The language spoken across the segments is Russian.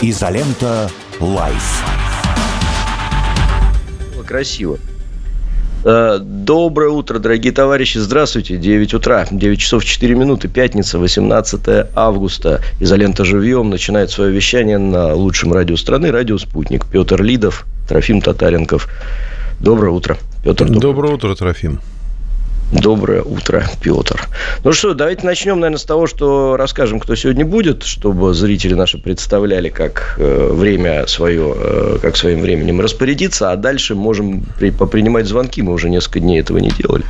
Изолента Live. Красиво. Э, доброе утро, дорогие товарищи. Здравствуйте. 9 утра, 9 часов 4 минуты. Пятница, 18 августа. Изолента живьем начинает свое вещание на лучшем радио страны. Радио «Спутник». Петр Лидов, Трофим Татаренков. Доброе утро, Петр. Доброе, доброе утро, Трофим. Доброе утро, Петр. Ну что, давайте начнем, наверное, с того, что расскажем, кто сегодня будет, чтобы зрители наши представляли, как э, время свое, э, как своим временем распорядиться, а дальше можем при, попринимать звонки. Мы уже несколько дней этого не делали.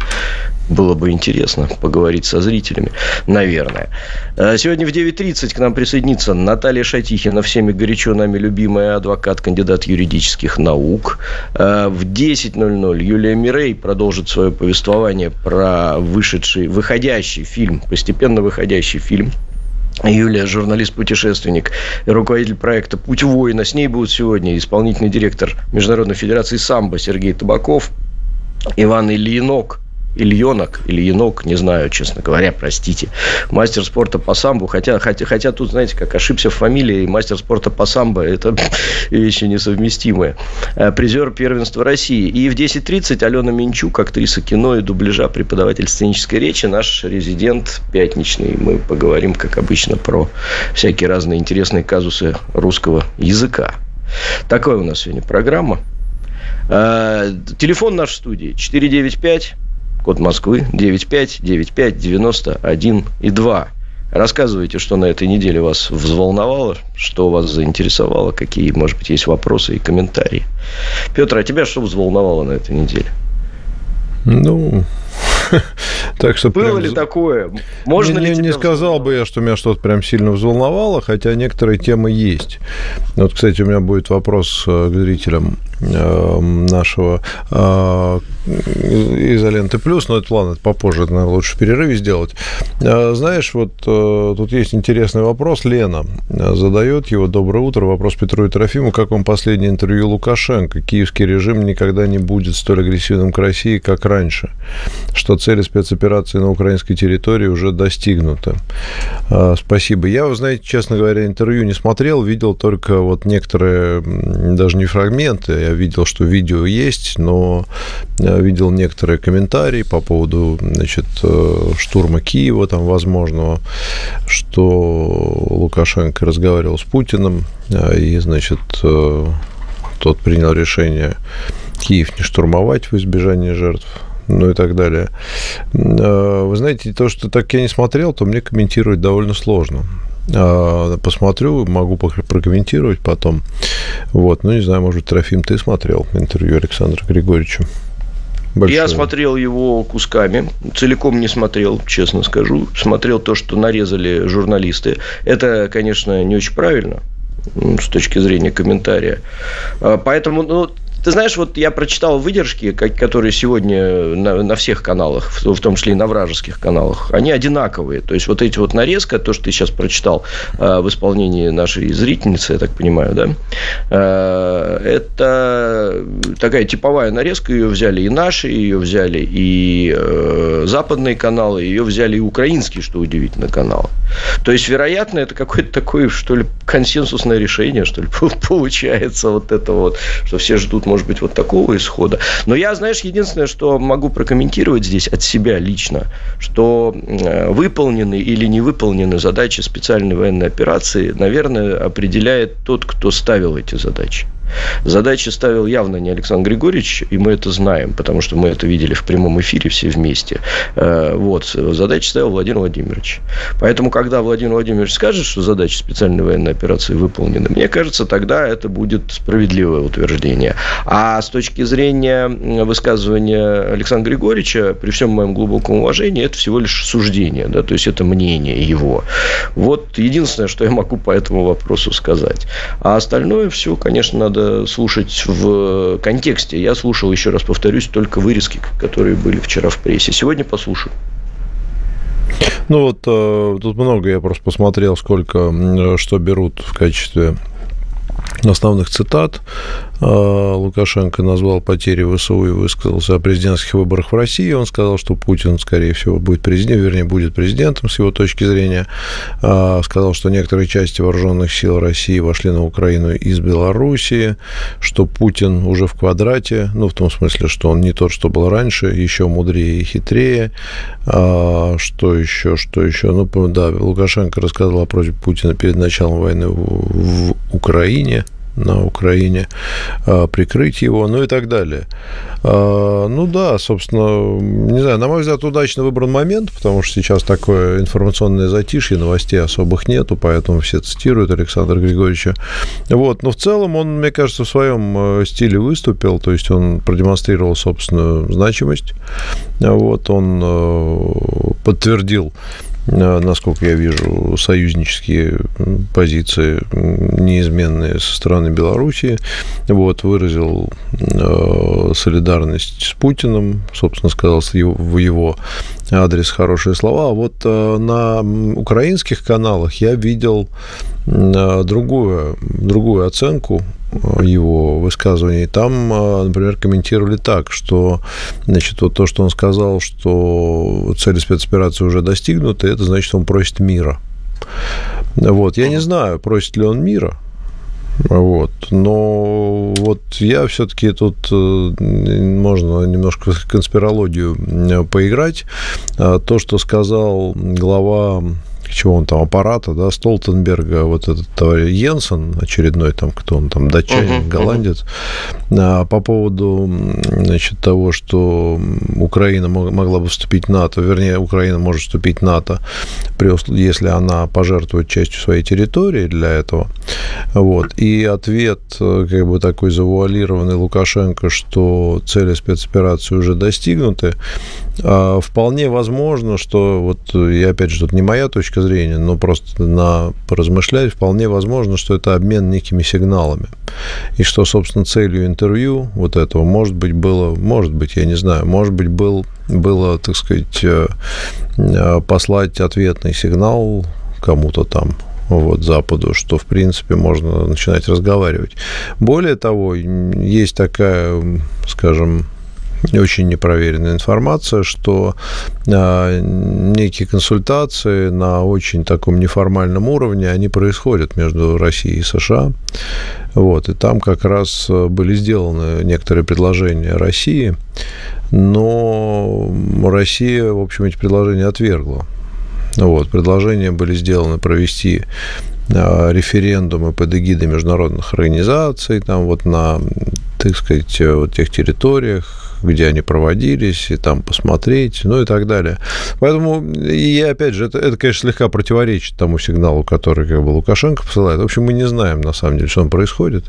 Было бы интересно поговорить со зрителями, наверное. Э, сегодня в 9.30 к нам присоединится Наталья Шатихина, всеми горячо нами любимая адвокат, кандидат юридических наук. Э, в 10.00 Юлия Мирей продолжит свое повествование про вышедший, выходящий фильм, постепенно выходящий фильм Юлия, журналист-путешественник руководитель проекта «Путь воина». С ней будет сегодня исполнительный директор Международной Федерации самбо Сергей Табаков, Иван Ильинок, Ильенок или Енок, не знаю, честно говоря, простите. Мастер спорта по самбо, хотя, хотя, хотя тут, знаете, как ошибся в фамилии, мастер спорта по самбо – это вещи несовместимые. Э, призер первенства России. И в 10.30 Алена Минчук, актриса кино и дубляжа, преподаватель сценической речи, наш резидент пятничный. Мы поговорим, как обычно, про всякие разные интересные казусы русского языка. Такая у нас сегодня программа. Э, телефон наш в студии 495 код Москвы 959591 и 2. Рассказывайте, что на этой неделе вас взволновало, что вас заинтересовало, какие, может быть, есть вопросы и комментарии. Петр, а тебя что взволновало на этой неделе? Ну, так что Было прям... ли такое? Можно не, ли не сказал бы я, что меня что-то прям сильно взволновало, хотя некоторые темы есть. Вот, кстати, у меня будет вопрос э, к зрителям нашего э, изоленты плюс, но это ладно, это попозже, наверное, лучше в перерыве сделать. Знаешь, вот тут есть интересный вопрос. Лена задает его. Доброе утро. Вопрос Петру и Трофиму. Как вам последнее интервью Лукашенко? Киевский режим никогда не будет столь агрессивным к России, как раньше. Что цели спецоперации на украинской территории уже достигнуты. Спасибо. Я, вы знаете, честно говоря, интервью не смотрел, видел только вот некоторые, даже не фрагменты, я видел, что видео есть, но видел некоторые комментарии по поводу, значит, э, штурма Киева, там, возможного, что Лукашенко разговаривал с Путиным, а, и, значит, э, тот принял решение Киев не штурмовать в избежание жертв ну и так далее. Вы знаете, то, что так я не смотрел, то мне комментировать довольно сложно посмотрю, могу прокомментировать потом. Вот, ну, не знаю, может Трофим, ты смотрел интервью Александра Григорьевича? Большое. Я смотрел его кусками, целиком не смотрел, честно скажу. Смотрел то, что нарезали журналисты. Это, конечно, не очень правильно с точки зрения комментария. А, поэтому, ну, ты знаешь, вот я прочитал выдержки, которые сегодня на, на всех каналах, в, том числе и на вражеских каналах, они одинаковые. То есть, вот эти вот нарезка, то, что ты сейчас прочитал э, в исполнении нашей зрительницы, я так понимаю, да, э, это такая типовая нарезка, ее взяли и наши, ее взяли и э, западные каналы, ее взяли и украинские, что удивительно, каналы. То есть, вероятно, это какое-то такое, что ли, консенсусное решение, что ли, получается вот это вот, что все ждут может быть, вот такого исхода. Но я, знаешь, единственное, что могу прокомментировать здесь от себя лично, что э, выполнены или не выполнены задачи специальной военной операции, наверное, определяет тот, кто ставил эти задачи. Задачи ставил явно не Александр Григорьевич, и мы это знаем, потому что мы это видели в прямом эфире все вместе. Э, вот, задачи ставил Владимир Владимирович. Поэтому, когда Владимир Владимирович скажет, что задачи специальной военной операции выполнены, мне кажется, тогда это будет справедливое утверждение. А с точки зрения высказывания Александра Григорьевича, при всем моем глубоком уважении, это всего лишь суждение, да, то есть это мнение его. Вот единственное, что я могу по этому вопросу сказать. А остальное все, конечно, надо надо слушать в контексте. Я слушал, еще раз повторюсь, только вырезки, которые были вчера в прессе. Сегодня послушаю. Ну вот э, тут много я просто посмотрел, сколько что берут в качестве основных цитат. А, Лукашенко назвал потери ВСУ и высказался о президентских выборах в России. Он сказал, что Путин, скорее всего, будет президентом, вернее, будет президентом с его точки зрения. А, сказал, что некоторые части вооруженных сил России вошли на Украину из Белоруссии, что Путин уже в квадрате, ну, в том смысле, что он не тот, что был раньше, еще мудрее и хитрее. А, что еще, что еще? Ну, да, Лукашенко рассказал о просьбе Путина перед началом войны в Украине – на Украине, а, прикрыть его, ну и так далее. А, ну да, собственно, не знаю, на мой взгляд, удачно выбран момент, потому что сейчас такое информационное затишье, новостей особых нету, поэтому все цитируют Александра Григорьевича. Вот, но в целом он, мне кажется, в своем э, стиле выступил, то есть он продемонстрировал собственную значимость, вот, он э, подтвердил насколько я вижу, союзнические позиции неизменные со стороны Белоруссии. Вот, выразил э, солидарность с Путиным, собственно, сказал в его адрес хорошие слова. А вот э, на украинских каналах я видел другую, другую оценку его высказываний. Там, а, например, комментировали так, что значит, вот то, что он сказал, что цели спецоперации уже достигнуты, это значит, он просит мира. Вот. Я не знаю, просит ли он мира, вот. Но вот я все-таки тут э, можно немножко в конспирологию э, поиграть. А, то, что сказал глава чего он там, аппарата, да, Столтенберга, вот этот товарищ Йенсен, очередной там, кто он там, датчанин, uh-huh, голландец, uh-huh. по поводу, значит, того, что Украина могла бы вступить в НАТО, вернее, Украина может вступить в НАТО, если она пожертвует частью своей территории для этого. Вот. И ответ, как бы такой завуалированный Лукашенко, что цели спецоперации уже достигнуты, а, вполне возможно, что вот, и опять же, тут не моя точка зрения, но просто на поразмышлять, вполне возможно, что это обмен некими сигналами. И что, собственно, целью интервью вот этого, может быть, было, может быть, я не знаю, может быть, был, было, так сказать, э, э, послать ответный сигнал кому-то там, вот, Западу, что, в принципе, можно начинать разговаривать. Более того, есть такая, скажем, очень непроверенная информация, что а, некие консультации на очень таком неформальном уровне, они происходят между Россией и США. Вот, и там как раз были сделаны некоторые предложения России, но Россия, в общем, эти предложения отвергла. Вот, предложения были сделаны провести а, референдумы под эгидой международных организаций, там вот на, так сказать, вот тех территориях, где они проводились, и там посмотреть, ну и так далее. Поэтому, и опять же, это, это конечно, слегка противоречит тому сигналу, который как бы Лукашенко посылает. В общем, мы не знаем, на самом деле, что там происходит,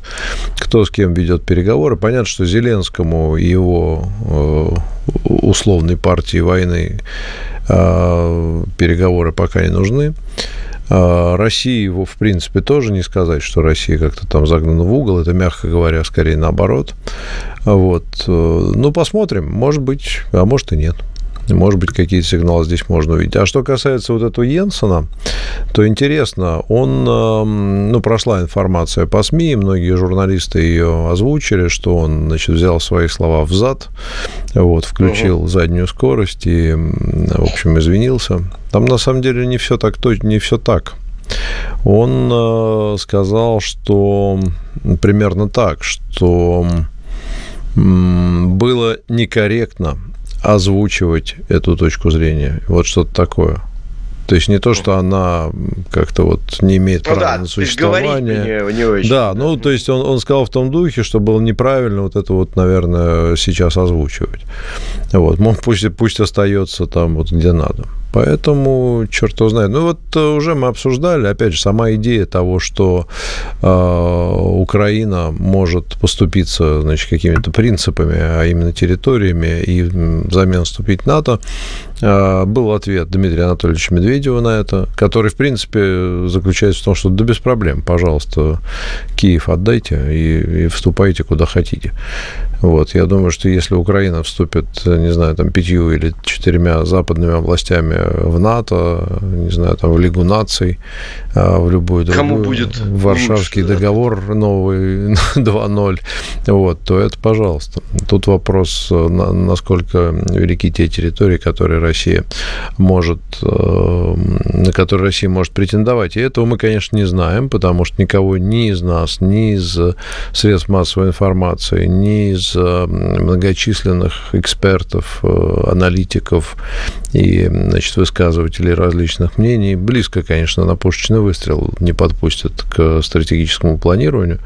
кто с кем ведет переговоры. Понятно, что Зеленскому и его э, условной партии войны э, переговоры пока не нужны. А, России его, в принципе, тоже не сказать, что Россия как-то там загнана в угол. Это, мягко говоря, скорее наоборот. Вот. Э, ну, посмотрим. Может быть, а может и нет. Может быть, какие-то сигналы здесь можно увидеть. А что касается вот этого Йенсона, то интересно, он, эм, ну, прошла информация по СМИ, многие журналисты ее озвучили, что он, значит, взял свои слова в зад, вот, включил угу. заднюю скорость и, в общем, извинился. Там, на самом деле, не все так, не все так. Он э, сказал, что примерно так, что было некорректно озвучивать эту точку зрения. Вот что-то такое. То есть не то, что она как-то вот не имеет ну, права да, на существование. Не, не очень. Да, ну то есть он, он сказал в том духе, что было неправильно вот это вот, наверное, сейчас озвучивать. Вот, пусть, пусть остается там вот где надо. Поэтому, черт его знает. Ну, вот э, уже мы обсуждали, опять же, сама идея того, что э, Украина может поступиться, значит, какими-то принципами, а именно территориями, и взамен вступить в НАТО, был ответ Дмитрия Анатольевича Медведева на это, который, в принципе, заключается в том, что да без проблем, пожалуйста, Киев отдайте и, и вступайте куда хотите. Вот, я думаю, что если Украина вступит не знаю, там, пятью или четырьмя западными областями в НАТО, не знаю, там, в Лигу наций, а, в любую другую. Кому будет Варшавский лучше, договор да? новый 2.0, вот, то это, пожалуйста. Тут вопрос, насколько велики те территории, которые Россия может, э, на которые Россия может претендовать. И этого мы, конечно, не знаем, потому что никого ни из нас, ни из средств массовой информации, ни из э, многочисленных экспертов, э, аналитиков и значит, высказывателей различных мнений близко, конечно, на пушечный выстрел не подпустят к стратегическому планированию,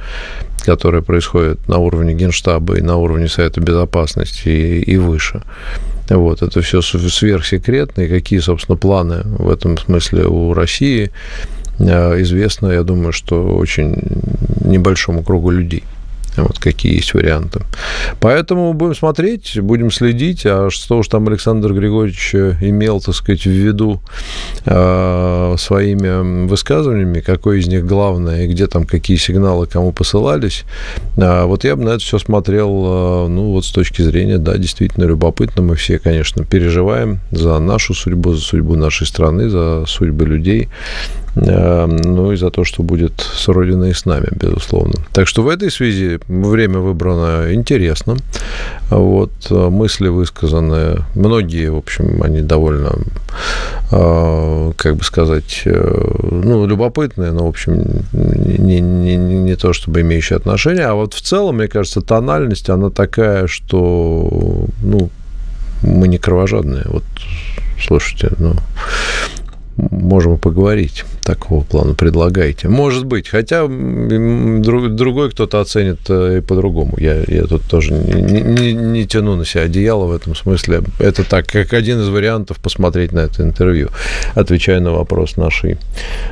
которое происходит на уровне Генштаба и на уровне Совета Безопасности и, и выше. Вот, это все сверхсекретно, и какие, собственно, планы в этом смысле у России, э, известно, я думаю, что очень небольшому кругу людей. Вот какие есть варианты. Поэтому будем смотреть, будем следить. А что уж там Александр Григорьевич имел, так сказать, в виду э, своими высказываниями, какой из них главное, и где там какие сигналы кому посылались. А вот я бы на это все смотрел, э, ну, вот с точки зрения, да, действительно любопытно. Мы все, конечно, переживаем за нашу судьбу, за судьбу нашей страны, за судьбы людей. Эм, ну и за то, что будет с Родиной и с нами, безусловно. Так что в этой связи время выбрано интересно. Вот, э, мысли высказаны, многие, в общем, они довольно, э, как бы сказать, э, ну, любопытные, но, в общем, не, не, не то чтобы имеющие отношение, а вот в целом, мне кажется, тональность, она такая, что, ну, мы не кровожадные. Вот, слушайте, ну, можем поговорить такого плана предлагайте. Может быть, хотя друг, другой кто-то оценит э, и по-другому. Я, я тут тоже не, не, не тяну на себя одеяло в этом смысле. Это так, как один из вариантов посмотреть на это интервью, отвечая на вопрос нашей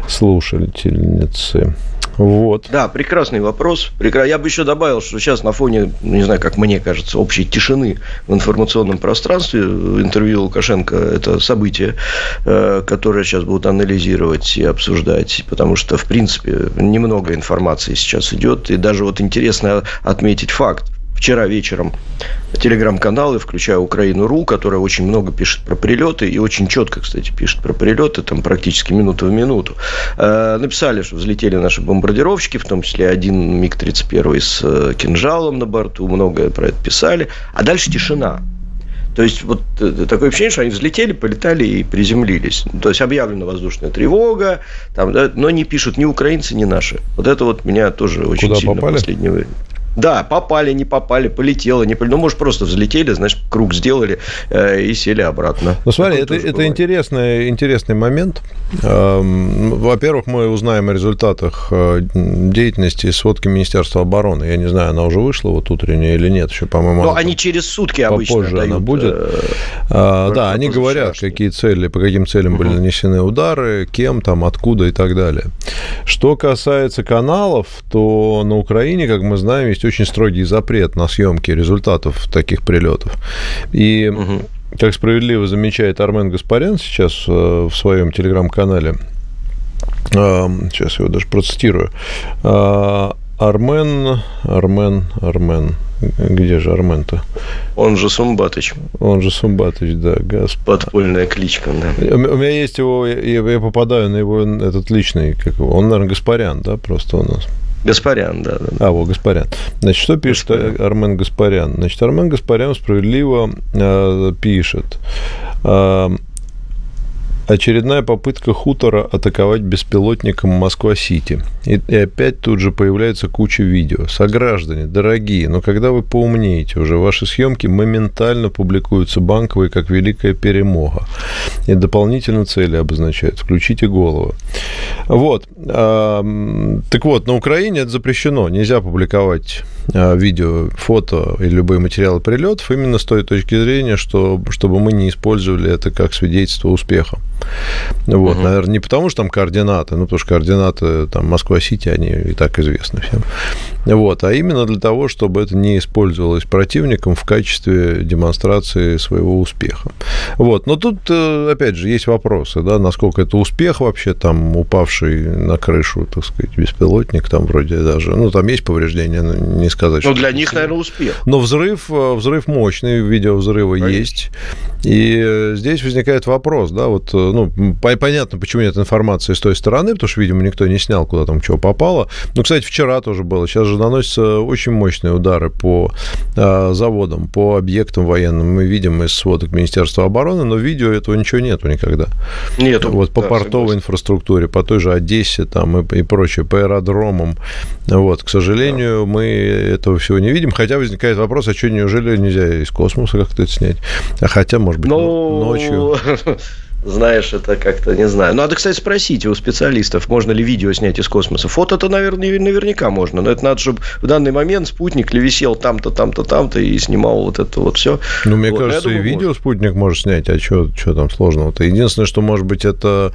слушательницы. Вот. Да, прекрасный вопрос. Я бы еще добавил, что сейчас на фоне, не знаю, как мне кажется, общей тишины в информационном пространстве интервью Лукашенко – это событие, э, которое сейчас будут анализировать и обсуждать, потому что, в принципе, немного информации сейчас идет. И даже вот интересно отметить факт вчера вечером телеграм-каналы, включая Украину.ру, которая очень много пишет про прилеты и очень четко, кстати, пишет про прилеты, там практически минуту в минуту. Э, написали, что взлетели наши бомбардировщики, в том числе один МиГ-31 с э, кинжалом на борту, многое про это писали. А дальше тишина. То есть, вот э, такое ощущение, что они взлетели, полетали и приземлились. То есть, объявлена воздушная тревога, там, да, но не пишут ни украинцы, ни наши. Вот это вот меня тоже очень Куда сильно попали? последнее время. Да, попали, не попали, полетело, не полетело. Ну, может, просто взлетели, значит, круг сделали э, и сели обратно. Ну, смотри, это, это интересный, интересный момент. Эм, во-первых, мы узнаем о результатах э, деятельности и сводки Министерства обороны. Я не знаю, она уже вышла вот утренняя или нет, еще, по-моему. Но они через сутки обычно Попозже дают, она будет. Э, а, да, они говорят, какие цели, по каким целям угу. были нанесены удары, кем там, откуда и так далее. Что касается каналов, то на Украине, как мы знаем, есть очень строгий запрет на съемки результатов таких прилетов. И угу. как справедливо замечает Армен Гаспарян сейчас э, в своем телеграм-канале, э, сейчас я его даже процитирую, э, Армен, Армен, Армен. Где же Армен-то? Он же Сумбатыч. Он же Сумбатыч, да. Газ... Подпольная кличка, да. У меня есть его, я попадаю на его этот личный, как его, он, наверное, Гаспарян, да, просто у нас. Гаспарян, да, да. А, вот, Гаспарян. Значит, что пишет Гаспарян. Армен Гаспарян? Значит, Армен Гаспарян справедливо э, пишет. Э, Очередная попытка хутора атаковать беспилотником Москва-Сити. И, и опять тут же появляется куча видео. Сограждане, дорогие, но когда вы поумнеете уже, ваши съемки моментально публикуются банковые, как великая перемога. И дополнительно цели обозначают. Включите голову. Вот. Так вот, на Украине это запрещено. Нельзя публиковать видео, фото и любые материалы прилетов именно с той точки зрения, что, чтобы мы не использовали это как свидетельство успеха. Вот, угу. наверное, не потому, что там координаты, ну, потому что координаты там Москва-Сити, они и так известны всем. Вот, а именно для того, чтобы это не использовалось противником в качестве демонстрации своего успеха. Вот, но тут, э, опять же, есть вопросы, да, насколько это успех вообще, там, упавший на крышу, так сказать, беспилотник, там вроде даже, ну, там есть повреждения, не сказать, Ну, для них, наверное, успех. Но взрыв, э, взрыв мощный, видео взрыва Конечно. есть. И э, здесь возникает вопрос, да, вот, ну, понятно, почему нет информации с той стороны, потому что, видимо, никто не снял, куда там чего попало. Ну, кстати, вчера тоже было. Сейчас же наносятся очень мощные удары по э, заводам, по объектам военным. Мы видим из сводок Министерства обороны, но видео этого ничего нету никогда. Нету. Вот по да, портовой согласен. инфраструктуре, по той же Одессе там и, и прочее, по аэродромам. Вот, к сожалению, да. мы этого всего не видим, хотя возникает вопрос, а что, неужели нельзя из космоса как-то это снять? А хотя, может быть, ну... ночью. знаешь, это как-то, не знаю. Надо, кстати, спросить у специалистов, можно ли видео снять из космоса. Фото-то, наверное, наверняка можно, но это надо, чтобы в данный момент спутник ли висел там-то, там-то, там-то и снимал вот это вот все. Ну, мне вот, кажется, думаю, и видео может. спутник может снять, а что, что там сложного-то? Единственное, что, может быть, это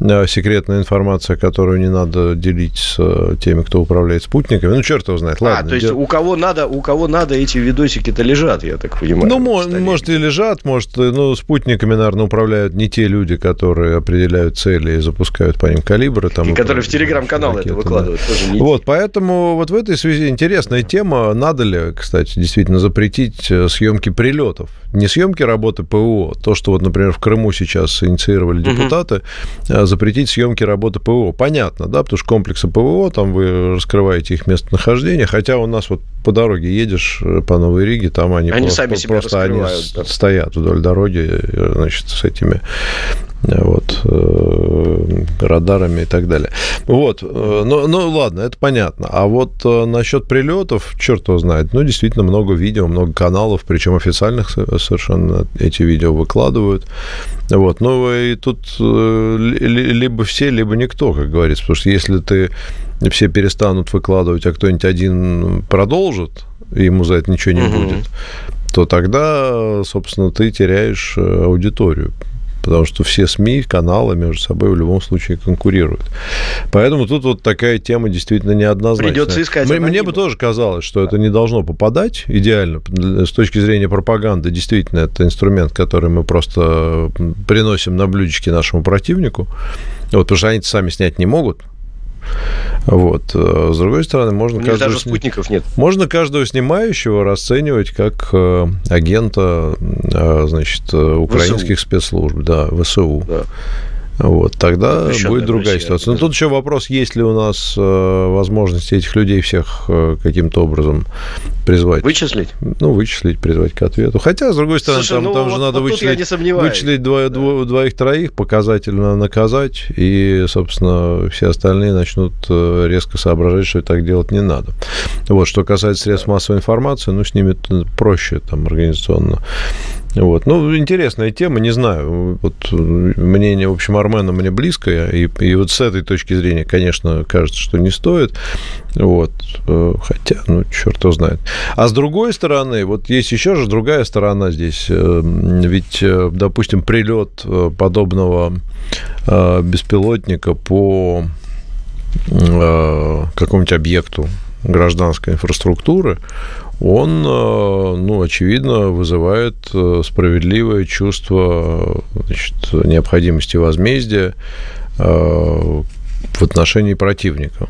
э, секретная информация, которую не надо делить с э, теми, кто управляет спутниками. Ну, черт его знает, а, ладно. А, то есть дел... у кого надо, у кого надо эти видосики-то лежат, я так понимаю. Ну, может, и лежат, может, ну, спутниками, наверное, управляют не те те люди, которые определяют цели и запускают по ним калибры. Там, и, которые в телеграм-канал это выкладывают. Да. Тоже не... Вот, поэтому вот в этой связи интересная тема. Надо ли, кстати, действительно запретить э, съемки прилетов? Не съемки работы ПВО, то, что вот, например, в Крыму сейчас инициировали депутаты, угу. запретить съемки работы ПВО. Понятно, да, потому что комплексы ПВО, там вы раскрываете их местонахождение, хотя у нас вот по дороге едешь э, по Новой Риге, там они, они просто, сами себя просто они да. стоят вдоль дороги, значит, с этими вот, э, радарами и так далее. Вот, э, ну, ну ладно, это понятно. А вот э, насчет прилетов, черт его знает, ну, действительно много видео, много каналов, причем официальных совершенно эти видео выкладывают. Вот, ну, и тут либо все, либо никто, как говорится, потому что если ты все перестанут выкладывать, а кто-нибудь один продолжит, ему за это ничего не угу. будет, то тогда, собственно, ты теряешь аудиторию потому что все СМИ, каналы между собой в любом случае конкурируют. Поэтому тут вот такая тема действительно неоднозначная. Придется искать Мне, мне бы тоже казалось, что это не должно попадать идеально. С точки зрения пропаганды, действительно, это инструмент, который мы просто приносим на блюдечке нашему противнику. Вот, потому что они сами снять не могут, вот. С другой стороны, можно У каждого... даже спутников нет. Можно каждого снимающего расценивать как э, агента, э, значит, э, украинских ВСУ. спецслужб, да, ВСУ. Да. Вот, тогда Запрещенная будет другая Россия, ситуация. Но тут еще вопрос, есть ли у нас э, возможности этих людей всех э, каким-то образом призвать. Вычислить? Ну, вычислить, призвать к ответу. Хотя, с другой стороны, Слушай, там, ну, там вот, же надо вот вычислить, вычислить дво, да. дво, двоих-троих, показательно наказать, и, собственно, все остальные начнут э, резко соображать, что так делать не надо. Вот, что касается средств массовой информации, ну, с ними проще там организационно вот. Ну, интересная тема, не знаю. Вот мнение, в общем, Армена мне близкое, и, и вот с этой точки зрения, конечно, кажется, что не стоит. Вот. Э, хотя, ну, черт его знает. А с другой стороны, вот есть еще же другая сторона здесь. Э, ведь, э, допустим, прилет подобного беспилотника по какому-нибудь объекту гражданской инфраструктуры, он, э, ну, очевидно, вызывает э, справедливое чувство значит, необходимости возмездия э, в отношении противника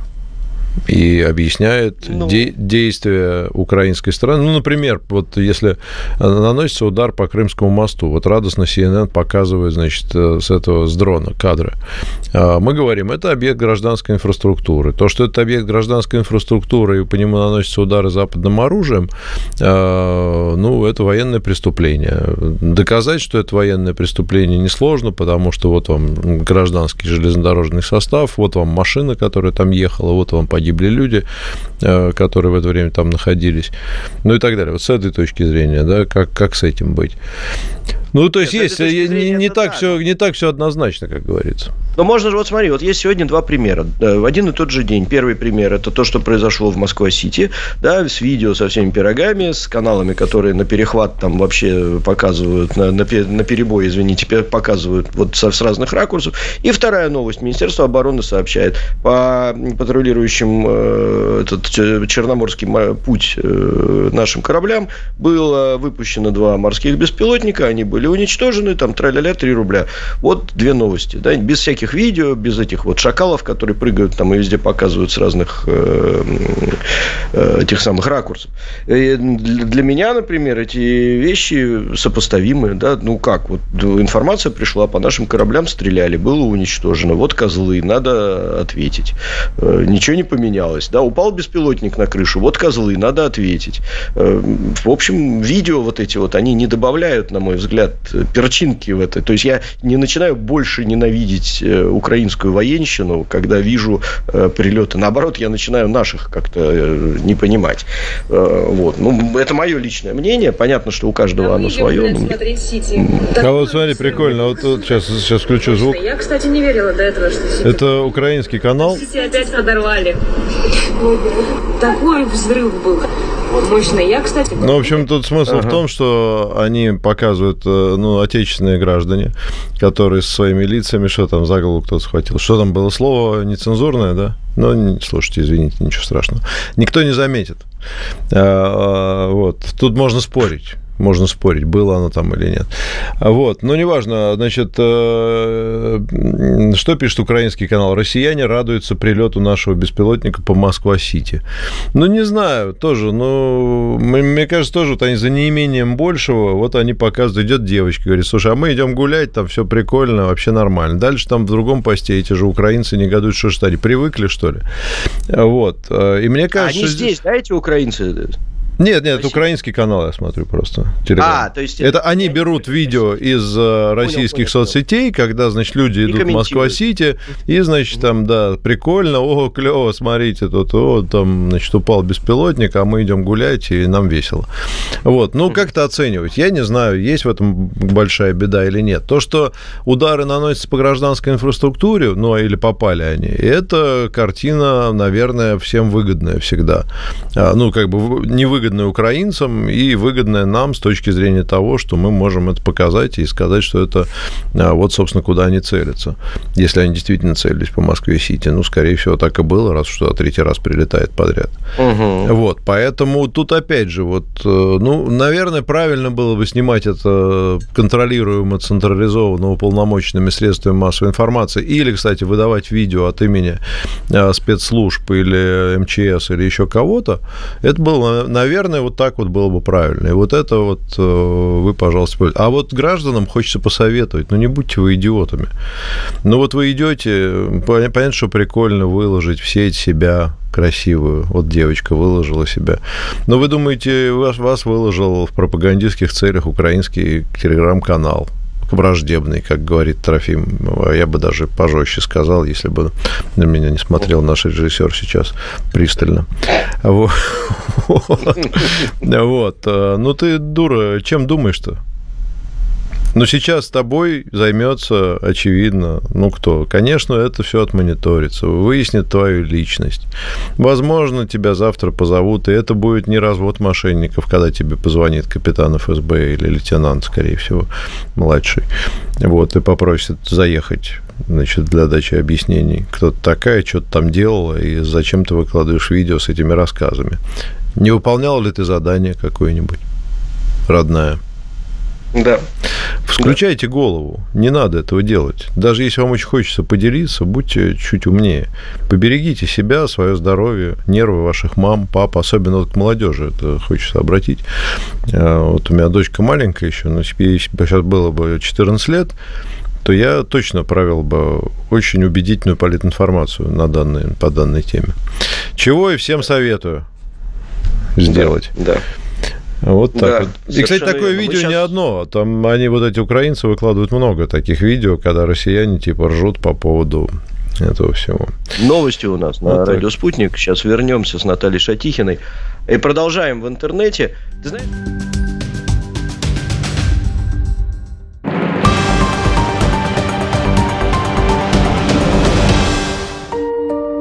и объясняет ну... де- действия украинской страны. Ну, например, вот если наносится удар по Крымскому мосту, вот радостно CNN показывает, значит, с этого, с дрона кадры. А, мы говорим, это объект гражданской инфраструктуры. То, что это объект гражданской инфраструктуры, и по нему наносятся удары западным оружием, а, ну, это военное преступление. Доказать, что это военное преступление, несложно, потому что вот вам гражданский железнодорожный состав, вот вам машина, которая там ехала, вот вам погибли люди, э, которые в это время там находились, ну и так далее. Вот с этой точки зрения, да, как, как с этим быть? Ну, то есть, есть не, не, так все, не так все однозначно, как говорится. Но можно же, вот смотри, вот есть сегодня два примера. В один и тот же день. Первый пример – это то, что произошло в Москва-Сити, да, с видео со всеми пирогами, с каналами, которые на перехват там вообще показывают, на, на, на перебой, извините, показывают вот со, с разных ракурсов. И вторая новость. Министерство обороны сообщает, по патрулирующим э, этот Черноморский путь э, нашим кораблям было выпущено два морских беспилотника, они были уничтожены, там траля-ля, 3 рубля. Вот две новости, да, без всяких видео, без этих вот шакалов, которые прыгают там и везде показывают с разных э, э, тех самых ракурсов. И для меня, например, эти вещи сопоставимы, да, ну как, вот информация пришла, по нашим кораблям стреляли, было уничтожено, вот козлы, надо ответить. Э, ничего не поменялось, да, упал беспилотник на крышу, вот козлы, надо ответить. Э, в общем, видео вот эти вот, они не добавляют, на мой взгляд, перчинки в это. То есть я не начинаю больше ненавидеть Э, украинскую военщину, когда вижу э, прилеты. Наоборот, я начинаю наших как-то э, не понимать. Вот. Ну, это мое личное мнение. Понятно, что у каждого а оно свое. А вот смотри, прикольно. Вот, вот сейчас, сейчас включу звук. Я, кстати, не верила до этого, что Это украинский канал. Сити опять подорвали. Такой взрыв был мощный. Я, кстати... Ну, в общем, тут смысл ага. в том, что они показывают, ну, отечественные граждане, которые со своими лицами, что там, за голову кто-то схватил. Что там было слово нецензурное, да? Ну, слушайте, извините, ничего страшного. Никто не заметит. А, а, вот. Тут можно спорить можно спорить, было оно там или нет. Вот, но неважно, значит, э, что пишет украинский канал? Россияне радуются прилету нашего беспилотника по Москва-Сити. Ну, не знаю, тоже, ну, мне кажется, тоже вот они за неимением большего, вот они показывают, идет девочка, говорит, слушай, а мы идем гулять, там все прикольно, вообще нормально. Дальше там в другом посте эти же украинцы негодуют, что что, они привыкли, что ли? Вот, э, и мне кажется... Они здесь, да, эти украинцы? Нет, нет, это украинский канал, я смотрю просто. Телеграм. А, то есть... Это они берут видео из э, российских понял, соцсетей, когда, значит, люди идут в Москва-Сити, и, значит, там, да, прикольно, о, клево, смотрите, тут, о, там, значит, упал беспилотник, а мы идем гулять, и нам весело. Вот, ну, как-то оценивать. Я не знаю, есть в этом большая беда или нет. То, что удары наносятся по гражданской инфраструктуре, ну, или попали они, это картина, наверное, всем выгодная всегда. А, ну, как бы невыгодная выгодное украинцам и выгодное нам с точки зрения того, что мы можем это показать и сказать, что это а, вот, собственно, куда они целятся. Если они действительно целились по Москве-Сити, ну, скорее всего, так и было, раз что третий раз прилетает подряд. Угу. Вот, поэтому тут опять же, вот, э, ну, наверное, правильно было бы снимать это контролируемо, централизованно уполномоченными средствами массовой информации или, кстати, выдавать видео от имени а, спецслужб или МЧС или еще кого-то, это было, наверное, наверное, вот так вот было бы правильно. И вот это вот э, вы, пожалуйста, А вот гражданам хочется посоветовать, ну не будьте вы идиотами. Ну вот вы идете, понятно, что прикольно выложить в сеть себя красивую. Вот девочка выложила себя. Но вы думаете, вас, вас выложил в пропагандистских целях украинский телеграм-канал враждебный, как говорит Трофим. Я бы даже пожестче сказал, если бы на меня не смотрел наш режиссер сейчас пристально. Вот. Ну, ты дура, чем думаешь-то? Но сейчас тобой займется, очевидно, ну кто? Конечно, это все отмониторится, выяснит твою личность. Возможно, тебя завтра позовут, и это будет не развод мошенников, когда тебе позвонит капитан ФСБ или лейтенант, скорее всего, младший. Вот, и попросит заехать значит, для дачи объяснений. Кто-то такая, что-то там делала, и зачем ты выкладываешь видео с этими рассказами. Не выполнял ли ты задание какое-нибудь, родная? Да. Включайте да. голову. Не надо этого делать. Даже если вам очень хочется поделиться, будьте чуть умнее. Поберегите себя, свое здоровье, нервы ваших мам, пап, особенно вот к молодежи это хочется обратить. А, вот у меня дочка маленькая еще, но если бы сейчас было бы 14 лет, то я точно провел бы очень убедительную политинформацию на данной, по данной теме. Чего и всем советую сделать. Да. да. Вот так да, вот. И, кстати, такое верно. видео сейчас... не одно. А там они, вот эти украинцы, выкладывают много таких видео, когда россияне типа ржут по поводу этого всего. Новости у нас на вот радио так. «Спутник». Сейчас вернемся с Натальей Шатихиной. И продолжаем в интернете. Ты знаешь...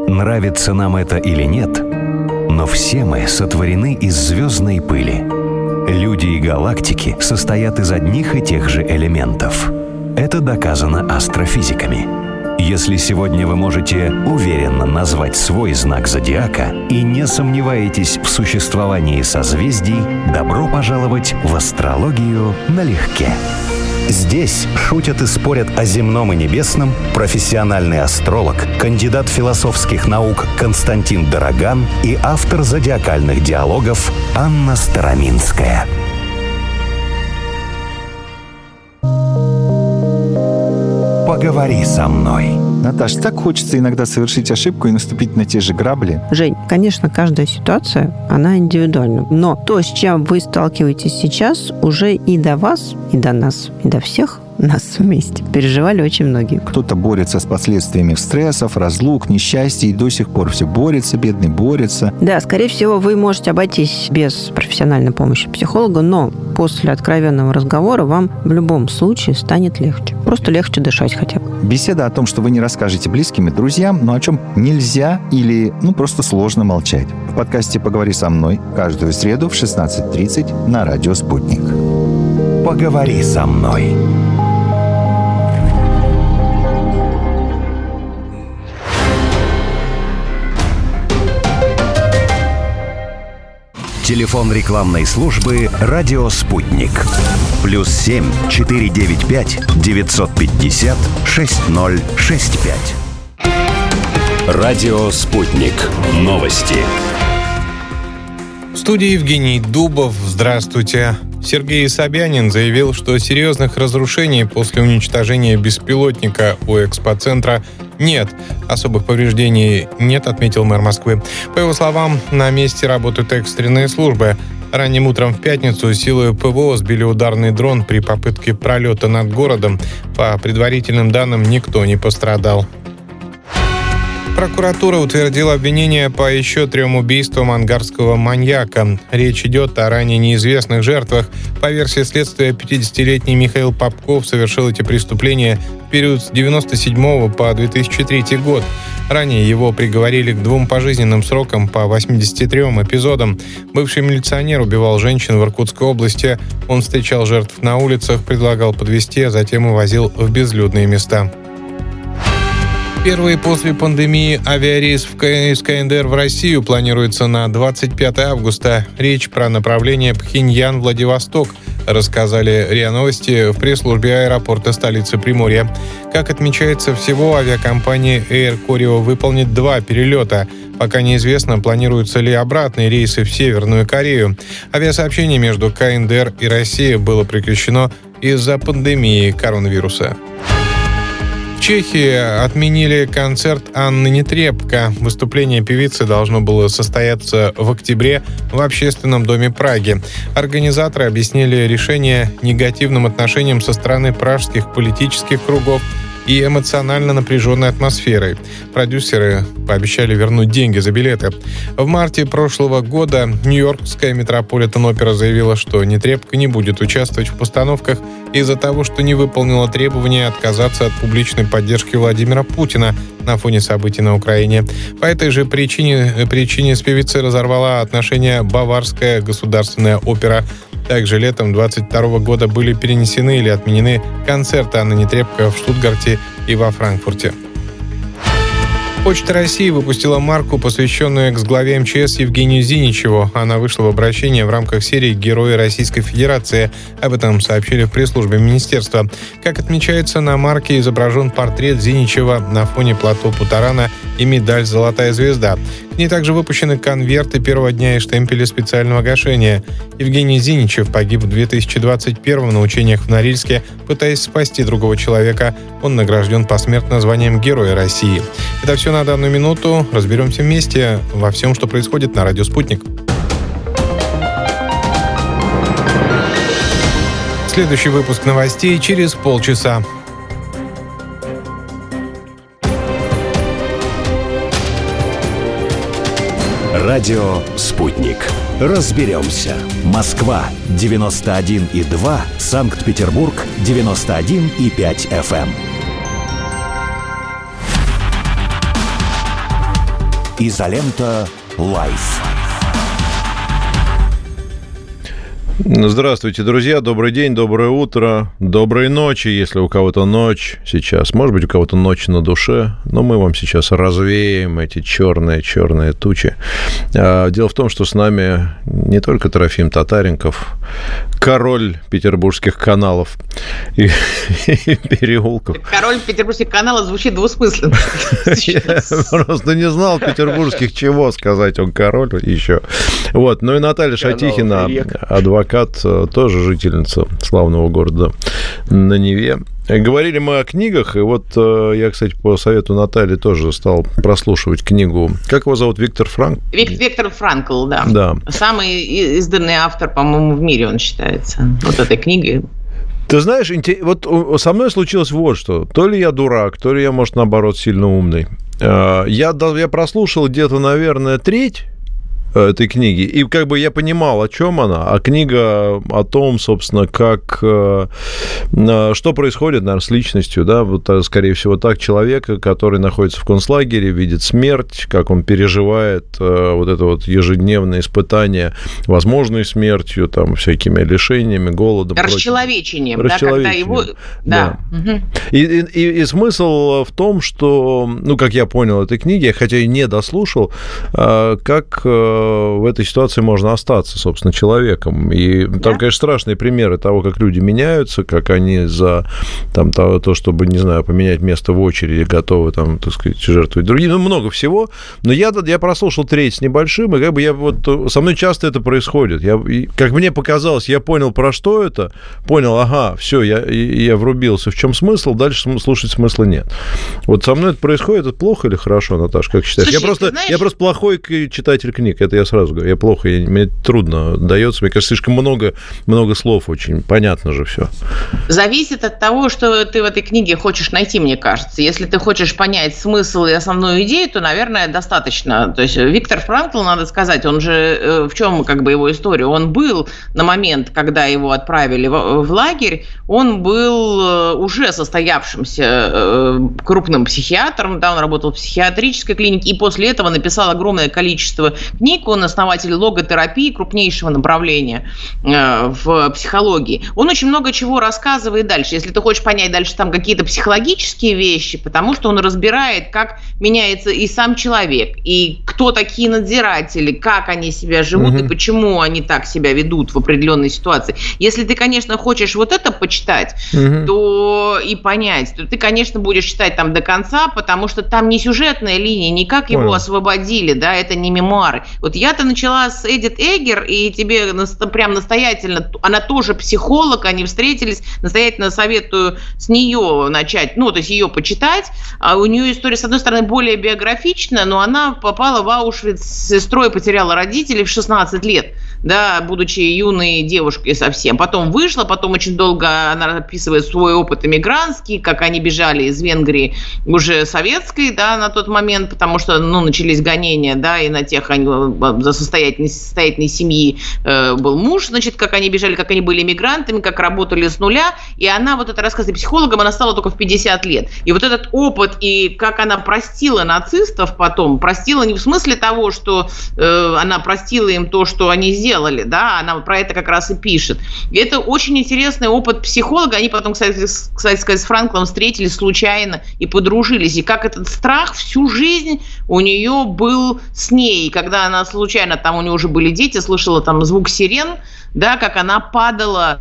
Нравится нам это или нет – но все мы сотворены из звездной пыли. Люди и галактики состоят из одних и тех же элементов. Это доказано астрофизиками. Если сегодня вы можете уверенно назвать свой знак зодиака и не сомневаетесь в существовании созвездий, добро пожаловать в астрологию налегке. Здесь шутят и спорят о земном и небесном профессиональный астролог, кандидат философских наук Константин Дороган и автор зодиакальных диалогов Анна Староминская. Поговори со мной. Наташ, так хочется иногда совершить ошибку и наступить на те же грабли. Жень, конечно, каждая ситуация, она индивидуальна. Но то, с чем вы сталкиваетесь сейчас, уже и до вас, и до нас, и до всех нас вместе переживали очень многие. Кто-то борется с последствиями стрессов, разлук, несчастья и до сих пор все борется, бедный борется. Да, скорее всего, вы можете обойтись без профессиональной помощи психолога, но после откровенного разговора вам в любом случае станет легче. Просто легче дышать хотя бы. Беседа о том, что вы не расскажете близким и друзьям, но о чем нельзя или ну просто сложно молчать. В подкасте «Поговори со мной» каждую среду в 16.30 на радио «Спутник». Поговори со мной. Телефон рекламной службы «Радио Спутник». Плюс семь четыре девять пять девятьсот пятьдесят шесть ноль шесть пять. Радио «Спутник». Новости. В студии Евгений Дубов. Здравствуйте. Сергей Собянин заявил, что серьезных разрушений после уничтожения беспилотника у экспоцентра нет. Особых повреждений нет, отметил мэр Москвы. По его словам, на месте работают экстренные службы. Ранним утром в пятницу силы ПВО сбили ударный дрон при попытке пролета над городом. По предварительным данным, никто не пострадал. Прокуратура утвердила обвинение по еще трем убийствам ангарского маньяка. Речь идет о ранее неизвестных жертвах. По версии следствия, 50-летний Михаил Попков совершил эти преступления в период с 1997 по 2003 год. Ранее его приговорили к двум пожизненным срокам по 83 эпизодам. Бывший милиционер убивал женщин в Иркутской области. Он встречал жертв на улицах, предлагал подвести, а затем увозил в безлюдные места. Первый после пандемии авиарейс из КНДР в Россию планируется на 25 августа. Речь про направление Пхеньян-Владивосток, рассказали РИА Новости в пресс-службе аэропорта столицы Приморья. Как отмечается, всего авиакомпания Air Koryo выполнит два перелета. Пока неизвестно, планируются ли обратные рейсы в Северную Корею. Авиасообщение между КНДР и Россией было прекращено из-за пандемии коронавируса. Чехии отменили концерт Анны Нетребко. Выступление певицы должно было состояться в октябре в Общественном доме Праги. Организаторы объяснили решение негативным отношением со стороны пражских политических кругов и эмоционально напряженной атмосферой. Продюсеры пообещали вернуть деньги за билеты. В марте прошлого года Нью-Йоркская Метрополитен-опера заявила, что Нетребко не будет участвовать в постановках из-за того, что не выполнила требования отказаться от публичной поддержки Владимира Путина на фоне событий на Украине. По этой же причине, причине с певицей разорвала отношения Баварская государственная опера также летом 22 года были перенесены или отменены концерты Анны Нетребко в Штутгарте и во Франкфурте. Почта России выпустила марку, посвященную экс-главе МЧС Евгению Зиничеву. Она вышла в обращение в рамках серии «Герои Российской Федерации». Об этом сообщили в пресс-службе министерства. Как отмечается, на марке изображен портрет Зиничева на фоне плато Путарана и медаль «Золотая звезда». Ней также выпущены конверты первого дня и штемпели специального гашения. Евгений Зиничев погиб в 2021 на учениях в Норильске, пытаясь спасти другого человека. Он награжден посмертно званием Героя России. Это все на данную минуту. Разберемся вместе во всем, что происходит на радио «Спутник». Следующий выпуск новостей через полчаса. Радио «Спутник». Разберемся. Москва, 91,2. Санкт-Петербург, 91,5 FM. Изолента Live. Здравствуйте, друзья. Добрый день, доброе утро, доброй ночи, если у кого-то ночь сейчас. Может быть, у кого-то ночь на душе, но мы вам сейчас развеем эти черные-черные тучи. А, дело в том, что с нами не только Трофим Татаренков, король петербургских каналов и, и переулков. Король петербургских каналов звучит двусмысленно. Я просто не знал петербургских чего сказать, он король еще. Вот, ну и Наталья Шатихина, адвокат адвокат, э, тоже жительница славного города на Неве. Говорили мы о книгах, и вот э, я, кстати, по совету Натальи тоже стал прослушивать книгу. Как его зовут? Виктор Франк? Виктор Франкл, да. Да. Самый изданный автор, по-моему, в мире он считается. Вот этой книги. Ты знаешь, вот со мной случилось вот что. То ли я дурак, то ли я, может, наоборот, сильно умный. Э, я, я прослушал где-то, наверное, треть этой книги. И как бы я понимал, о чем она, а книга о том, собственно, как, э, э, что происходит, наверное, с личностью, да, вот, скорее всего, так, человека, который находится в концлагере, видит смерть, как он переживает вот это вот ежедневное испытание возможной смертью, там, всякими лишениями, голодом. Расчеловечением, да, когда его... Да. да. Угу. И, и, и смысл в том, что, ну, как я понял этой книги, хотя и не дослушал, как в этой ситуации можно остаться, собственно, человеком. И там, да? конечно, страшные примеры того, как люди меняются, как они за там, то, то, чтобы, не знаю, поменять место в очереди, готовы, там, так сказать, жертвовать другие. Ну, много всего. Но я, я прослушал треть с небольшим, и как бы я вот... Со мной часто это происходит. Я, как мне показалось, я понял, про что это, понял, ага, все, я, я врубился, в чем смысл, дальше слушать смысла нет. Вот со мной это происходит, это плохо или хорошо, Наташа, как считаешь? Слушай, я, просто, знаешь... я просто плохой читатель книг, это я сразу говорю. Я плохо, я, мне трудно дается. Мне кажется, слишком много, много слов очень. Понятно же все. Зависит от того, что ты в этой книге хочешь найти, мне кажется. Если ты хочешь понять смысл и основную идею, то, наверное, достаточно. То есть Виктор Франкл, надо сказать, он же э, в чем как бы его история? Он был на момент, когда его отправили в, в лагерь, он был э, уже состоявшимся э, крупным психиатром, да, он работал в психиатрической клинике, и после этого написал огромное количество книг, он основатель логотерапии, крупнейшего направления э, в психологии. Он очень много чего рассказывает дальше. Если ты хочешь понять дальше там какие-то психологические вещи, потому что он разбирает, как меняется и сам человек, и кто такие надзиратели, как они себя живут угу. и почему они так себя ведут в определенной ситуации. Если ты, конечно, хочешь вот это почитать, угу. то и понять, то ты, конечно, будешь читать там до конца, потому что там не сюжетная линия, не как его освободили, да, это не мемуары. Вот я-то начала с Эдит Эгер, и тебе прям настоятельно, она тоже психолог, они встретились, настоятельно советую с нее начать, ну, то есть ее почитать. А у нее история, с одной стороны, более биографичная, но она попала в Аушвиц с сестрой, потеряла родителей в 16 лет да, будучи юной девушкой совсем. Потом вышла, потом очень долго она описывает свой опыт иммигрантский, как они бежали из Венгрии уже советской, да, на тот момент, потому что, ну, начались гонения, да, и на тех они, за состоятельной, состоятельной семьи э, был муж, значит, как они бежали, как они были иммигрантами, как работали с нуля, и она, вот это рассказы психологом, она стала только в 50 лет. И вот этот опыт, и как она простила нацистов потом, простила не в смысле того, что э, она простила им то, что они сделали, сделали, да, она про это как раз и пишет. И это очень интересный опыт психолога. Они потом, кстати, кстати сказать, с Франклом встретились случайно и подружились. И как этот страх всю жизнь у нее был с ней. И когда она случайно, там у нее уже были дети, слышала там звук сирен, да, как она падала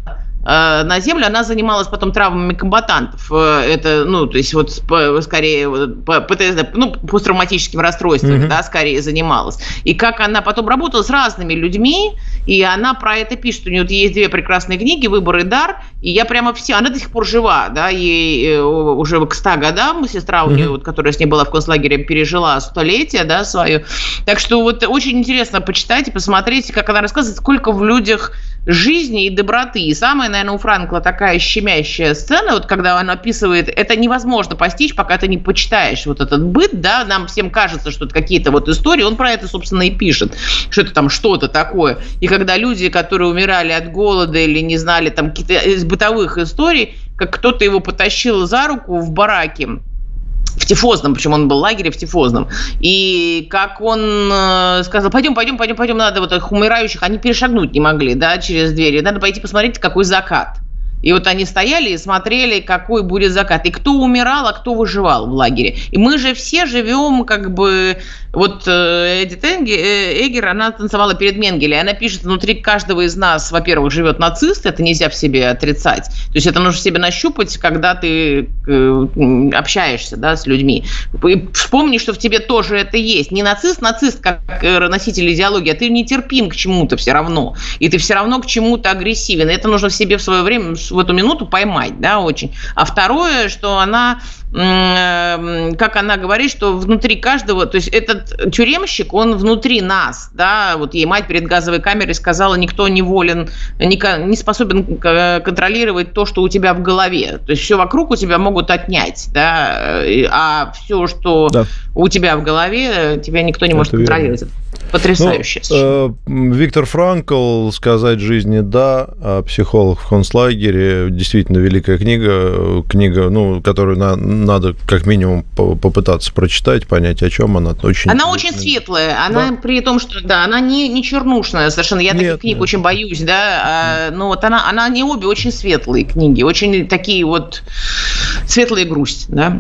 на землю, она занималась потом травмами комбатантов. Э, это, ну, то есть вот скорее по ПТСД, ну, посттравматическим расстройством, mm-hmm. да, скорее занималась. И как она потом работала с разными людьми, и она про это пишет. У нее вот есть две прекрасные книги «Выбор и дар», и я прямо все... Она до сих пор жива, да, ей э, уже к 100 годам, сестра у нее, mm-hmm. вот, которая с ней была в концлагере, пережила столетие, да, свое. Так что вот очень интересно почитать и посмотреть, как она рассказывает, сколько в людях жизни и доброты. И самая, наверное, у Франкла такая щемящая сцена, вот когда он описывает, это невозможно постичь, пока ты не почитаешь вот этот быт, да, нам всем кажется, что это какие-то вот истории, он про это, собственно, и пишет, что это там что-то такое. И когда люди, которые умирали от голода или не знали там какие-то из бытовых историй, как кто-то его потащил за руку в бараке, в Тифозном, причем он был в лагере в Тифозном. И как он э, сказал, пойдем, пойдем, пойдем, пойдем, надо вот их умирающих, они перешагнуть не могли, да, через двери, надо пойти посмотреть, какой закат. И вот они стояли и смотрели, какой будет закат. И кто умирал, а кто выживал в лагере. И мы же все живем как бы... Вот э, Эдит э, Эгер, она танцевала перед Менгеле. Она пишет, внутри каждого из нас, во-первых, живет нацист. Это нельзя в себе отрицать. То есть это нужно себе нащупать, когда ты э, общаешься да, с людьми. И вспомни, что в тебе тоже это есть. Не нацист, нацист как носитель идеологии, а ты нетерпим к чему-то все равно. И ты все равно к чему-то агрессивен. И это нужно в себе в свое время в эту минуту поймать, да, очень. А второе, что она как она говорит, что внутри каждого, то есть этот тюремщик, он внутри нас, да, вот ей мать перед газовой камерой сказала, никто не волен, не способен контролировать то, что у тебя в голове, то есть все вокруг у тебя могут отнять, да, а все, что да. у тебя в голове, тебя никто не Это может верно. контролировать. Потрясающе. Ну, э, Виктор Франкл «Сказать жизни да», а психолог в концлагере, действительно великая книга, книга, ну, которую на, надо как минимум попытаться прочитать, понять, о чем она. Очень она очень светлая, она да? при том, что да, она не, не чернушная совершенно. Я нет, таких книг нет. очень боюсь, да. А, но вот она, она не обе очень светлые книги, очень такие вот светлые грусть, да.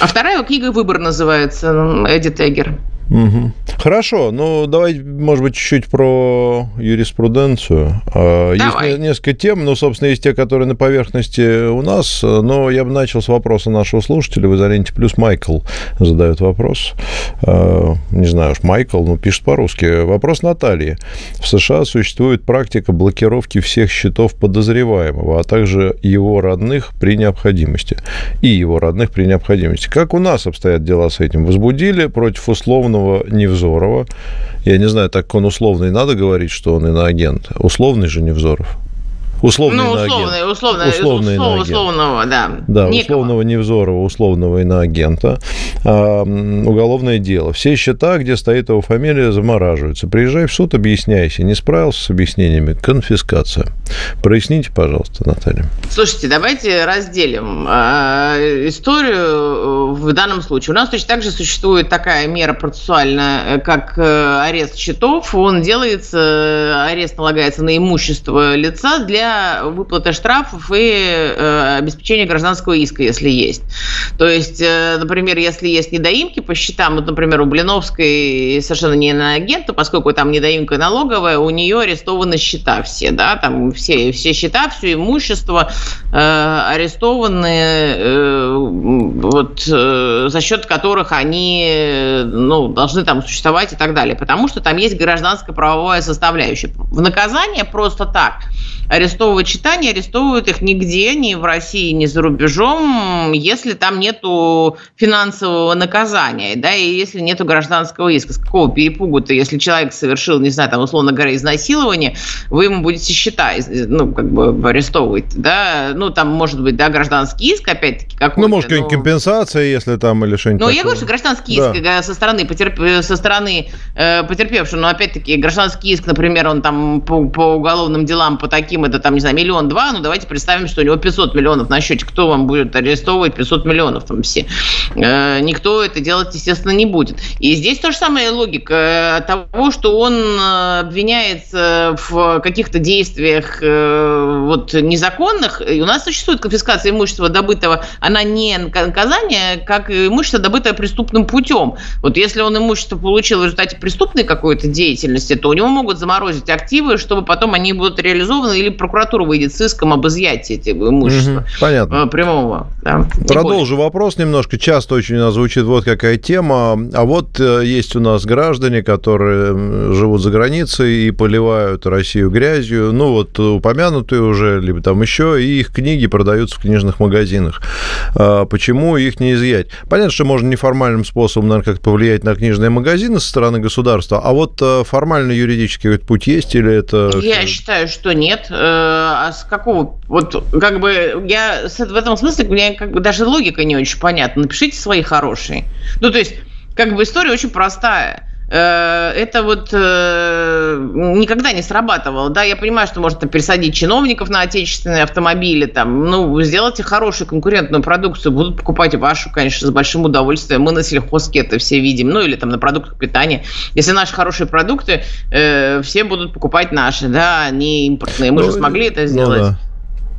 А вторая книга «Выбор» называется, Эдит Эггер. Угу. Хорошо, ну давай, может быть, чуть-чуть про юриспруденцию. А, давай. Есть несколько тем, ну, собственно, есть те, которые на поверхности у нас, но я бы начал с вопроса нашего слушателя в изоленте плюс Майкл задает вопрос. А, не знаю уж, Майкл, ну, пишет по-русски. Вопрос Натальи. В США существует практика блокировки всех счетов подозреваемого, а также его родных при необходимости. И его родных при необходимости. Как у нас обстоят дела с этим? Возбудили против условного условного Невзорова. Я не знаю, так он условный надо говорить, что он иноагент. Условный же Невзоров. Условный ну, условный, иноагент. условный, условный услов, иноагент. условного, да. Да, Некого. условного Невзорова, условного иноагента. А, уголовное дело. Все счета, где стоит его фамилия, замораживаются. Приезжай в суд, объясняйся. Не справился с объяснениями, конфискация. Проясните, пожалуйста, Наталья. Слушайте, давайте разделим э, историю в данном случае. У нас точно так же существует такая мера процессуальная, как э, арест счетов. Он делается, арест налагается на имущество лица для выплаты штрафов и э, обеспечения гражданского иска, если есть. То есть, э, например, если есть недоимки по счетам, вот, например, у Блиновской совершенно не на агента, поскольку там недоимка налоговая, у нее арестованы счета все, да, там все, все счета, все имущество э, арестованы, э, вот, э, за счет которых они, ну, должны там существовать и так далее, потому что там есть гражданско-правовая составляющая. В наказание просто так арестовывать читания, арестовывают их нигде, ни в России, ни за рубежом, если там нету финансового наказания, да, и если нету гражданского иска. С какого перепугу-то, если человек совершил, не знаю, там, условно говоря, изнасилование, вы ему будете счета, ну, как бы арестовывать, да, ну, там, может быть, да, гражданский иск, опять-таки, какой-то. Ну, может, но... компенсация, если там, или что-нибудь Ну, я говорю, что гражданский иск да. со стороны, потерп... со стороны э, потерпевшего, но, опять-таки, гражданский иск, например, он там по, по уголовным делам, по таким это там, не знаю, миллион-два, ну давайте представим, что у него 500 миллионов на счете. Кто вам будет арестовывать 500 миллионов там все? Э, никто это делать, естественно, не будет. И здесь то же самое логика э, того, что он э, обвиняется в каких-то действиях вот незаконных. И у нас существует конфискация имущества добытого, она не наказание, как имущество добытое преступным путем. Вот если он имущество получил в результате преступной какой-то деятельности, то у него могут заморозить активы, чтобы потом они будут реализованы или прокуратура выйдет с иском об изъятии этого имущества. Угу, понятно. Э, прямого. Да, Продолжу вопрос немножко. Часто очень у нас звучит вот какая тема. А вот э, есть у нас граждане, которые живут за границей и поливают Россию грязью. Ну, вот упомянутые уже, либо там еще, и их книги продаются в книжных магазинах. А почему их не изъять? Понятно, что можно неформальным способом, наверное, как-то повлиять на книжные магазины со стороны государства, а вот э, формально юридический путь есть или это... Я считаю, что нет. А с какого... Вот как бы я в этом смысле, мне как бы даже логика не очень понятна. Напишите свои хорошие. Ну, то есть, как бы история очень простая это вот э, никогда не срабатывало. Да, я понимаю, что можно пересадить чиновников на отечественные автомобили, там, ну, сделайте хорошую конкурентную продукцию, будут покупать вашу, конечно, с большим удовольствием. Мы на сельхозке это все видим, ну, или там на продуктах питания. Если наши хорошие продукты, э, все будут покупать наши, да, а не импортные. Мы ну, же смогли это сделать. Ну, да.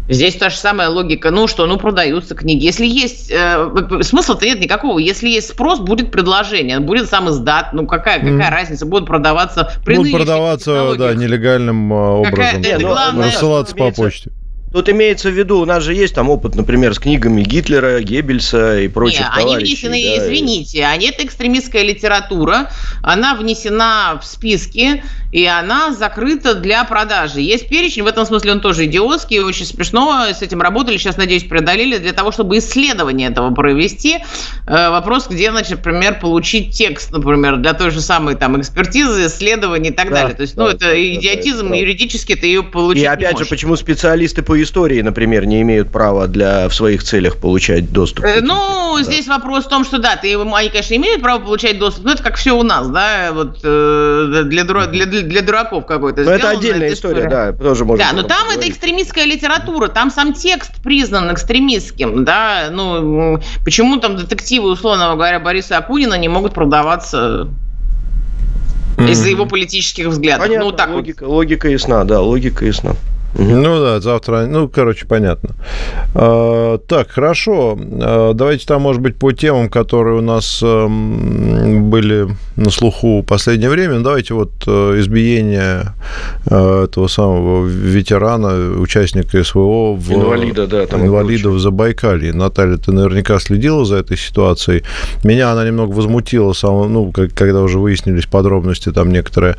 Здесь та же самая логика. Ну что, ну продаются книги. Если есть... Э, смысла-то нет никакого. Если есть спрос, будет предложение. Будет сам издат. Ну какая, какая mm. разница? Будут продаваться... Будут продаваться, да, нелегальным э, образом. Какая, это главное, рассылаться по почте. Тут имеется в виду, у нас же есть там опыт, например, с книгами Гитлера, Геббельса и прочих Нет, они внесены, да. извините, они это экстремистская литература, она внесена в списки, и она закрыта для продажи. Есть перечень, в этом смысле он тоже идиотский, очень смешно, с этим работали, сейчас, надеюсь, преодолели, для того, чтобы исследование этого провести. Э, вопрос, где, значит, например, получить текст, например, для той же самой там экспертизы, исследования и так да, далее. То есть, ну, да, ну, это да, идиотизм, да, юридически ты ее получить И опять же, почему специалисты по истории, например, не имеют права для, в своих целях получать доступ? Э, ну, да. здесь вопрос в том, что да, ты, они, конечно, имеют право получать доступ, но это как все у нас, да, вот э, для, для, для, для дураков какой-то. Но это отдельная история, история, да, тоже можно. Да, но там это экстремистская литература, там сам текст признан экстремистским, да, ну, почему там детективы, условно говоря, Бориса Акунина не могут продаваться из-за его политических взглядов. Понятно, ну, так логика, вот. логика ясна, да, логика ясна. Ну да, завтра, ну, короче, понятно. А, так, хорошо. А, давайте там, может быть, по темам, которые у нас а, были на слуху в последнее время. Давайте вот а, избиение а, этого самого ветерана, участника СВО в инвалида, да, там инвалида в Забайкалье. Наталья, ты наверняка следила за этой ситуацией. Меня она немного возмутила, сам, ну, когда уже выяснились подробности там некоторые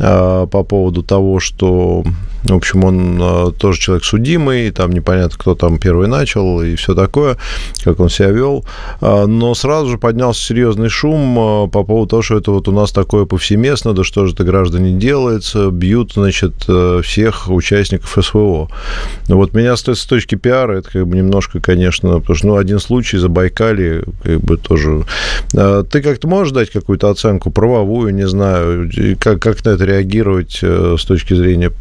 а, по поводу того, что в общем, он э, тоже человек судимый, там непонятно, кто там первый начал и все такое, как он себя вел. А, но сразу же поднялся серьезный шум э, по поводу того, что это вот у нас такое повсеместно, да что же это граждане делается, бьют, значит, э, всех участников СВО. Вот меня с точки пиара это как бы немножко, конечно, потому что ну, один случай за Байкали как бы тоже... А, ты как-то можешь дать какую-то оценку правовую, не знаю, как, как на это реагировать с точки зрения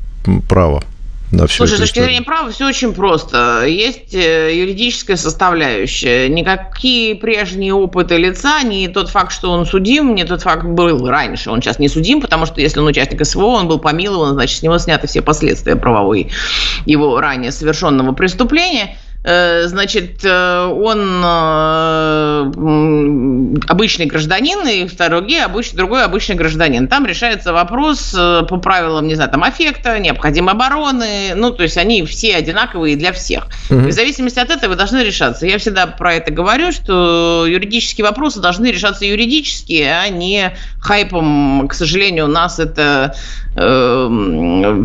право на всю Слушай, с точки зрения права все очень просто. Есть э, юридическая составляющая. Никакие прежние опыты лица, ни тот факт, что он судим, ни тот факт был раньше. Он сейчас не судим, потому что если он участник СВО, он был помилован, значит, с него сняты все последствия правовые его ранее совершенного преступления – значит, э, он э, обычный гражданин, и второй обычный, другой обычный гражданин. Там решается вопрос по правилам, не знаю, там, аффекта, необходимой обороны, ну, то есть они все одинаковые для всех. Угу. в зависимости от этого должны решаться. Я всегда про это говорю, что юридические вопросы должны решаться юридически, а не хайпом. К сожалению, у нас это э,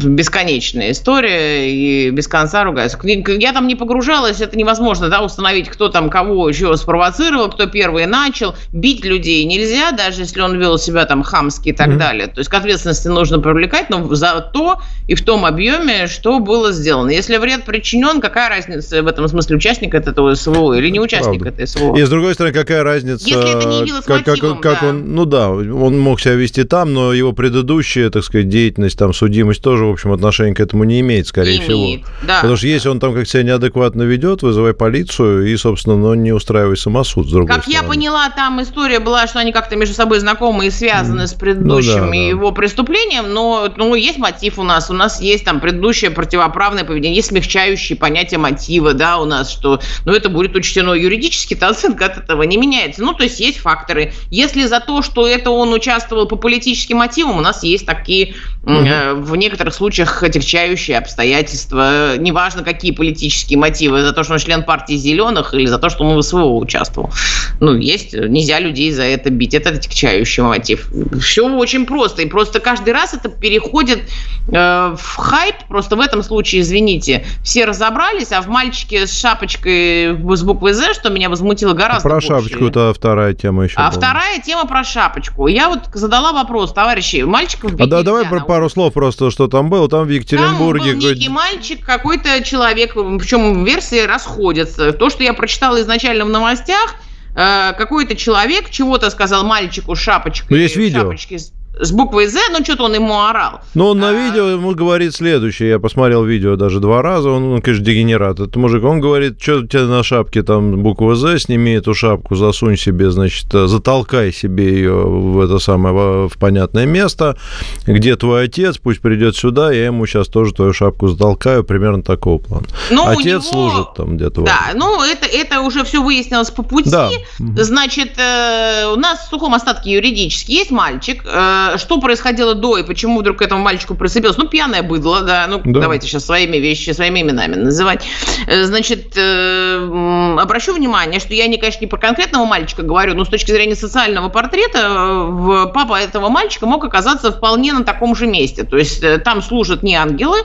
бесконечная история, и без конца ругаются. Я там не погружалась, это невозможно, да, установить, кто там кого еще спровоцировал, кто первый начал. Бить людей нельзя, даже если он вел себя там хамски и так mm-hmm. далее. То есть к ответственности нужно привлекать, но за то и в том объеме, что было сделано. Если вред причинен, какая разница в этом смысле, участник этого СВО или не участник Правда. этой СВО? И с другой стороны, какая разница, если это не явилось как, мотивом, как, как да. он, ну да, он мог себя вести там, но его предыдущая, так сказать, деятельность, там, судимость тоже, в общем, отношения к этому не имеет, скорее имеет, всего. Да. Потому что если он там как себя неадекватно ведет, вызывай полицию и, собственно, ну, не устраивай самосуд, с Как стороны. я поняла, там история была, что они как-то между собой знакомы и связаны mm. с предыдущим ну, да, его да. преступлением, но ну, есть мотив у нас, у нас есть там предыдущее противоправное поведение, есть смягчающие понятия мотива, да, у нас, что, ну, это будет учтено юридически, то оценка от этого не меняется. Ну, то есть есть факторы. Если за то, что это он участвовал по политическим мотивам, у нас есть такие угу. в некоторых случаях отягчающие обстоятельства, неважно какие политические мотивы, за то, что он член партии зеленых или за то, что он в СВО участвовал. Ну, есть, нельзя людей за это бить, это отягчающий мотив. Все очень просто, и просто каждый раз это переходит э, в хайп, просто в этом случае, извините, все разобрались, а в мальчике с шапочкой с буквой «З», что меня возмутило гораздо Про больше. шапочку это вторая тема еще А была. вторая тема про шапочку. Я вот задала вопрос, товарищи, мальчиков А да, давай про пару слов просто, что там было. Там в Екатеринбурге... Там был некий мальчик, какой-то человек, причем версии расходятся. То, что я прочитала изначально в новостях, э, какой-то человек чего-то сказал мальчику шапочкой. Ну, есть видео. Шапочки с буквой «З», ну, что-то он ему орал. Но он на А, видео ему говорит следующее. Я посмотрел видео даже два раза. Он, он, конечно, дегенерат. Это мужик. Он говорит, что у тебя на шапке там буква «З», сними эту шапку, засунь себе, значит, э, затолкай себе ее в это самое, в понятное место. Где твой отец? Пусть придет сюда, я ему сейчас тоже твою шапку затолкаю. Примерно такого плана. Ну, у отец него- служит там где-то. Да, ну это, это уже все выяснилось по пути. Да. Значит, э, у нас в сухом остатке юридически есть мальчик. Э, что происходило до и почему вдруг к этому мальчику прицепилось? Ну, пьяное быдло, да. Ну, Да. давайте сейчас своими вещи, своими именами называть. Э, Значит, э, обращу внимание, что я, не, конечно, не про конкретного мальчика говорю, но с точки зрения социального портрета, э, папа этого мальчика мог оказаться вполне на таком же месте. То есть там служат не ангелы,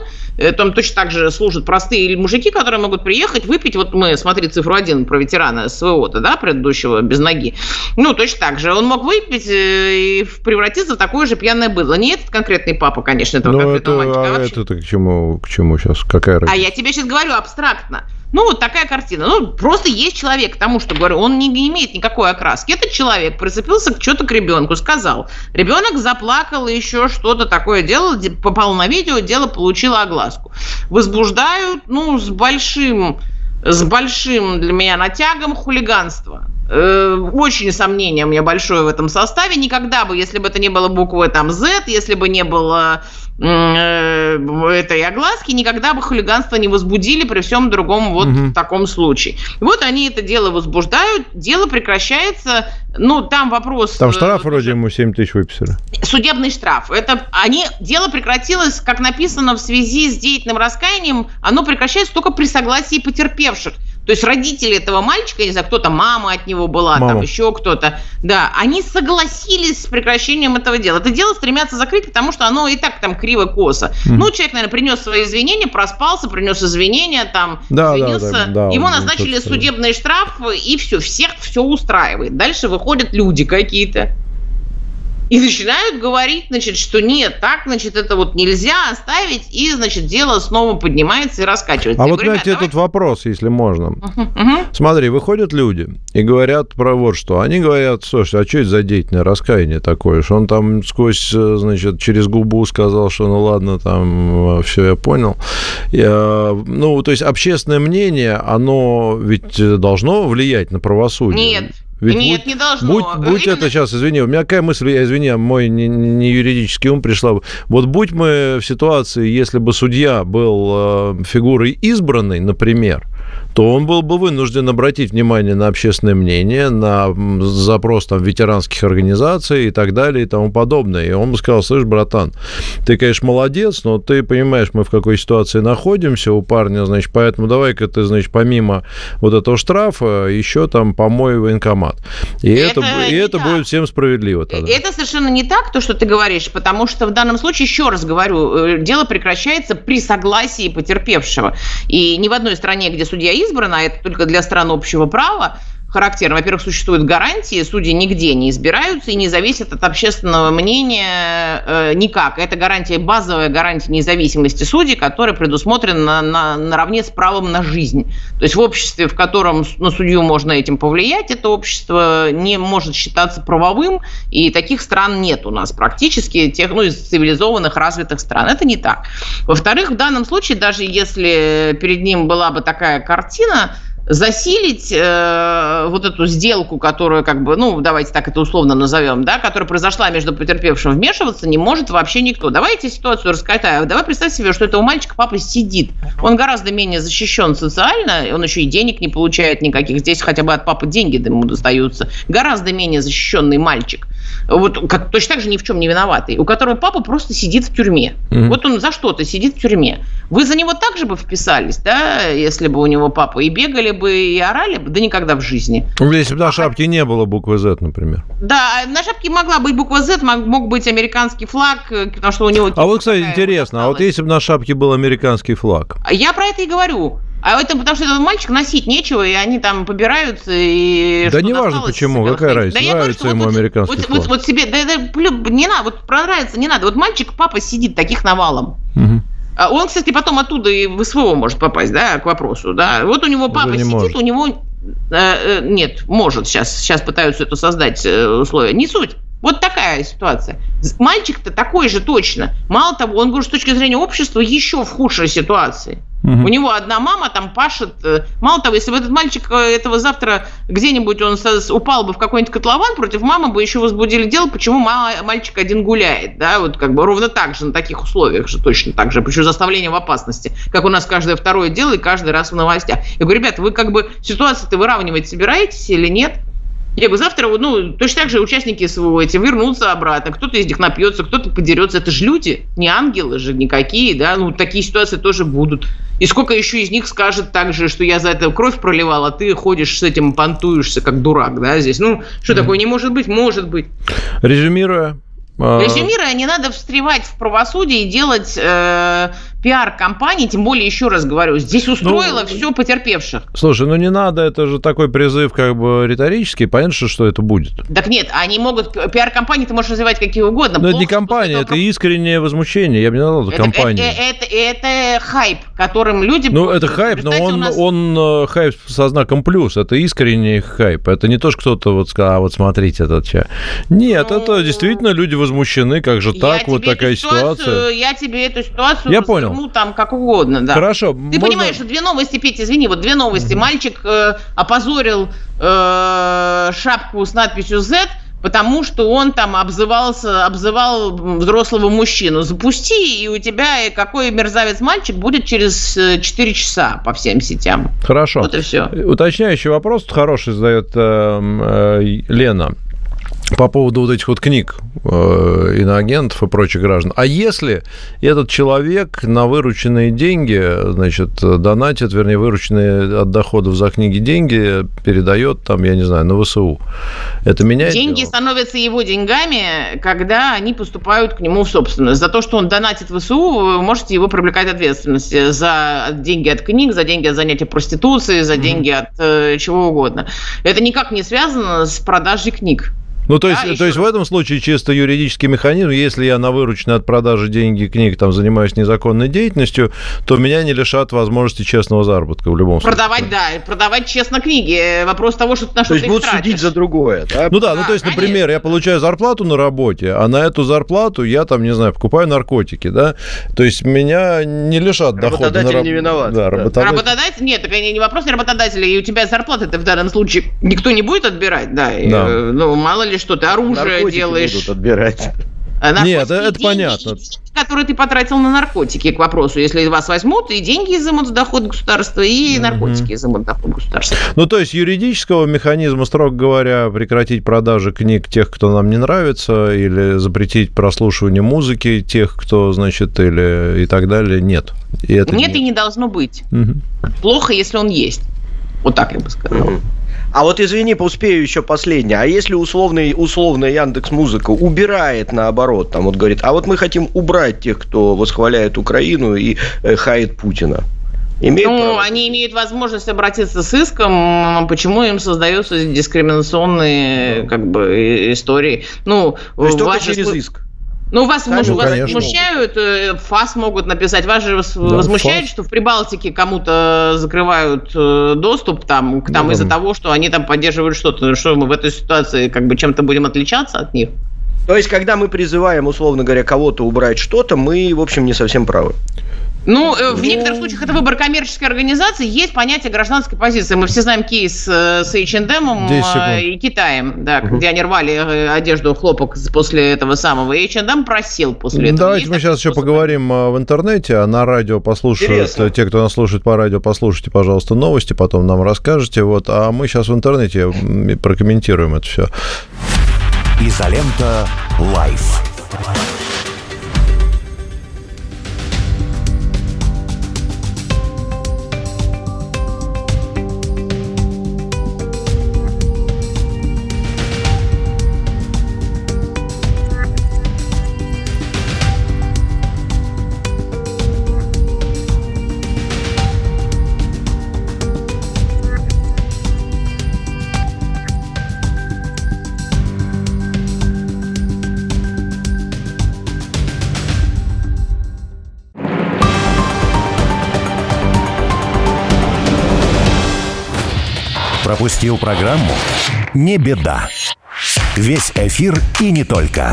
там точно так же служат простые мужики, которые могут приехать, выпить. Вот мы, смотри, цифру один про ветерана СВО-то, да, предыдущего, без ноги. Ну, точно так же. Он мог выпить и превратиться в такое же пьяное быдло. Не этот конкретный папа, конечно, этого Ну, конкретного это, мальчика, а а вообще это к чему, к чему сейчас? Какая а разница? я тебе сейчас говорю абстрактно. Ну, вот такая картина. Ну, просто есть человек, к тому, что говорю, он не, не имеет никакой окраски. Этот человек прицепился к что-то к ребенку, сказал. Ребенок заплакал, и еще что-то такое делал, де- попал на видео, дело получило огласку. Возбуждают, ну, с большим, с большим для меня натягом хулиганство. Э, Очень сомнение у меня большое в этом составе. Никогда бы, если бы это не было буквы там Z, если бы не было э, этой огласки, никогда бы хулиганство не возбудили при всем другом вот в таком случае. Вот они это дело возбуждают, дело прекращается. Ну, там вопрос... Там э, штраф тоже- вроде ему 7 тысяч выписали. судебный штраф. Это они дело прекратилось, как написано в связи с деятельным раскаянием, оно прекращается только при согласии потерпевших. То есть родители этого мальчика, я не знаю, кто-то мама от него была, там Мама. еще кто-то, да, они согласились с прекращением этого дела. Это дело стремятся закрыть, потому что оно и так там криво-косо. Мгм. Ну, человек, наверное, принес свои извинения, проспался, принес извинения, там, Да, да, извинился. да, да, Ему он назначили что-то сказал. судебный штраф, и все, всех все устраивает. Дальше выходят люди какие-то. И начинают говорить, значит, что нет, так, значит, это вот нельзя оставить, и, значит, дело снова поднимается и раскачивается. А Я вот, говорю, знаете, «Ребят, этот вопрос, если можно. давайте». Мгм. Смотри, выходят люди и говорят про вот что. Они говорят, слушай, а что это за деятельное раскаяние такое? Что он там сквозь, э, значит, через губу сказал, что ну ладно, там все, я понял. Я, ну, то есть общественное мнение, оно ведь э, должно влиять на правосудие. Нет, Ведь нет, будь- не должно. Будь, будь Именно- это сейчас, извини, у меня какая мысль, я извини, мой не, не юридический ум пришла. Вот будь мы в ситуации, если бы судья был э, фигурой избранной, например, то он был бы вынужден обратить внимание на общественное мнение, на запрос там ветеранских организаций и так далее и тому подобное. И он бы сказал, слышь, братан, ты, конечно, молодец, но ты понимаешь, мы в какой ситуации находимся у парня, значит, поэтому давай-ка ты, значит, помимо вот этого штрафа еще там помой военкомат. И это, Это и это так. будет всем справедливо тогда. Это совершенно не так, то, что ты говоришь, потому что в данном случае, еще раз говорю, э, дело прекращается при согласии потерпевшего. И ни в одной стране, где судья избран, а это только для стран общего права, характерно. Во-первых, существуют гарантии, судьи нигде не избираются и не зависят от общественного мнения э, никак. Это гарантия, базовая гарантия независимости судей, которая предусмотрена на, на- наравне с правом на жизнь. То есть в обществе, в котором на судью можно этим повлиять, это общество не может считаться правовым, и таких стран нет у нас практически, тех, ну, из цивилизованных, развитых стран. Это не так. Во-вторых, в данном случае, даже если перед ним была бы такая картина, засилить э, вот эту сделку, которую, как бы, ну, давайте так это условно назовем, да, которая произошла между потерпевшим, вмешиваться не может вообще никто. Давайте ситуацию раскатаю. Давай представь себе, что этого мальчика папа сидит. Он гораздо менее защищен социально, он еще и денег не получает никаких. Здесь хотя бы от папы деньги ему достаются. Гораздо менее защищенный мальчик. Вот как, точно так же ни в чем не виноватый, у которого папа просто сидит в тюрьме. Мгм. Вот он за что-то сидит в тюрьме. Вы за него также бы вписались, да, если бы у него папа и бегали бы, и орали бы? Да никогда в жизни. Ну, Если бы на шапке не было буквы Z, например. Да, на шапке могла быть буква Z, мог, быть американский флаг, э, потому что у него... А вот, кстати, интересно, а вот если бы на шапке был американский флаг? Я про это и говорю. А это потому что этот мальчик носить нечего, и они там побираются и... Да неважно досталось, почему, какая разница, я говорю, нравится что ему вот- американский вот, флаг. Вот, вот себе, да, да, не надо, вот понравится, не надо. Вот мальчик, папа сидит таких навалом. А Он, кстати, потом оттуда и в СВО может попасть, да, к вопросу, да. Вот у него папа не сидит, может. у него Э, нет, может сейчас. Сейчас пытаются это создать условия. Не суть. Вот такая ситуация. Мальчик-то такой же точно. Мало того, он, говорит, с точки зрения общества еще в худшей ситуации. Угу. У него одна мама там пашет. Э, мало того, если бы этот мальчик э, этого завтра где-нибудь он упал бы в какой-нибудь котлован, против мамы бы еще возбудили дело, почему мальчик один гуляет. Да, вот как бы ровно так же, на таких условиях же точно так же. Причем заставление в опасности. Как у нас каждое второе дело и каждый раз в новостях. Я говорю, ребята, вы как бы ситуацию-то выравнивать собираетесь или нет? Я говорю, завтра, ну, точно так же участники СВО эти вернутся обратно. Кто-то из них напьется, кто-то подерется. Это же люди, не ангелы же никакие, да. Ну, такие ситуации тоже будут. И сколько еще из них скажет так же, что я за это кровь проливал, а ты ходишь с этим, понтуешься как дурак, да, здесь. Ну, что mm-hmm. такое не может быть? Может быть. Резюмируя, а, Резюмируя, не надо встревать в правосудие и делать э, пиар-компании, тем более, еще раз говорю, здесь устроило ну, все потерпевших. Слушай, ну не надо, это же такой призыв как бы риторический, понятно, что это будет. Так нет, они могут, пиар-компании ты можешь развивать какие угодно. Но это не компания, это искреннее возмущение, я бы не назвал это компанией. Это, это, это, хайп, которым люди... Ну, это хайп, но он, нас... он э, хайп со знаком плюс, это искренний хайп, это не то, что кто-то вот сказал, а вот смотрите этот чай. Нет, ну... это действительно люди возмущены, как же так, я вот такая ситуация. Я тебе эту ситуацию я понял. Ну там как угодно, да. Хорошо. Ты можно... понимаешь, что две новости, Петя, извини, вот две новости. Угу. Мальчик э, опозорил э, шапку с надписью Z, потому что он там обзывался, обзывал взрослого мужчину. Запусти, и у тебя какой мерзавец мальчик будет через 4 э, часа по всем сетям. Хорошо. Вот и все. Уточняющий вопрос хороший задает э, э, Лена по поводу вот этих вот книг э, иноагентов и прочих граждан. А если этот человек на вырученные деньги, значит, донатит, вернее, вырученные от доходов за книги деньги передает там, я не знаю, на ВСУ, это меняет Деньги дело? становятся его деньгами, когда они поступают к нему в собственность. За то, что он донатит ВСУ, вы можете его привлекать ответственность за деньги от книг, за деньги от занятия проституцией, за деньги mm-hmm. от э, чего угодно. Это никак не связано с продажей книг. Ну, то есть, да, то есть в этом случае чисто юридический механизм, если я на вырученные от продажи деньги книг там занимаюсь незаконной деятельностью, то меня не лишат возможности честного заработка в любом продавать, случае. Продавать, да, продавать честно книги. Вопрос того, что ты на что То есть будут тратишь. судить за другое, да? Ну да, да ну то есть, конечно. например, я получаю зарплату на работе, а на эту зарплату я там, не знаю, покупаю наркотики, да? То есть меня не лишат дохода. Работодатель на... не виноват. Да, да. Работодатель... работодатель... Нет, это не вопрос не работодателя, и у тебя зарплаты-то в данном случае никто не будет отбирать, да? да. И, э, ну, мало ли что, ты оружие наркотики делаешь. будут отбирать. А Нет, это деньги, понятно. Которые ты потратил на наркотики, к вопросу. Если вас возьмут, и деньги изымут с доход государства, и угу. наркотики изымут с доход государства. Ну, то есть юридического механизма, строго говоря, прекратить продажи книг тех, кто нам не нравится, или запретить прослушивание музыки тех, кто, значит, или и так далее, нет. И это нет, не... и не должно быть. Угу. Плохо, если он есть. Вот так я бы сказал. Угу. А вот извини, успею еще последнее. А если условный, условный Яндекс Музыка убирает наоборот, там вот говорит, а вот мы хотим убрать тех, кто восхваляет Украину и э, хает Путина. Имеют ну, право? они имеют возможность обратиться с иском, почему им создаются дискриминационные как бы истории. Ну, То есть только через иск. Ну, вас, Сами, может, вас возмущают, э, ФАС могут написать. Вас же да, возмущает, ФАС. что в Прибалтике кому-то закрывают э, доступ там, к, там да, из-за того, что они там поддерживают что-то. Что мы в этой ситуации как бы чем-то будем отличаться от них? То есть, когда мы призываем, условно говоря, кого-то убрать что-то, мы, в общем, не совсем правы. Ну, э, в некоторых случаях это выбор коммерческой организации. Есть понятие гражданской позиции. Мы все знаем кейс э, с H&M и Китаем, да, угу. где они рвали одежду хлопок после этого самого. И H&M просил после этого. Давайте Есть мы сейчас еще поговорим в интернете, а на радио послушают. Интересно. Те, кто нас слушает по радио, послушайте, пожалуйста, новости, потом нам расскажете. Вот, а мы сейчас в интернете прокомментируем это все. Изолента Лайф. Пропустил программу? Не беда. Весь эфир и не только.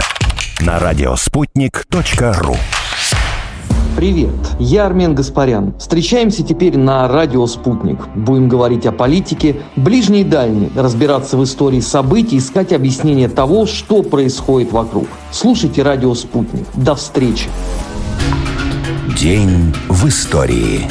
На радиоспутник.ру Привет, я Армен Гаспарян. Встречаемся теперь на радио «Спутник». Будем говорить о политике, ближней и дальней, разбираться в истории событий, искать объяснение того, что происходит вокруг. Слушайте радио «Спутник». До встречи. День в истории.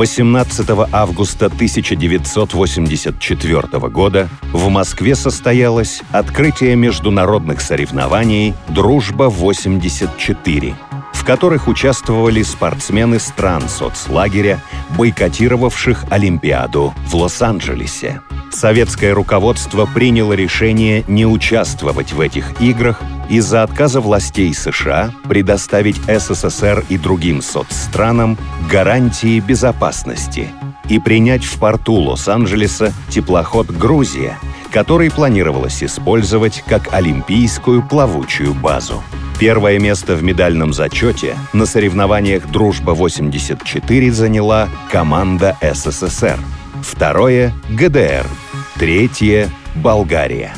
18 августа 1984 года в Москве состоялось открытие международных соревнований «Дружба-84», в которых участвовали спортсмены стран соцлагеря, бойкотировавших Олимпиаду в Лос-Анджелесе. Советское руководство приняло решение не участвовать в этих играх из-за отказа властей США предоставить СССР и другим соцстранам гарантии безопасности и принять в порту Лос-Анджелеса теплоход «Грузия», который планировалось использовать как олимпийскую плавучую базу. Первое место в медальном зачете на соревнованиях «Дружба-84» заняла команда СССР. Второе — ГДР. Третье — Болгария.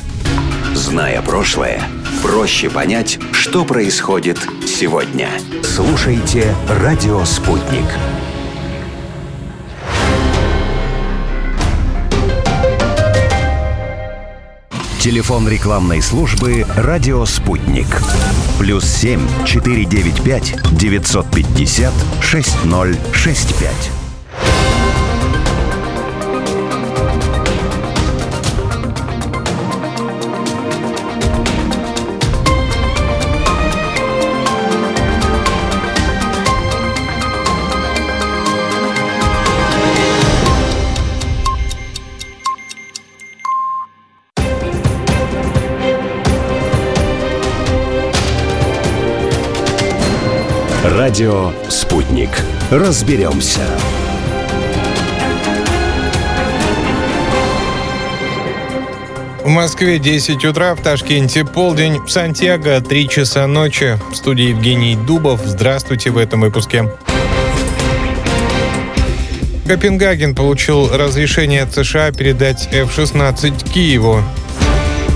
Зная прошлое, проще понять, что происходит сегодня. Слушайте «Радио Спутник». Телефон рекламной службы «Радио Спутник». Плюс семь четыре девять пять девятьсот пятьдесят шесть ноль шесть пять. Радио «Спутник». Разберемся. В Москве 10 утра, в Ташкенте полдень, в Сантьяго 3 часа ночи. В студии Евгений Дубов. Здравствуйте в этом выпуске. Копенгаген получил разрешение США передать F-16 Киеву.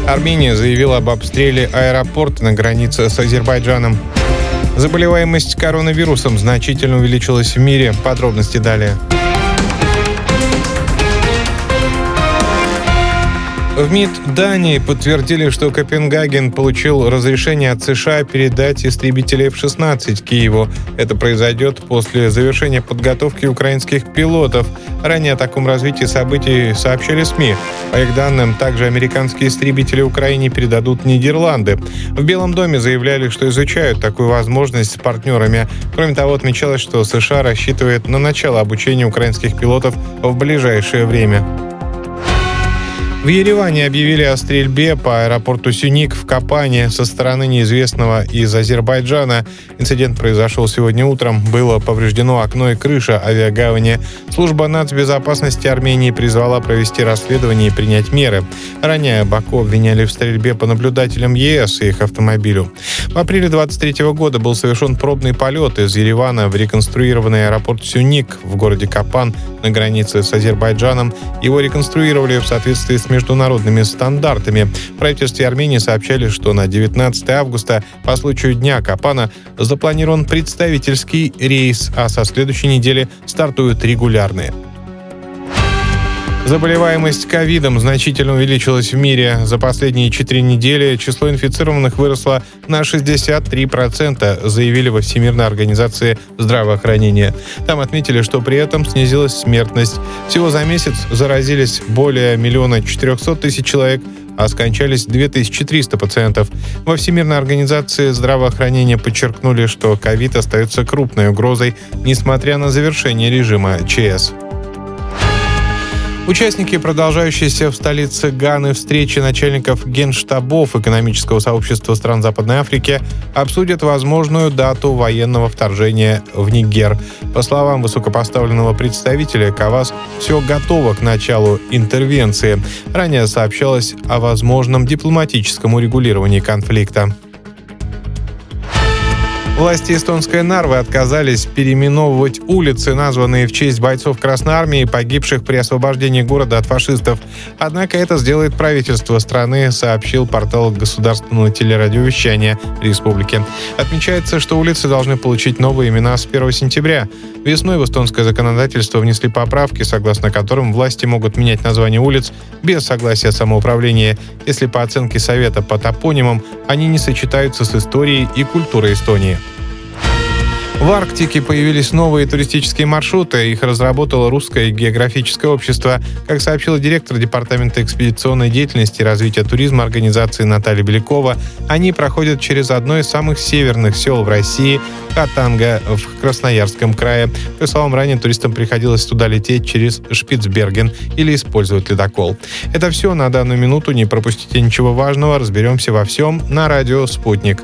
Армения заявила об обстреле аэропорта на границе с Азербайджаном. Заболеваемость коронавирусом значительно увеличилась в мире. Подробности далее. В МИД Дании подтвердили, что Копенгаген получил разрешение от США передать истребители F-16 Киеву. Это произойдет после завершения подготовки украинских пилотов. Ранее о таком развитии событий сообщили СМИ. По их данным, также американские истребители Украине передадут Нидерланды. В Белом доме заявляли, что изучают такую возможность с партнерами. Кроме того, отмечалось, что США рассчитывает на начало обучения украинских пилотов в ближайшее время. В Ереване объявили о стрельбе по аэропорту Сюник в Капане со стороны неизвестного из Азербайджана. Инцидент произошел сегодня утром. Было повреждено окно и крыша авиагавани. Служба нацбезопасности Армении призвала провести расследование и принять меры. Ранее Баку обвиняли в стрельбе по наблюдателям ЕС и их автомобилю. В апреле 23 года был совершен пробный полет из Еревана в реконструированный аэропорт Сюник в городе Капан на границе с Азербайджаном. Его реконструировали в соответствии с международными стандартами. В правительстве Армении сообщали, что на 19 августа по случаю Дня Капана запланирован представительский рейс, а со следующей недели стартуют регулярные. Заболеваемость ковидом значительно увеличилась в мире. За последние четыре недели число инфицированных выросло на 63%, заявили во Всемирной организации здравоохранения. Там отметили, что при этом снизилась смертность. Всего за месяц заразились более миллиона четырехсот тысяч человек, а скончались 2300 пациентов. Во Всемирной организации здравоохранения подчеркнули, что ковид остается крупной угрозой, несмотря на завершение режима ЧС. Участники продолжающейся в столице Ганы встречи начальников генштабов экономического сообщества стран Западной Африки обсудят возможную дату военного вторжения в Нигер. По словам высокопоставленного представителя, КАВАС все готово к началу интервенции. Ранее сообщалось о возможном дипломатическом урегулировании конфликта. Власти эстонской Нарвы отказались переименовывать улицы, названные в честь бойцов Красной Армии, погибших при освобождении города от фашистов. Однако это сделает правительство страны, сообщил портал государственного телерадиовещания республики. Отмечается, что улицы должны получить новые имена с 1 сентября. Весной в эстонское законодательство внесли поправки, согласно которым власти могут менять название улиц без согласия самоуправления, если по оценке Совета по топонимам они не сочетаются с историей и культурой Эстонии. В Арктике появились новые туристические маршруты. Их разработало Русское географическое общество. Как сообщила директор Департамента экспедиционной деятельности и развития туризма организации Наталья Белякова, они проходят через одно из самых северных сел в России – Хатанга в Красноярском крае. По словам ранее, туристам приходилось туда лететь через Шпицберген или использовать ледокол. Это все на данную минуту. Не пропустите ничего важного. Разберемся во всем на радио «Спутник».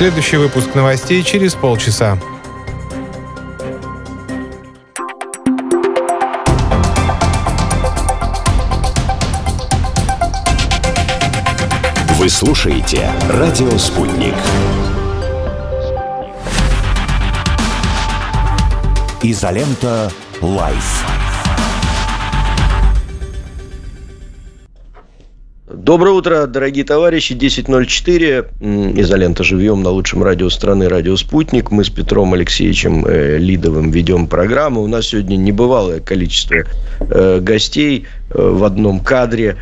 Следующий выпуск новостей через полчаса. Вы слушаете «Радио Спутник». Изолента «Live». Доброе утро, дорогие товарищи. 10.04. Изолента живьем на лучшем радио страны «Радио Спутник». Мы с Петром Алексеевичем э, Лидовым ведем программу. У нас сегодня небывалое количество э, гостей э, в одном кадре.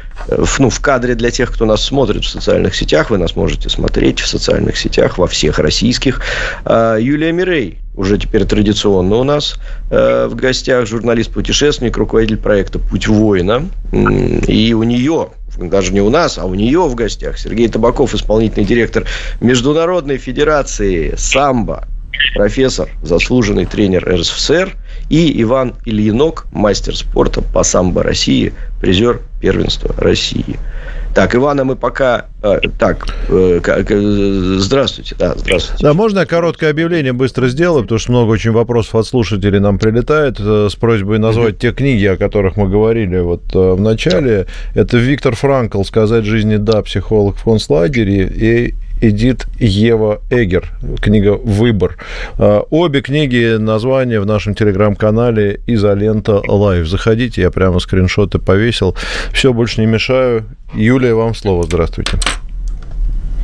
Ну, в кадре для тех, кто нас смотрит в социальных сетях. Вы нас можете смотреть в социальных сетях, во всех российских. Э, Юлия Мирей, уже теперь традиционно у нас э, в гостях журналист-путешественник, руководитель проекта «Путь воина». И у нее даже не у нас, а у нее в гостях Сергей Табаков, исполнительный директор Международной Федерации самбо, профессор, заслуженный тренер РСФСР, и Иван Ильинок, мастер спорта по самбо России, призер первенства России. Так, Ивана мы пока... Э, так, э, э, здравствуйте. Да, здравствуйте. Да, можно я короткое объявление быстро сделаю, потому что много очень вопросов от слушателей нам прилетает с просьбой назвать mm-hmm. те книги, о которых мы говорили вот в начале. Это Виктор Франкл «Сказать жизни да. Психолог в концлагере» и Эдит Ева Эгер. Книга «Выбор». А, обе книги, названия в нашем телеграм-канале «Изолента Лайв». Заходите, я прямо скриншоты повесил. Все, больше не мешаю. Юлия, вам слово. Здравствуйте.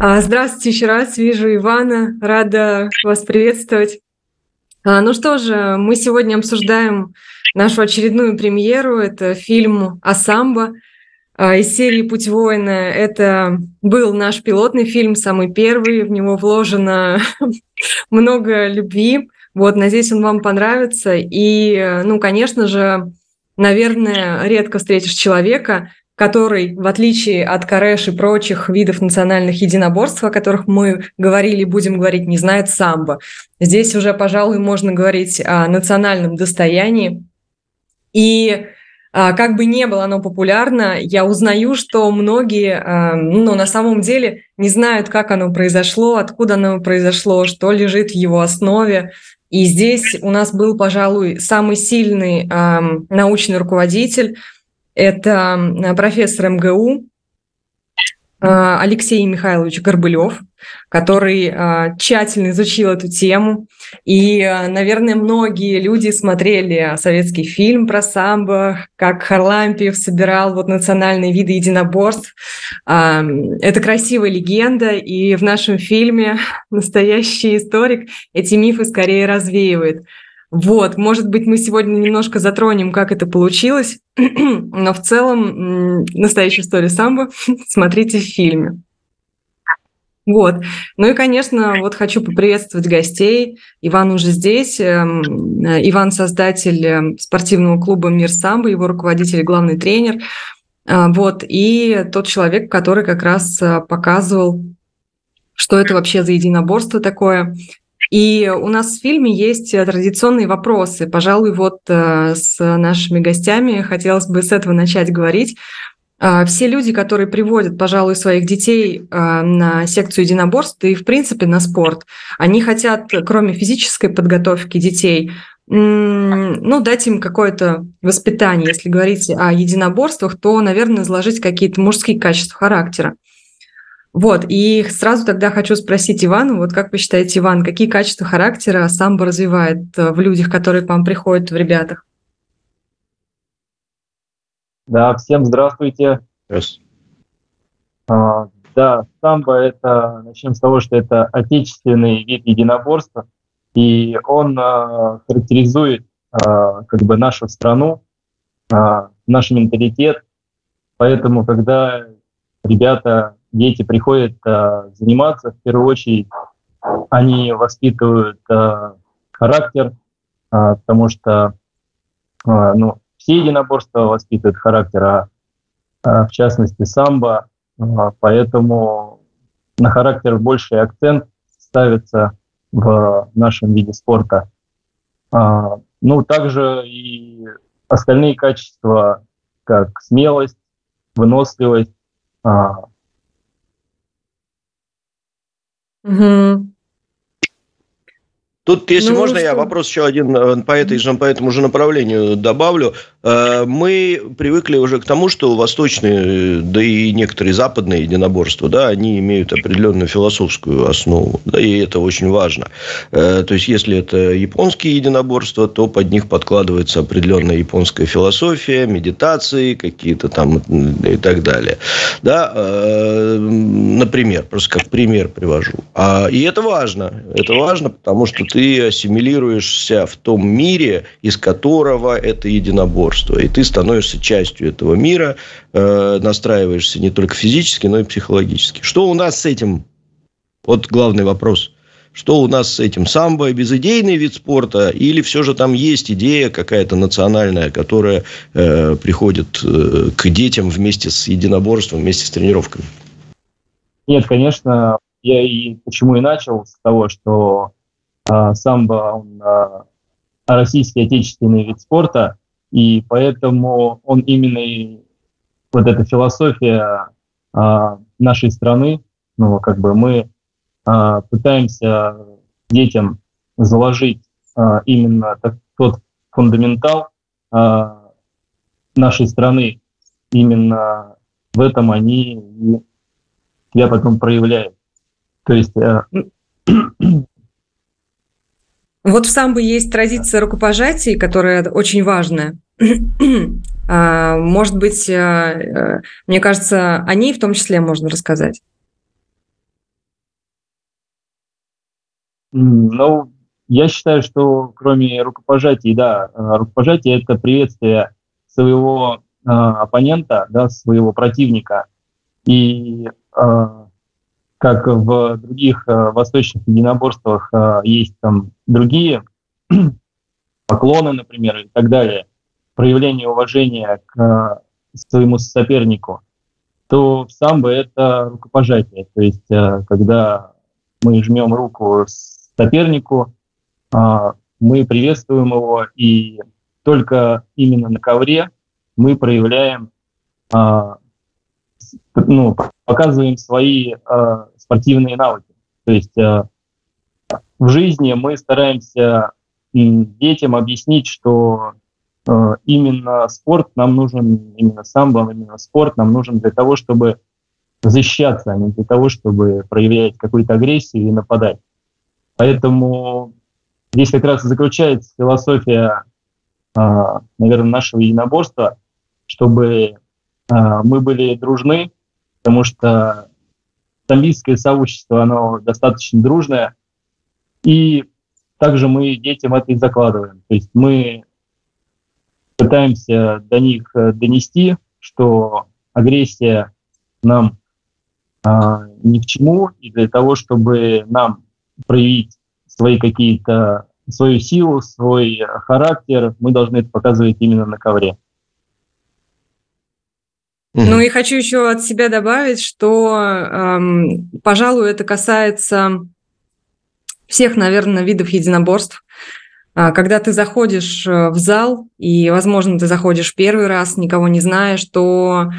А, здравствуйте еще раз. Вижу Ивана. Рада вас приветствовать. А, ну что же, мы сегодня обсуждаем нашу очередную премьеру. Это фильм «Асамба», из серии «Путь воина». Это был наш пилотный фильм, самый первый. В него вложено много любви. Вот, надеюсь, он вам понравится. И, ну, конечно же, наверное, редко встретишь человека, который, в отличие от кареш и прочих видов национальных единоборств, о которых мы говорили и будем говорить, не знает самбо. Здесь уже, пожалуй, можно говорить о национальном достоянии. И а, как бы не было оно популярно, я узнаю, что многие, а, ну, на самом деле не знают, как оно произошло, откуда оно произошло, что лежит в его основе. И здесь у нас был, пожалуй, самый сильный научный руководитель. Это профессор МГУ а, Алексей Михайлович Горбылев, который а, тщательно изучил эту тему. И, а, наверное, многие люди смотрели советский фильм про самбо, как Харлампиев собирал вот национальные виды единоборств. Это красивая легенда, и в нашем фильме настоящий историк эти мифы скорее развеивает. Вот, может быть, мы сегодня немножко затронем, как это получилось, но в целом настоящая история самбо смотрите в фильме. Вот. Ну и, конечно, вот хочу поприветствовать гостей. Иван уже здесь. Эм, Иван – создатель эм, спортивного клуба «Мир самбо», его руководитель и главный тренер. А, вот. И тот человек, который как раз э, показывал, что это вообще за единоборство такое, и у нас в фильме есть э, традиционные вопросы. Пожалуй, вот э, с нашими гостями хотелось бы с этого начать говорить. А, все люди, которые приводят, пожалуй, своих детей э, на секцию единоборств и, в принципе, на спорт, они хотят, кроме физической подготовки детей, ну, дать им какое-то воспитание. Если говорить о единоборствах, то, наверное, заложить какие-то мужские качества характера. Вот, и сразу тогда хочу спросить Ивана, вот как вы считаете, Иван, какие качества характера самбо развивает э, в людях, которые к вам приходят, в ребятах? Да, всем здравствуйте. Yes. А, да, самбо это, начнем с того, что это отечественный вид единоборства, и он а, характеризует а, как бы нашу страну, а, наш менталитет. Поэтому, когда ребята дети приходят э, заниматься, в первую очередь они воспитывают э, характер, э, потому что э, ну, все единоборства воспитывают характер, а э, в частности самбо, э, поэтому на характер больший акцент ставится в нашем виде спорта. А, ну, также и остальные качества, как смелость, выносливость, а, Угу. Тут, если ну, можно, что? я вопрос еще один э, по, этой же, по этому же направлению добавлю. Э, мы привыкли уже к тому, что восточные, да и некоторые западные единоборства, да, они имеют определенную философскую основу, да, и это очень важно. Э, то есть, если это японские единоборства, то под них подкладывается определенная японская философия, медитации какие-то там и так далее. Да, например, просто как пример привожу. А, и это важно. Это важно, потому что ты ассимилируешься в том мире, из которого это единоборство. И ты становишься частью этого мира, э, настраиваешься не только физически, но и психологически. Что у нас с этим? Вот главный вопрос. Что у нас с этим? Самбо – безыдейный вид спорта? Или все же там есть идея какая-то национальная, которая э, приходит э, к детям вместе с единоборством, вместе с тренировками? Нет, конечно, я и почему и начал с того, что самбо, он а, российский отечественный вид спорта, и поэтому он именно и вот эта философия а, нашей страны, ну, как бы мы а, пытаемся детям заложить а, именно тот фундаментал а, нашей страны. Именно в этом они я потом проявляю. То есть а, Вот в самбо есть традиция рукопожатий, которая очень важная. А, может быть, э, э, мне кажется, о ней в том числе можно рассказать. Ну, я считаю, что кроме рукопожатий, да, э, рукопожатие – это приветствие своего оппонента, да, своего противника. И как в других э, восточных единоборствах э, есть там другие поклоны, например, и так далее, проявление уважения к э, своему сопернику, то в самбо это рукопожатие. То есть, когда мы жмем руку сопернику, мы приветствуем его, и только именно на ковре мы проявляем ну, показываем свои э, спортивные навыки. То есть э, в жизни мы стараемся детям объяснить, что э, именно спорт нам нужен, именно самбо, именно спорт нам нужен для того, чтобы защищаться, а не для того, чтобы проявлять какую-то агрессию и нападать. Поэтому здесь как раз и заключается философия, э, наверное, нашего единоборства, чтобы а, мы были дружны, потому что тамбийское сообщество, оно достаточно дружное, и также мы детям это и закладываем. То есть мы пытаемся до них э, донести, что агрессия нам а, ни к чему, и для того, чтобы нам проявить свои какие-то свою силу, свой характер, мы должны это показывать именно на ковре. Ну и хочу еще от себя добавить, что, эм, пожалуй, это касается всех, наверное, видов единоборств. А, когда ты заходишь э, в зал, и, возможно, ты заходишь первый раз, никого не знаешь, то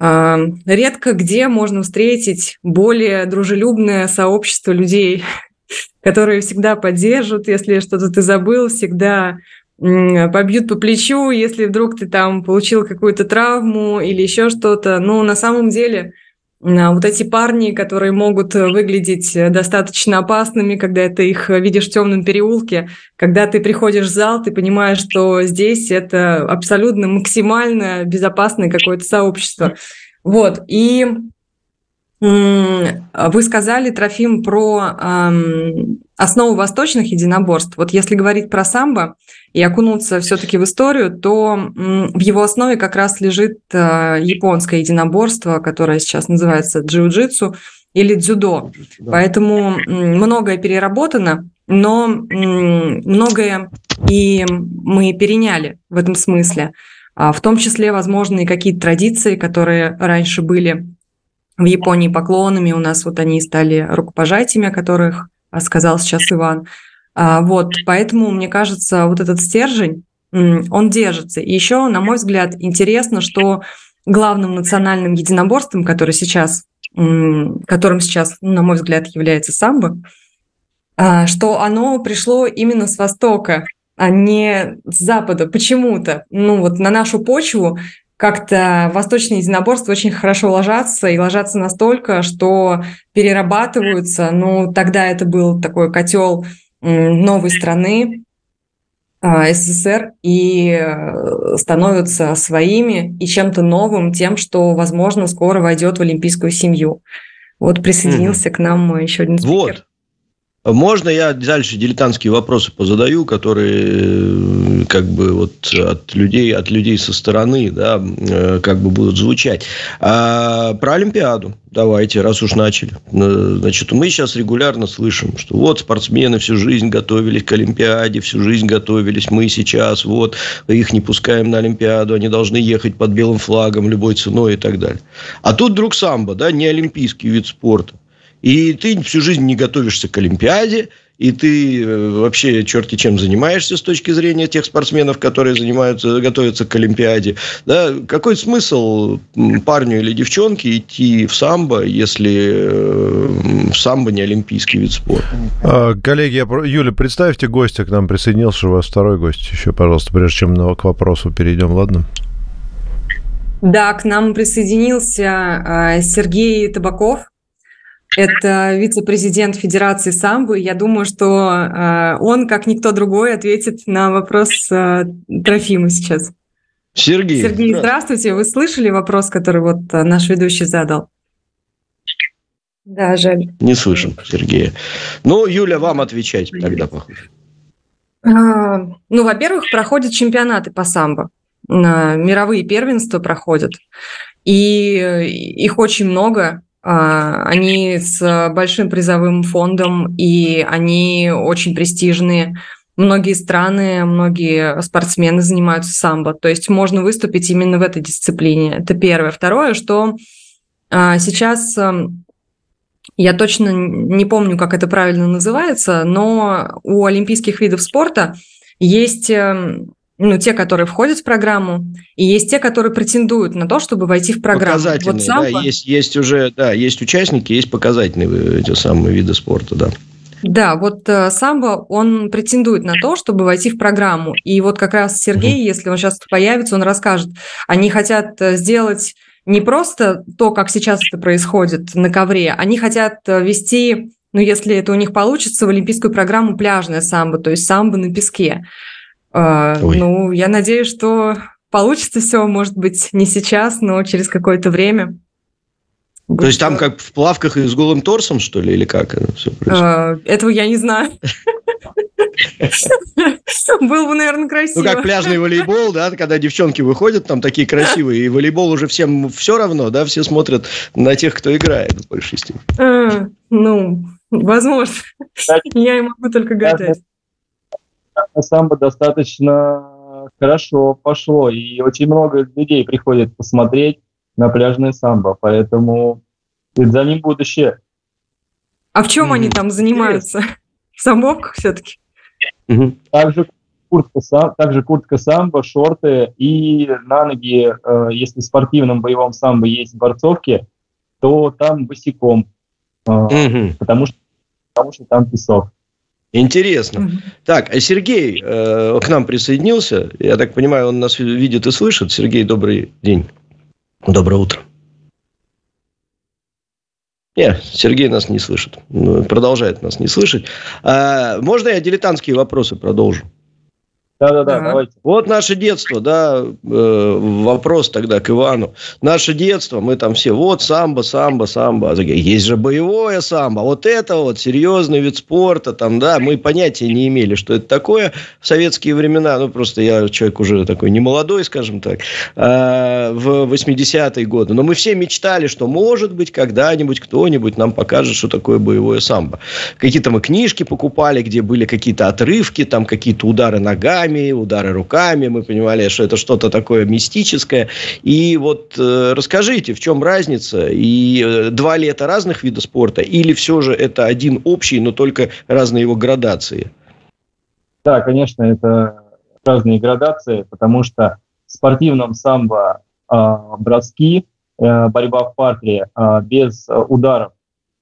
э, редко где можно встретить более дружелюбное сообщество людей, которые всегда поддержат, если что-то ты забыл, всегда побьют по плечу, если вдруг ты там получил какую-то травму или еще что-то. Ну, на самом деле, а, вот эти парни, которые могут выглядеть достаточно опасными, когда ты их видишь в темном переулке, когда ты приходишь в зал, ты понимаешь, что здесь это абсолютно максимально безопасное какое-то сообщество. Вот, и вы сказали, Трофим, про эм, основу восточных единоборств. Вот если говорить про самбо и окунуться все-таки в историю, то в его основе как раз лежит э, японское единоборство, которое сейчас называется джиу-джитсу или дзюдо. Да. Поэтому многое переработано, но многое и мы переняли в этом смысле. А в том числе, возможно, и какие-то традиции, которые раньше были в Японии поклонами, у нас вот они стали рукопожатиями, о которых сказал сейчас Иван. А, вот, поэтому, мне кажется, вот этот стержень, он держится. И еще, на мой взгляд, интересно, что главным национальным единоборством, который сейчас, которым сейчас, на мой взгляд, является самбо, а, что оно пришло именно с Востока, а не с Запада. Почему-то. Ну вот на нашу почву как-то восточные единоборства очень хорошо ложатся, и ложатся настолько, что перерабатываются. Ну, тогда это был такой котел новой страны, а, СССР, и э, становятся своими и чем-то новым, тем, что, возможно, скоро войдет в олимпийскую семью. Вот присоединился mm. к нам еще один спикер. Вот. Можно я дальше дилетантские вопросы позадаю, которые э, как бы вот от людей, от людей со стороны, да, э, как бы будут звучать. А, про Олимпиаду давайте, раз уж начали. Э, значит, мы сейчас регулярно слышим, что вот спортсмены всю жизнь готовились к Олимпиаде, всю жизнь готовились, мы сейчас вот их не пускаем на Олимпиаду, они должны ехать под белым флагом любой ценой и так далее. А тут вдруг самбо, да, не олимпийский вид спорта. И ты всю жизнь не готовишься к Олимпиаде, и ты э, вообще черти чем занимаешься с точки зрения тех спортсменов, которые занимаются, готовятся к Олимпиаде. Да? Какой смысл парню или девчонке идти в самбо, если э, самбо не олимпийский вид спорта? А, коллеги, я... Юля, представьте гостя к нам присоединился, у вас второй гость еще, пожалуйста, прежде чем к вопросу перейдем, ладно? Да, к нам присоединился а, Сергей Табаков, это вице-президент Федерации самбо. Я думаю, что э, он, как никто другой, ответит на вопрос э, Трофима сейчас. Сергей. Сергей, здравствуйте. Вы слышали вопрос, который вот э, наш ведущий задал? Да, жаль. Не слышим, Сергея. Ну, Юля, вам отвечать тогда, похоже. А, ну, во-первых, проходят чемпионаты по самбо. Мировые первенства проходят. И их очень много. А, они с большим призовым фондом, и они очень престижные. Многие страны, многие спортсмены занимаются самбо. То есть можно выступить именно в этой дисциплине. Это первое. Второе, что а, сейчас эм, я точно не помню, как это правильно называется, но у олимпийских видов спорта есть эм, ну, те, которые входят в программу, и есть те, которые претендуют на то, чтобы войти в программу. Показательные, вот самбо... да, есть, есть уже, да, есть участники, есть показательные эти самые виды спорта, да. Да, вот э, самбо, он претендует на то, чтобы войти в программу. И вот как раз Сергей, угу. если он сейчас появится, он расскажет. Они хотят э, сделать не просто то, как сейчас это происходит на ковре, они хотят э, вести, ну, если это у них получится, в олимпийскую программу пляжное самбо, то есть самбо на песке. А, ну, я надеюсь, что получится все, может быть, не сейчас, но через какое-то время. То есть там как в плавках и с голым торсом, что ли, или как это все происходит? Этого я не знаю. Был бы, наверное, красиво. Ну, как пляжный волейбол, да, когда девчонки выходят там такие красивые, и волейбол уже всем все равно, да, все смотрят на тех, кто играет в большей степени. А, ну, возможно. Я и могу только гадать самбо достаточно хорошо пошло, и очень много людей приходит посмотреть на пляжное самбо, поэтому за ним будущее. А в чем mm-hmm. они там занимаются? В самбовках все-таки? Mm-hmm. Также куртка, также куртка самбо, шорты и на ноги, э, если в спортивном боевом самбо есть борцовки, то там босиком, mm-hmm. потому, что, потому что там песок. Интересно. Mm-hmm. Так, а Сергей э, к нам присоединился. Я так понимаю, он нас видит и слышит. Сергей, добрый день. Доброе утро. Нет, Сергей нас не слышит. Ну, продолжает нас не слышать. А, можно я дилетантские вопросы продолжу? Да-да-да, ага. давайте. Вот наше детство, да, э, вопрос тогда к Ивану. Наше детство, мы там все, вот самбо, самбо, самбо. Есть же боевое самбо. Вот это вот серьезный вид спорта, там, да, мы понятия не имели, что это такое в советские времена. Ну, просто я человек уже такой не молодой, скажем так, а, в 80-е годы. Но мы все мечтали, что, может быть, когда-нибудь кто-нибудь нам покажет, что такое боевое самбо. Какие-то мы книжки покупали, где были какие-то отрывки, там какие-то удары ногами, ногами, удары руками. Мы понимали, что это что-то такое мистическое. И вот э, расскажите, в чем разница? И э, два ли это разных видов спорта? Или все же это один общий, но только разные его градации? Да, конечно, это разные градации, потому что в спортивном самбо э, броски, э, борьба в партере э, без ударов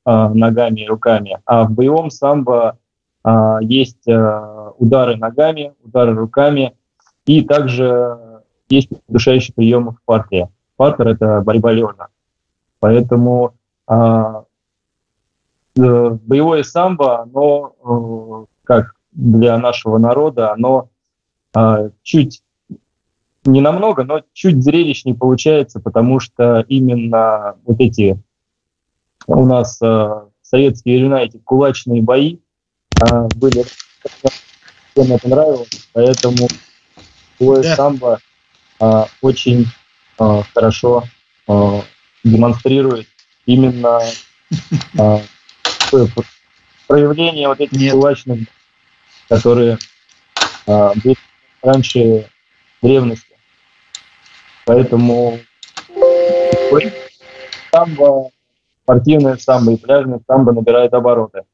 э, ногами и руками, а в боевом самбо а, есть э, удары ногами, удары руками, и также есть удушающие приемы в партере. Партер – это борьба лежа. Поэтому а, э, боевое самбо, оно, э, как для нашего народа, оно а, чуть не намного, но чуть зрелищнее получается, потому что именно вот эти у нас в советские эти кулачные бои, а, были. Всем это нравилось, поэтому твой да. самбо а, очень а, хорошо а, демонстрирует именно а, проявление вот этих Нет. кулачных, которые а, были раньше древности. Поэтому самбо, спортивное самбо и пляжное самбо набирает обороты.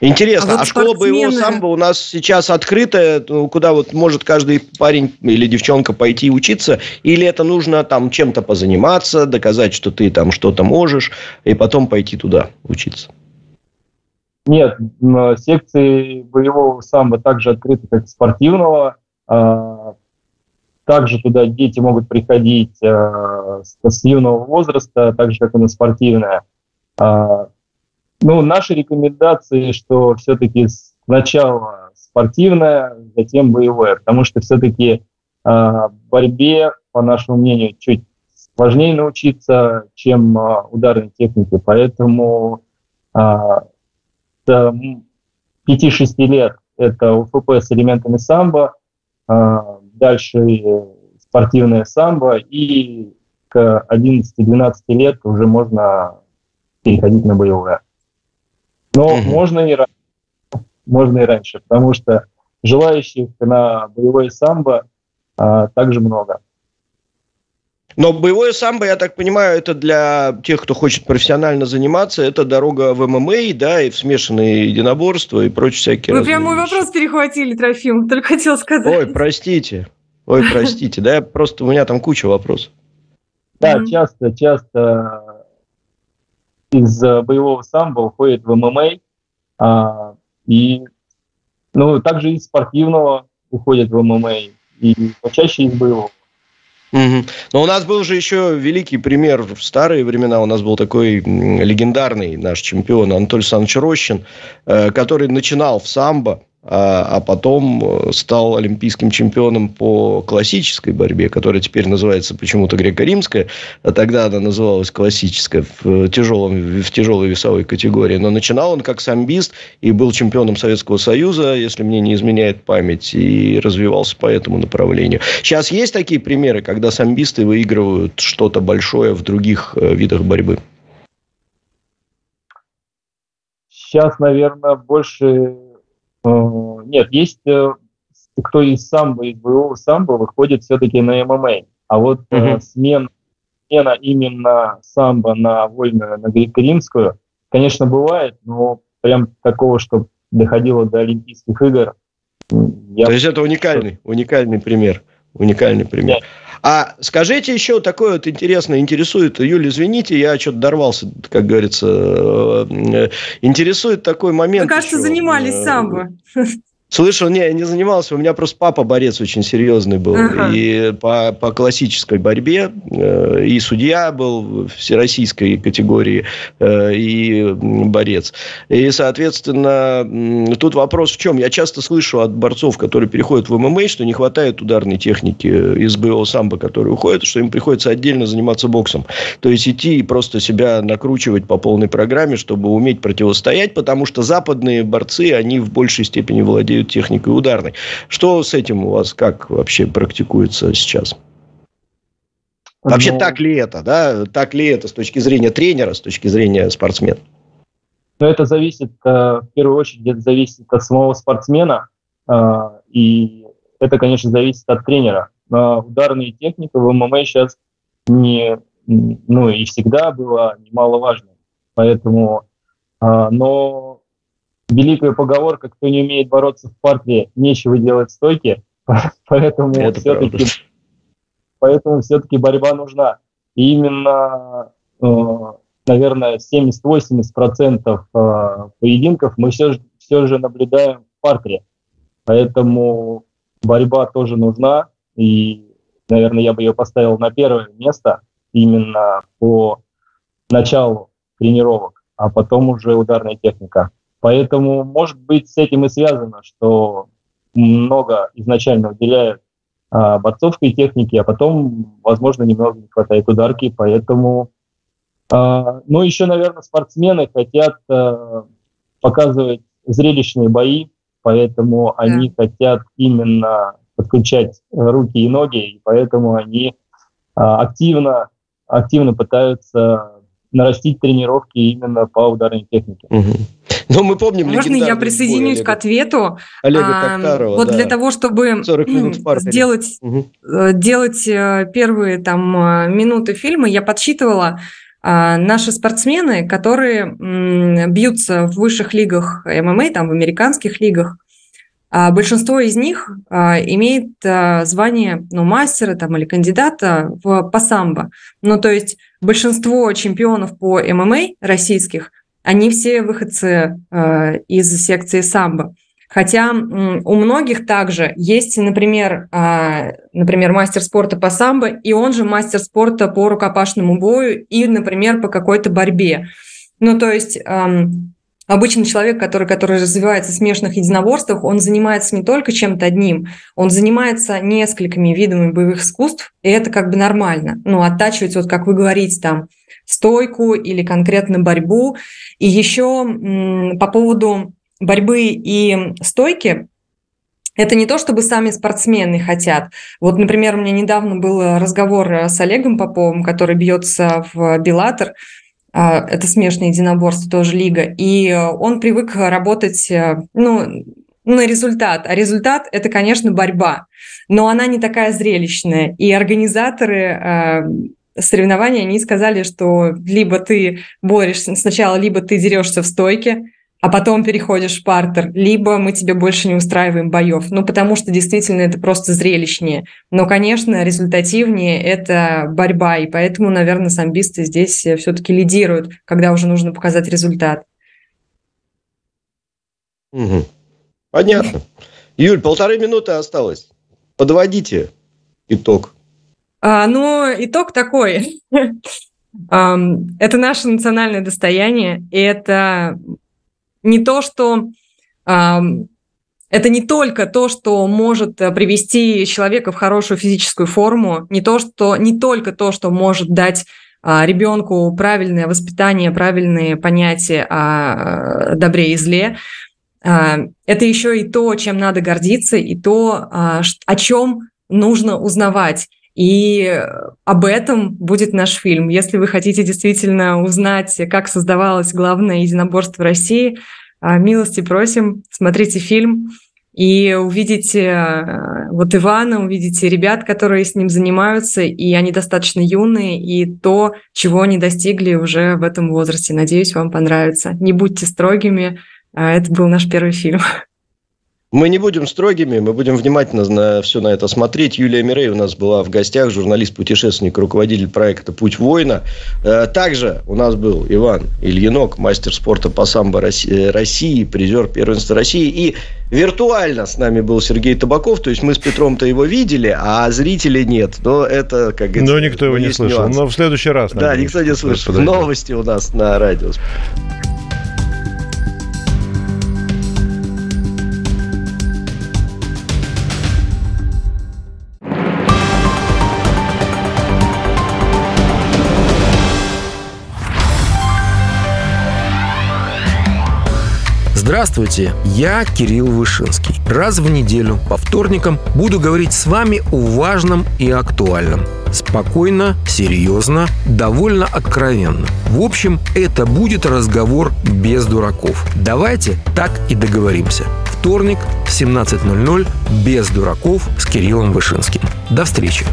Интересно, а, вот а школа спортсмены... боевого самбо у нас сейчас открытая, ну, куда вот может каждый парень или девчонка пойти учиться, или это нужно там чем-то позаниматься, доказать, что ты там что-то можешь, и потом пойти туда учиться? Нет, секции боевого самбо также открыты, как спортивного. А, также туда дети могут приходить а, с юного возраста, так же, как и на спортивное. Ну, наши рекомендации, что все-таки сначала спортивное, затем боевое, потому что все-таки э, а, борьбе, по нашему мнению, чуть сложнее научиться, чем э, ударной технике. Поэтому э, до 5-6 лет это УФП с элементами самбо, э, дальше спортивное самбо, и к 11-12 лет уже можно переходить на боевое. Но угу. можно и раньше. Можно и раньше, потому что желающих на боевое самбо а, также много. Но боевое самбо, я так понимаю, это для тех, кто хочет профессионально заниматься, это дорога в ММА, да, и в смешанные единоборства и прочие всякие Вы прям мой вопрос перехватили, Трофим, только хотел сказать. Ой, простите. Ой, простите, да, просто у меня там куча вопросов. Да, часто, часто из э, боевого самбо уходит в ММА, а, и ну, также из спортивного уходит в ММА, и почаще из боевого. Угу. Но у нас был же еще великий пример в старые времена. У нас был такой легендарный наш чемпион Анатолий Александрович Рощин, э, который начинал в самбо, а, а потом э, стал олимпийским чемпионом по классической борьбе, которая теперь называется почему-то греко-римская, а тогда она называлась классическая в, тяжелом, в тяжелой весовой категории. Но начинал он как самбист и был чемпионом Советского Союза, если мне не изменяет память, и развивался по этому направлению. Сейчас есть такие примеры, когда самбисты выигрывают что-то большое в других э, видах борьбы? Сейчас, наверное, больше Э, нет, есть э, кто из самбо, из боевого самбо выходит все-таки на ММА. А вот mm-hmm. смена, смена именно самбо на вольную, на греко-римскую, конечно, бывает, но прям такого, что доходило до Олимпийских игр. Я... То есть это уникальный, уникальный пример. Уникальный пример. А скажите еще такое вот интересное, интересует, Юля, извините, я что-то дорвался, как говорится, э, интересует такой момент. Вы, кажется, еще. занимались самбо. Слышал, не, не занимался. У меня просто папа борец очень серьезный был. Ага. И по, по классической борьбе. Э, и судья был всероссийской категории, э, и борец. И, соответственно, тут вопрос в чем? Я часто слышу от борцов, которые переходят в ММА, что не хватает ударной техники из БО самбо, которые уходят, что им приходится отдельно заниматься боксом. То есть, идти и просто себя накручивать по полной программе, чтобы уметь противостоять, потому что западные борцы, они в большей степени владеют владеют техникой ударной. Что с этим у вас как вообще практикуется сейчас? Вообще, ну, так ли это, да? Так ли это с точки зрения тренера, с точки зрения спортсмена? Ну, это зависит, э, в первую очередь, это зависит от самого спортсмена, э, и это, конечно, зависит от тренера. Но ударная техника в ММА сейчас не, ну, и всегда была немаловажной. Поэтому, э, но великая поговорка, кто не умеет бороться в партии, нечего делать в стойке, поэтому все-таки поэтому все-таки борьба нужна. И именно, э, наверное, 70-80% э, поединков мы все, все же наблюдаем в партере. Поэтому борьба тоже нужна. И, наверное, я бы ее поставил на первое место именно по началу тренировок, а потом уже ударная техника. Поэтому, может быть, с этим и связано, что много изначально уделяют а, борцовской технике, а потом, возможно, немного не хватает ударки, поэтому... А, ну, еще, наверное, спортсмены хотят а, показывать зрелищные бои, поэтому да. они хотят именно подключать руки и ноги, и поэтому они а, активно, активно пытаются нарастить тренировки именно по ударной технике. Угу. Но мы помним Можно я присоединюсь к ответу? Олега а, Токтарова, Вот да. для того, чтобы сделать, угу. делать э, первые там э, минуты фильма, я подсчитывала наши спортсмены, которые бьются в высших лигах ММА, там в американских лигах, а большинство из них имеет звание ну, мастера там, или кандидата в, по самбо. Ну, то есть большинство чемпионов по ММА российских, они все выходцы из секции самбо. Хотя у многих также есть, например, например, мастер спорта по самбо, и он же мастер спорта по рукопашному бою и, например, по какой-то борьбе. Ну, то есть Обычный человек, который, который развивается в смешанных единоборствах, он занимается не только чем-то одним, он занимается несколькими видами боевых искусств, и это как бы нормально. Ну, оттачивать, вот как вы говорите, там, стойку или конкретно борьбу. И еще по поводу борьбы и стойки, это не то, чтобы сами спортсмены хотят. Вот, например, у меня недавно был разговор с Олегом Поповым, который бьется в Беллатор, а, это смешанное единоборство, тоже лига, и он привык работать, э, ну, на результат. А результат – это, конечно, борьба, но она не такая зрелищная. И организаторы э, соревнования, они сказали, что либо ты борешься сначала, либо ты дерешься в стойке, а потом переходишь в партер, либо мы тебе больше не устраиваем боев. Ну, потому что действительно это просто зрелищнее. Но, конечно, результативнее это борьба, и поэтому, наверное, самбисты здесь все-таки лидируют, когда уже нужно показать результат. Угу. Понятно. Юль, полторы минуты осталось. Подводите итог. А, ну, итог такой. Это наше национальное достояние, и это не то, что это не только то, что может э, привести человека в хорошую физическую форму, не то, что не только то, что может дать а, ребенку правильное воспитание, правильные понятия о э, добре и зле. А, это еще и то, чем надо гордиться, и то, а, о чем нужно узнавать. И об этом будет наш фильм. Если вы хотите действительно узнать, как создавалось главное единоборство России, а, милости просим, смотрите фильм и увидите а, вот Ивана, увидите ребят, которые с ним занимаются, и они достаточно юные, и то, чего они достигли уже в этом возрасте. Надеюсь, вам понравится. Не будьте строгими. А, это был наш первый фильм. Мы не будем строгими, мы будем внимательно на все на это смотреть. Юлия Мирей у нас была в гостях, журналист-путешественник, руководитель проекта «Путь воина». Э, также у нас был Иван Ильинок, мастер спорта по самбо России, призер первенства России. И виртуально с нами был Сергей Табаков. То есть мы с Петром-то его видели, а зрителей нет. Но это, как говорится... Но никто его не слышал. Нюанс. Но в следующий раз. Да, никто не слышал. Новости у нас на радио. Здравствуйте, я Кирилл Вышинский. Раз в неделю по вторникам буду говорить с вами о важном и актуальном. Спокойно, серьезно, довольно откровенно. В общем, это будет разговор без дураков. Давайте так и договоримся. Вторник в 17.00 без дураков с Кириллом Вышинским. До встречи.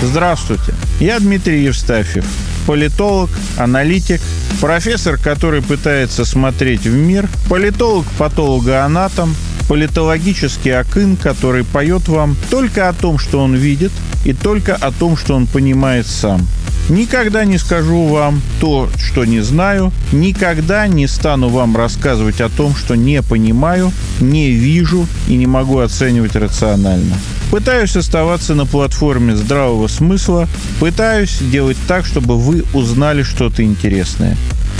Здравствуйте, я Дмитрий Евстафьев, политолог, аналитик, профессор, который пытается смотреть в мир, политолог-патологоанатом, политологический акын, который поет вам только о том, что он видит, и только о том, что он понимает сам. Никогда не скажу вам то, что не знаю, никогда не стану вам рассказывать о том, что не понимаю, не вижу и не могу оценивать рационально. Пытаюсь оставаться на платформе здравого смысла, пытаюсь делать так, чтобы вы узнали что-то интересное.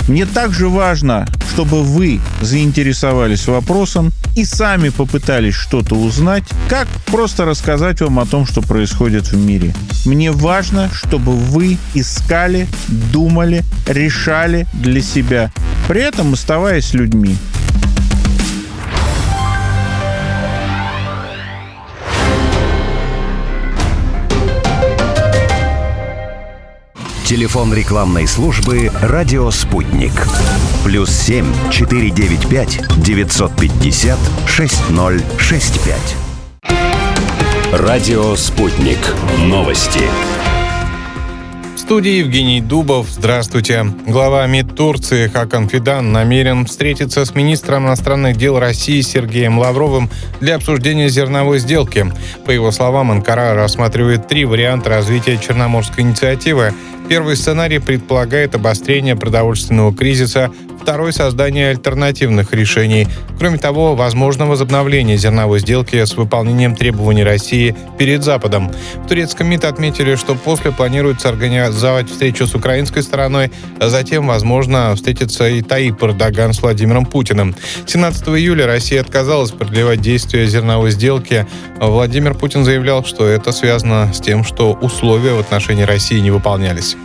Мне также важно, чтобы вы заинтересовались вопросом и сами попытались что-то узнать, как просто рассказать вам о том, что происходит в мире. Мне важно, чтобы вы искали, думали, решали для себя, при этом оставаясь людьми. Телефон рекламной службы «Радио Спутник». Плюс семь четыре девять пять девятьсот пятьдесят шесть ноль шесть пять. Радио «Спутник». Новости студии Евгений Дубов. Здравствуйте. Глава МИД Турции Хакан Фидан намерен встретиться с министром иностранных дел России Сергеем Лавровым для обсуждения зерновой сделки. По его словам, Анкара рассматривает три варианта развития Черноморской инициативы. Первый сценарий предполагает обострение продовольственного кризиса второй – создание альтернативных решений. Кроме того, возможно возобновление зерновой сделки с выполнением требований России перед Западом. В турецком МИД отметили, что после планируется организовать встречу с украинской стороной, а затем, возможно, встретится и Таип Эрдоган с Владимиром Путиным. 17 июля Россия отказалась продлевать действия зерновой сделки. Владимир Путин заявлял, что это связано с тем, что условия в отношении России не выполнялись.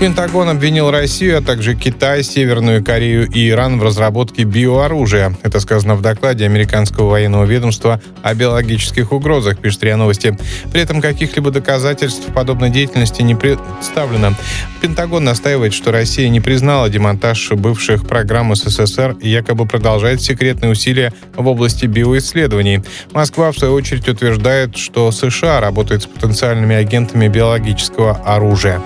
Пентагон обвинил Россию, а также Китай, Северную Корею и Иран в разработке биооружия. Это сказано в докладе американского военного ведомства о биологических угрозах, пишет РИА Новости. При этом каких-либо доказательств подобной деятельности не представлено. Пентагон настаивает, что Россия не признала демонтаж бывших программ СССР и якобы продолжает секретные усилия в области биоисследований. Москва, в свою очередь, утверждает, что США работает с потенциальными агентами биологического оружия.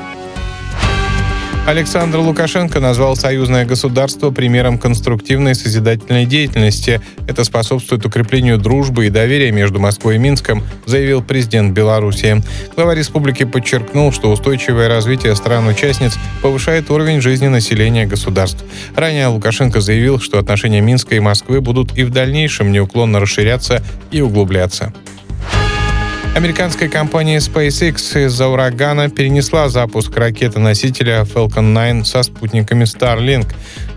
Александр Лукашенко назвал союзное государство примером конструктивной созидательной деятельности. Это способствует укреплению дружбы и доверия между Москвой и Минском, заявил президент Беларуси. Глава республики подчеркнул, что устойчивое развитие стран-участниц повышает уровень жизни населения государств. Ранее Лукашенко заявил, что отношения Минска и Москвы будут и в дальнейшем неуклонно расширяться и углубляться. Американская компания SpaceX из-за урагана перенесла запуск ракеты-носителя Falcon 9 со спутниками Starlink.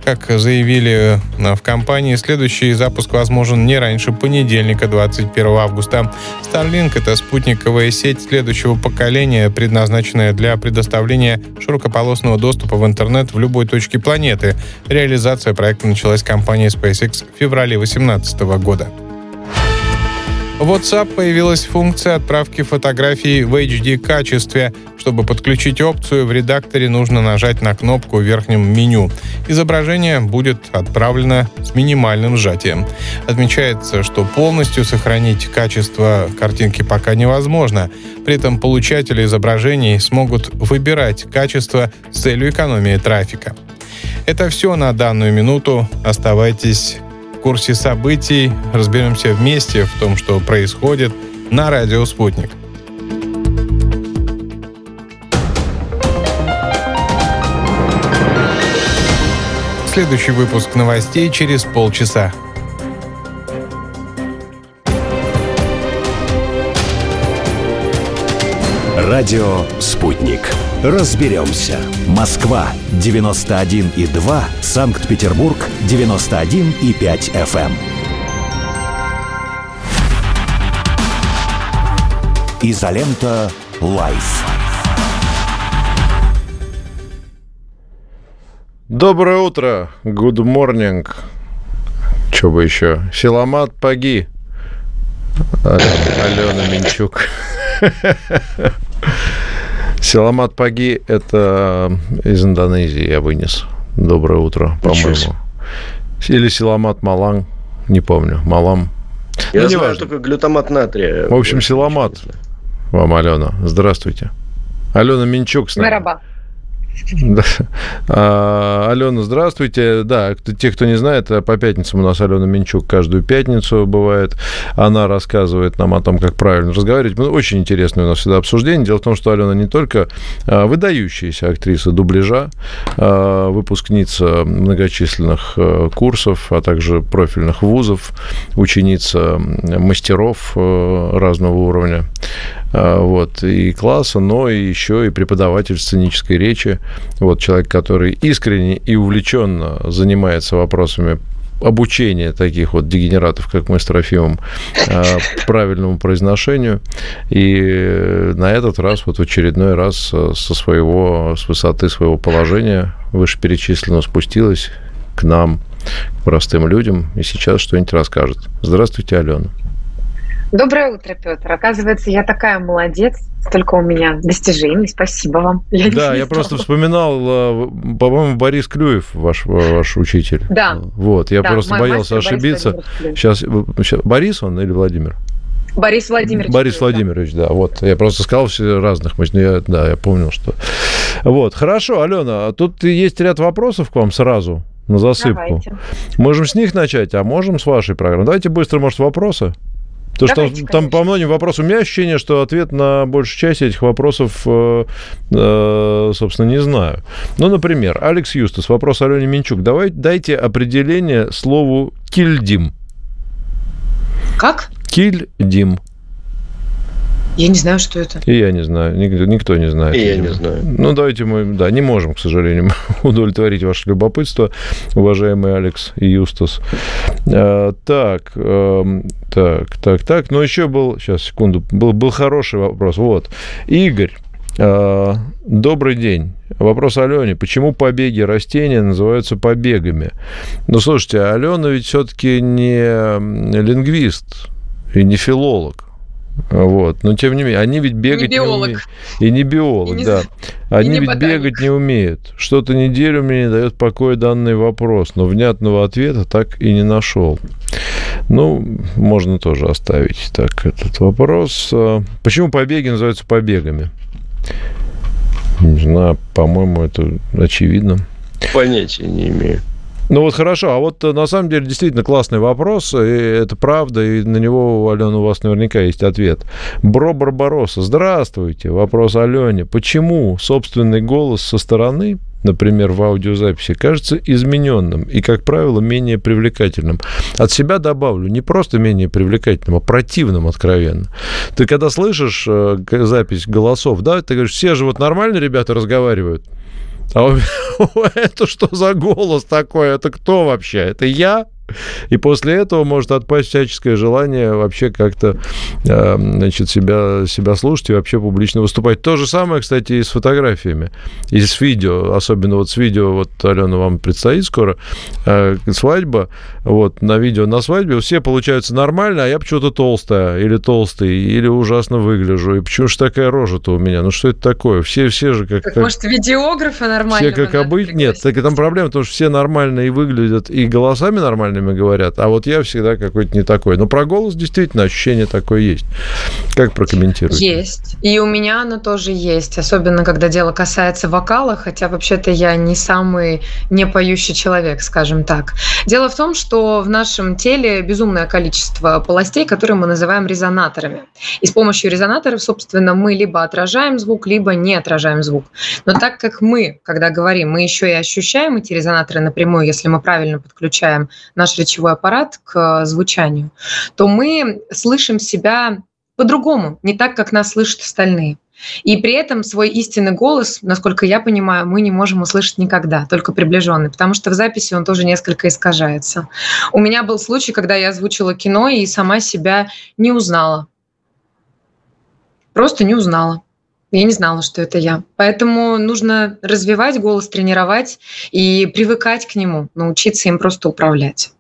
Как заявили э, в компании, следующий запуск возможен не раньше понедельника, 21 августа. Starlink — это спутниковая сеть следующего поколения, предназначенная для предоставления широкополосного доступа в интернет в любой точке планеты. Реализация проекта началась компанией SpaceX в феврале 2018 года. В WhatsApp появилась функция отправки фотографий в HD-качестве. Чтобы подключить опцию, в редакторе нужно нажать на кнопку в верхнем меню. Изображение будет отправлено с минимальным сжатием. Отмечается, что полностью сохранить качество картинки пока невозможно. При этом получатели изображений смогут выбирать качество с целью экономии трафика. Это все на данную минуту. Оставайтесь в курсе событий, разберемся вместе в том, что происходит на радио «Спутник». Следующий выпуск новостей через полчаса. Радио «Спутник». Разберемся. Москва, 91,2. Санкт-Петербург, 91,5 FM. Изолента «Live». Доброе утро. Good morning. Что бы еще? Силамат Паги. Алена Минчук. Силамат Паги – это из Индонезии я вынес. Доброе утро, по-моему. Или Силамат Малан, не помню. Малам. Я ну, знаю только глютамат натрия. В общем, Силамат вам, Алена. Здравствуйте. Алена Минчук с нами. Мераба. Да. А, Алена, здравствуйте. Да, те, кто не знает, по пятницам у нас Алена Минчук каждую пятницу бывает. Она рассказывает нам о том, как правильно разговаривать. Ну, очень интересное у нас всегда обсуждение. Дело в том, что Алена не только а, выдающаяся актриса дубляжа, а, выпускница многочисленных курсов, а также профильных вузов, ученица мастеров разного уровня вот, и класса, но и еще и преподаватель сценической речи, вот человек, который искренне и увлеченно занимается вопросами обучения таких вот дегенератов, как мы с Трофимом, правильному произношению. И на этот раз, вот в очередной раз со своего, с высоты своего положения вышеперечисленно спустилась к нам, к простым людям, и сейчас что-нибудь расскажет. Здравствуйте, Алена. Доброе утро, Петр. Оказывается, я такая молодец. Столько у меня достижений. Спасибо вам. Я да, я просто вспоминал, э, по-моему, Борис Клюев, ваш, ваш учитель. Да. Вот, я да, просто боялся ошибиться. Сейчас, сейчас, Борис он или Владимир? Борис Владимирович. Борис Владимирович, да. Вот. Я просто сказал все разных. Но я, да, я помнил, что... Вот. Хорошо, Алена, а тут есть ряд вопросов к вам сразу на засыпку. Давайте. Можем с них начать, а можем с вашей программы. Давайте быстро, может, вопросы? Потому Давайте, что там по многим вопросам у меня ощущение, что ответ на большую часть этих вопросов, э, э, собственно, не знаю. Ну, например, Алекс Юстас, вопрос Алене Минчук. Давайте дайте определение слову «кильдим». Как? Кильдим. Я не знаю, что это. И я не знаю. Никто, никто не знает. И я не знаю. Ну, давайте мы, да, не можем, к сожалению, удовлетворить ваше любопытство, уважаемый Алекс и Юстас. А, так, э, так, так, так. Но еще был, сейчас, секунду, был, был хороший вопрос. Вот. Игорь. А, добрый день. Вопрос Алене. Почему побеги растения называются побегами? Ну, слушайте, Алена ведь все-таки не лингвист и не филолог. Вот. Но тем не менее, они ведь бегать не, не умеют. И не биолог, и не... да. Они не ведь ботаник. бегать не умеют. Что-то неделю мне не дает покоя данный вопрос, но внятного ответа так и не нашел. Ну, можно тоже оставить так этот вопрос. А, почему побеги называются побегами? Не знаю, по-моему, это очевидно. Понятия не имею. Ну вот хорошо, а вот э, на самом деле действительно классный вопрос, и это правда, и на него, Алена, у вас наверняка есть ответ. Бро Барбароса, здравствуйте. Вопрос Алене. Почему собственный голос со стороны например, в аудиозаписи, кажется измененным и, как правило, менее привлекательным. От себя добавлю, не просто менее привлекательным, а противным откровенно. Ты когда слышишь э, запись голосов, да, ты говоришь, все же вот нормальные ребята разговаривают, а это что за голос такой? Это кто вообще? Это я? И после этого может отпасть всяческое желание вообще как-то э, значит, себя, себя слушать и вообще публично выступать. То же самое, кстати, и с фотографиями, и с видео. Особенно вот с видео, вот, Алена, вам предстоит скоро э, свадьба. Вот, на видео на свадьбе все получаются нормально, а я почему-то толстая или толстый, или ужасно выгляжу. И почему же такая рожа-то у меня? Ну что это такое? Все, все же как... как... Может, видеографа нормально? Все как обычно. Нет, так там проблема, потому что все нормально и выглядят, и голосами нормальными говорят, а вот я всегда какой-то не такой. Но про голос действительно ощущение такое есть. Как прокомментируете? Есть. И у меня оно тоже есть, особенно когда дело касается вокала, хотя вообще-то я не самый не поющий человек, скажем так. Дело в том, что в нашем теле безумное количество полостей, которые мы называем резонаторами. И с помощью резонаторов, собственно, мы либо отражаем звук, либо не отражаем звук. Но так как мы, когда говорим, мы еще и ощущаем эти резонаторы напрямую, если мы правильно подключаем наш речевой аппарат к звучанию, то мы слышим себя по-другому, не так, как нас слышат остальные. И при этом свой истинный голос, насколько я понимаю, мы не можем услышать никогда, только приближенный, потому что в записи он тоже несколько искажается. У меня был случай, когда я озвучила кино и сама себя не узнала. Просто не узнала. Я не знала, что это я. Поэтому нужно развивать голос, тренировать и привыкать к нему, научиться им просто управлять.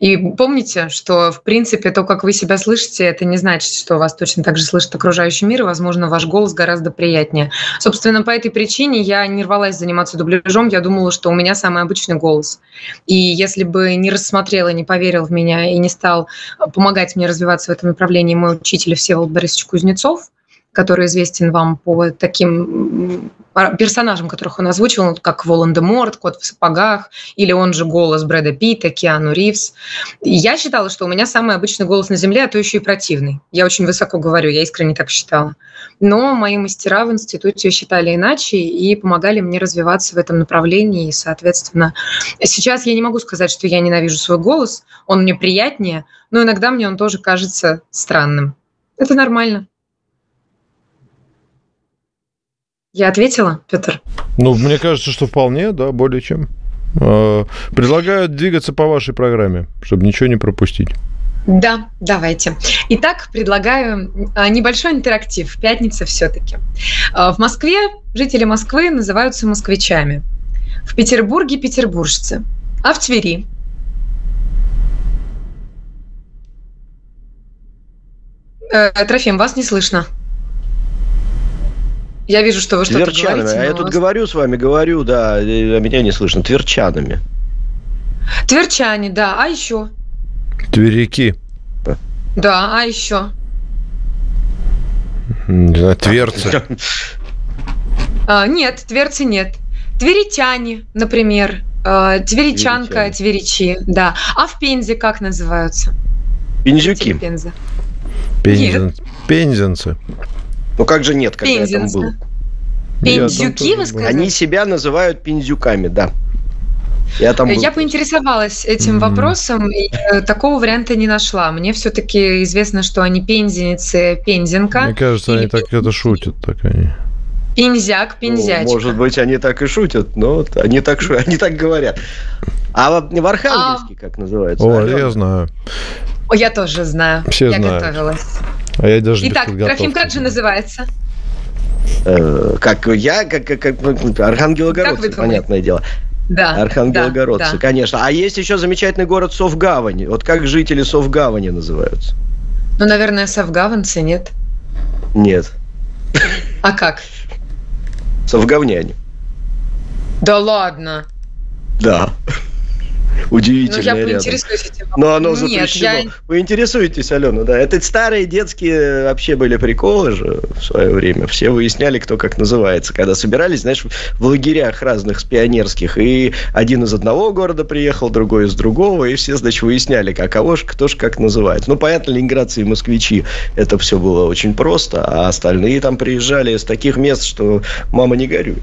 И помните, что, в принципе, то, как вы себя слышите, это не значит, что вас точно так же слышит окружающий мир, и, возможно, ваш голос гораздо приятнее. Собственно, по этой причине я не рвалась заниматься дубляжом, я думала, что у меня самый обычный голос. И если бы не рассмотрел и не поверил в меня, и не стал помогать мне развиваться в этом направлении мой учитель Всеволод Борисович Кузнецов, который известен вам по таким персонажам, которых он озвучивал, как Волан-де-Морт, Кот в сапогах, или он же голос Брэда Питта, Киану Ривз. Я считала, что у меня самый обычный голос на Земле, а то еще и противный. Я очень высоко говорю, я искренне так считала. Но мои мастера в институте считали иначе и помогали мне развиваться в этом направлении. И, соответственно, сейчас я не могу сказать, что я ненавижу свой голос, он мне приятнее, но иногда мне он тоже кажется странным. Это нормально. Я ответила, Петр? Ну, мне кажется, что вполне, да, более чем. А, предлагаю двигаться по вашей программе, чтобы ничего не пропустить. Да, давайте. Итак, предлагаю а, небольшой интерактив. Пятница все-таки. А, в Москве жители Москвы называются москвичами. В Петербурге – петербуржцы. А в Твери э, Трофим, вас не слышно. Я вижу, что вы что-то Тверчанами. говорите. А я тут вас... говорю с вами, говорю, да, а меня не слышно. Тверчанами. Тверчане, да. А еще? Тверяки. Да, а еще? Да, тверцы. А, нет, тверцы нет. Тверитяне, например. А, тверичанка, тверичи, да. А в Пензе как называются? Пензюки. Пенза. Пензен... Пензенцы. Ну как же нет, когда Пензенцы. я там был? Пензюки, вы сказали? Они себя называют пензюками, да. Я, там был. я поинтересовалась этим mm-hmm. вопросом, и э, такого варианта не нашла. Мне все-таки известно, что они пензеницы, пензенка. Мне кажется, они так это шутят, так они. Пензяк, пензячка. Ну, может быть, они так и шутят, но они так, они так говорят. А в Архангельске а... как называется? О, Алена? я знаю. О, я тоже знаю. Все я знают. готовилась. А я даже Итак, Трофим, как же называется? Э, как я, как, как, как Архангелогородцы, понятное дело. Да. Архангелогородцы, да, да. конечно. А есть еще замечательный город Совгавань. Вот как жители Совгавани называются? Ну, наверное, совгаванцы, нет? Нет. А как? Совгавняне. Да ладно. Да. Удивительно. Ну, я поинтересуюсь этим. Но оно запрещено. Нет, я... Вы интересуетесь, Алена, да. Это старые детские вообще были приколы же в свое время. Все выясняли, кто как называется. Когда собирались, знаешь, в лагерях разных пионерских. И один из одного города приехал, другой из другого. И все, значит, выясняли, как кого ж, кто ж как называется. Ну, понятно, ленинградцы и москвичи. Это все было очень просто. А остальные там приезжали из таких мест, что мама не горюй.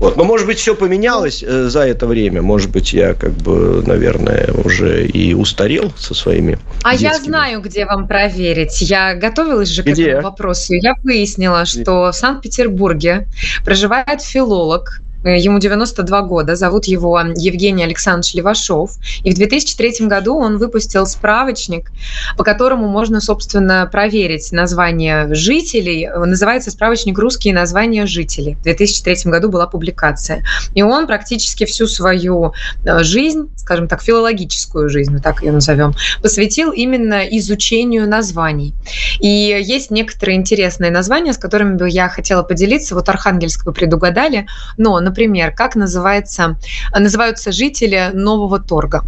Вот. Но, может быть, все поменялось э, за это время. Может быть, я, как бы, наверное, уже и устарел со своими А детскими. я знаю, где вам проверить. Я готовилась же к где? этому вопросу. Я выяснила, что в Санкт-Петербурге проживает филолог ему 92 года, зовут его Евгений Александрович Левашов. И в 2003 году он выпустил справочник, по которому можно, собственно, проверить название жителей. Называется справочник «Русские названия жителей». В 2003 году была публикация. И он практически всю свою э, жизнь, скажем так, филологическую жизнь, мы так ее назовем, посвятил именно изучению названий. И есть некоторые интересные названия, с которыми бы я хотела поделиться. Вот Архангельск вы предугадали, но, например, как называется, называются жители Нового Торга?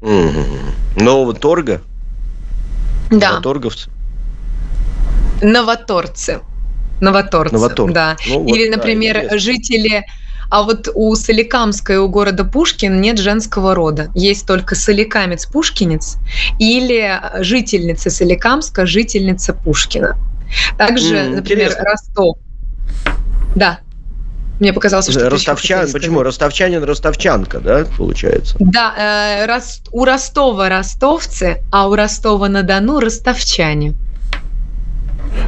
Нового Торга? Да. Новоторговцы? Новоторцы. Новоторцы, Новоторцы. да. Ну, вот, Или, например, да, жители... А вот у Соликамской, у города Пушкин нет женского рода. Есть только Соликамец-Пушкинец или жительница Соликамска, жительница Пушкина. Также, mm, например, интересно. Ростов. Да. Мне показалось, что Ростовчан, почему? Ростовчанин, ростовчанка, да, получается? Да, э, Рос, у Ростова ростовцы, а у Ростова-на-Дону ростовчане.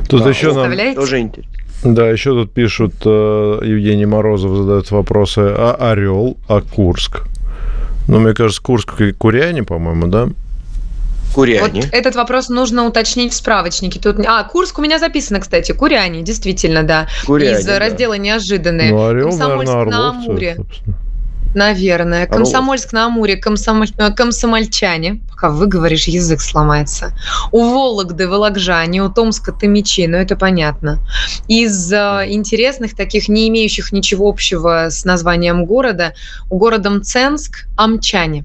Тут а, еще нам... Тоже интересно. Да, еще тут пишут, э, Евгений Морозов задает вопросы, а Орел, а Курск? Ну, мне кажется, Курск Куряне, по-моему, да? Куряне. Вот этот вопрос нужно уточнить в справочнике. Тут... А, Курск у меня записано, кстати. Куряне, действительно, да. Куряне, Из да. раздела «Неожиданные». Ну, Орел, Комсомольск наверное, на Амуре. Собственно. Наверное. Комсомольск на Амуре, комсомоль... Э, комсомольчане, пока выговоришь, язык сломается. У Вологды, Вологжане, у Томска, Томичи, ну это понятно. Из э, интересных, таких не имеющих ничего общего с названием города, у города Мценск, Амчане.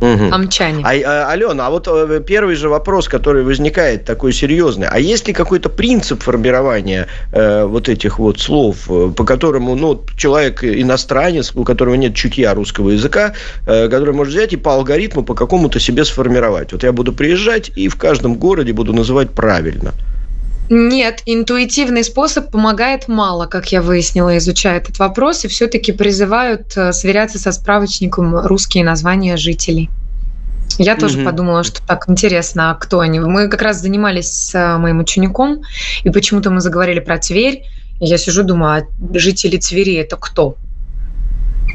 Угу. Амчане. А, а, Алена, а вот э, первый же вопрос, который возникает такой серьезный. А есть ли какой-то принцип формирования э, вот этих вот слов, э, по которому ну, человек иностранец, у которого нет чутья русского языка, э, который может взять и по алгоритму по какому-то себе сформировать? Вот я буду приезжать и в каждом городе буду называть правильно. Нет, интуитивный способ помогает мало, как я выяснила, изучая этот вопрос, и все-таки призывают э, сверяться со справочником русские названия жителей. Я тоже угу. подумала, что так интересно, а кто они. Мы как раз занимались с э, моим учеником, и почему-то мы заговорили про Тверь. Я сижу, думаю, а жители Твери это кто?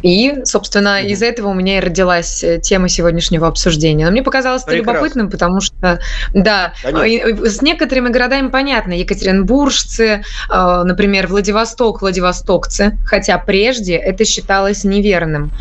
И, собственно, mm-hmm. из этого у меня и родилась э, тема сегодняшнего обсуждения. Но мне показалось это любопытным, потому что, да, Конечно. с некоторыми городами понятно. Екатеринбуржцы, э, например, Владивосток, Владивостокцы, хотя прежде это считалось неверным.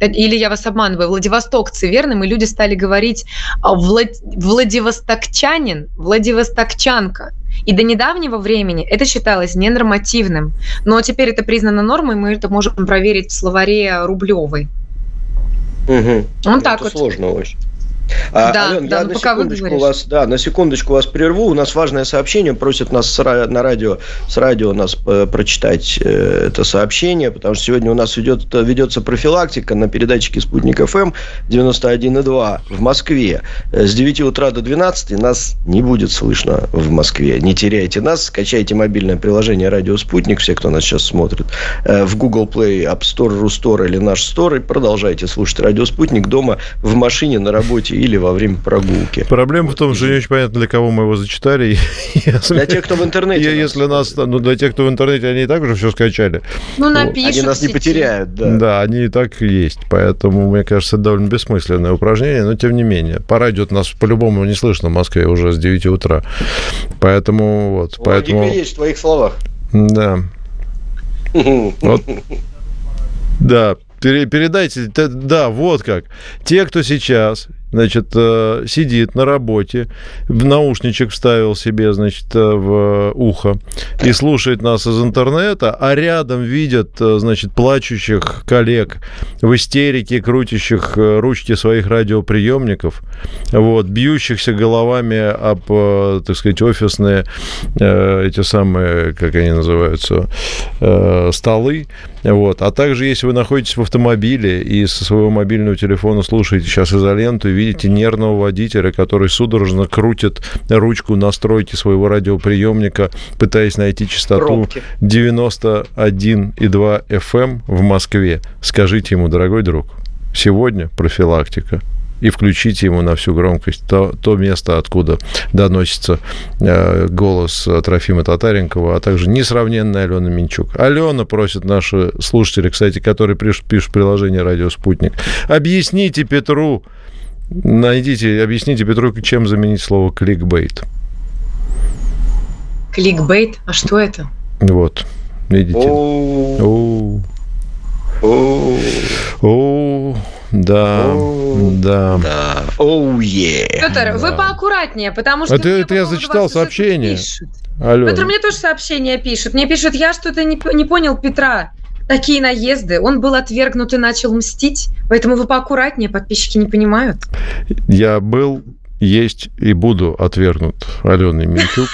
Или я вас обманываю, Владивостокцы верным, и люди стали говорить Влад... Владивостокчанин, Владивостокчанка. И до недавнего времени это считалось ненормативным. Но теперь это признано нормой, мы это можем проверить в словаре Рублевой. Угу. Он это так вот. Сложно очень. А, да, Ален, да, я ну, на секундочку вас, да, на секундочку вас прерву. У нас важное сообщение. Просят нас с, на радио, с радио нас э, прочитать э, это сообщение, потому что сегодня у нас ведет, ведется профилактика на передатчике «Спутник ФМ» 91,2 в Москве. Э, с 9 утра до 12 нас не будет слышно в Москве. Не теряйте нас, скачайте мобильное приложение «Радио Спутник», все, кто нас сейчас смотрит, в Google Play, App Store, Rustore или наш Store, и продолжайте слушать «Радио Спутник» дома, в машине, на работе ночи или во время прогулки. Проблема вот. в том, что не очень понятно, для кого мы его зачитали. Если, для тех, кто в интернете. Если нас, ну, для тех, кто в интернете, они и так уже все скачали. Ну, напишут. Они нас не потеряют, да. Да, они и так есть. Поэтому, мне кажется, это довольно бессмысленное упражнение, но тем не менее. По радио нас по-любому не слышно в Москве уже с 9 утра. Поэтому вот. Логика поэтому... есть в твоих словах. Да. Вот. Да, передайте, да, вот как. Те, кто сейчас значит, э, сидит на работе, в наушничек вставил себе, значит, э, в ухо и слушает нас из интернета, а рядом видят, э, значит, плачущих коллег в истерике, крутящих ручки своих радиоприемников, вот, бьющихся головами об, так сказать, офисные эти самые, как они называются, столы, вот. А также, если вы находитесь в автомобиле и со своего мобильного телефона слушаете сейчас изоленту и видите нервного водителя, который судорожно крутит ручку настройки своего радиоприемника, пытаясь найти частоту 91,2 FM в Москве, скажите ему, дорогой друг, сегодня профилактика. И включите ему на всю громкость то, то место, откуда доносится э, голос Трофима Татаренкова, а также несравненная Алена Минчук. Алена просит наши слушатели, кстати, которые пишут, пишут приложение «Радио Спутник», объясните Петру, найдите, объясните Петру, чем заменить слово «кликбейт». Кликбейт? А что это? Вот, видите? О, о, да, да. Оу, е. Петр, вы поаккуратнее, потому что... Это, это я зачитал сообщение. Алло. Петр мне тоже сообщение пишет. Мне пишет, я что-то не, не понял Петра. Такие наезды. Он был отвергнут и начал мстить. Поэтому вы поаккуратнее, подписчики не понимают. Я был есть и буду отвергнут Аленой Минчук.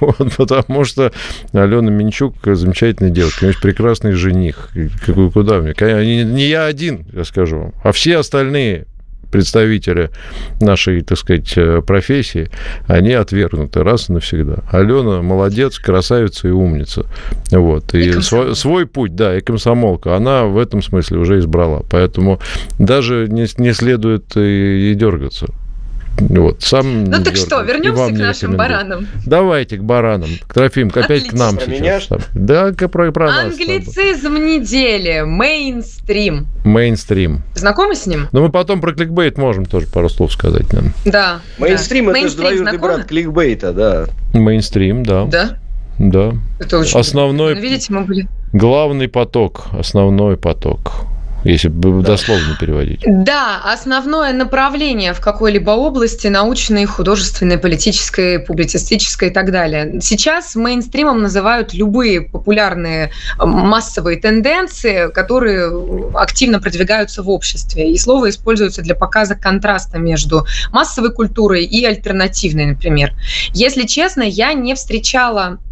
Вот, потому что Алена Минчук замечательная девушка, у нее прекрасный жених. Какой, куда мне? Не, я один, я скажу вам, а все остальные представители нашей, так сказать, э, профессии, они отвергнуты раз и навсегда. Алена молодец, красавица и умница. Вот. И, и свой, свой путь, да, и комсомолка, она в этом смысле уже избрала. Поэтому даже не, не следует и, и дергаться. Вот, сам ну так что, вернемся к нашим баранам. Давайте к баранам. К Трофим, опять Отлично. к нам сейчас. Меня, да, про, про Англицизм недели. Мейнстрим. Мейнстрим. Знакомы с ним? Ну, мы потом про кликбейт можем тоже пару слов сказать. Нам. Да. Мейнстрим да. это же двоюродный брат кликбейта, да. Мейнстрим, да. Да? Да. Это очень Основной... Ну, видите, мы были... Главный поток, основной поток если бы дословно переводить. Да, основное направление в какой-либо области научной, художественной, политической, публицистической и так далее. Сейчас мейнстримом называют любые популярные массовые тенденции, которые активно продвигаются в обществе. И слово используется для показа контраста между массовой культурой и альтернативной, например. Если честно, я не встречала Э,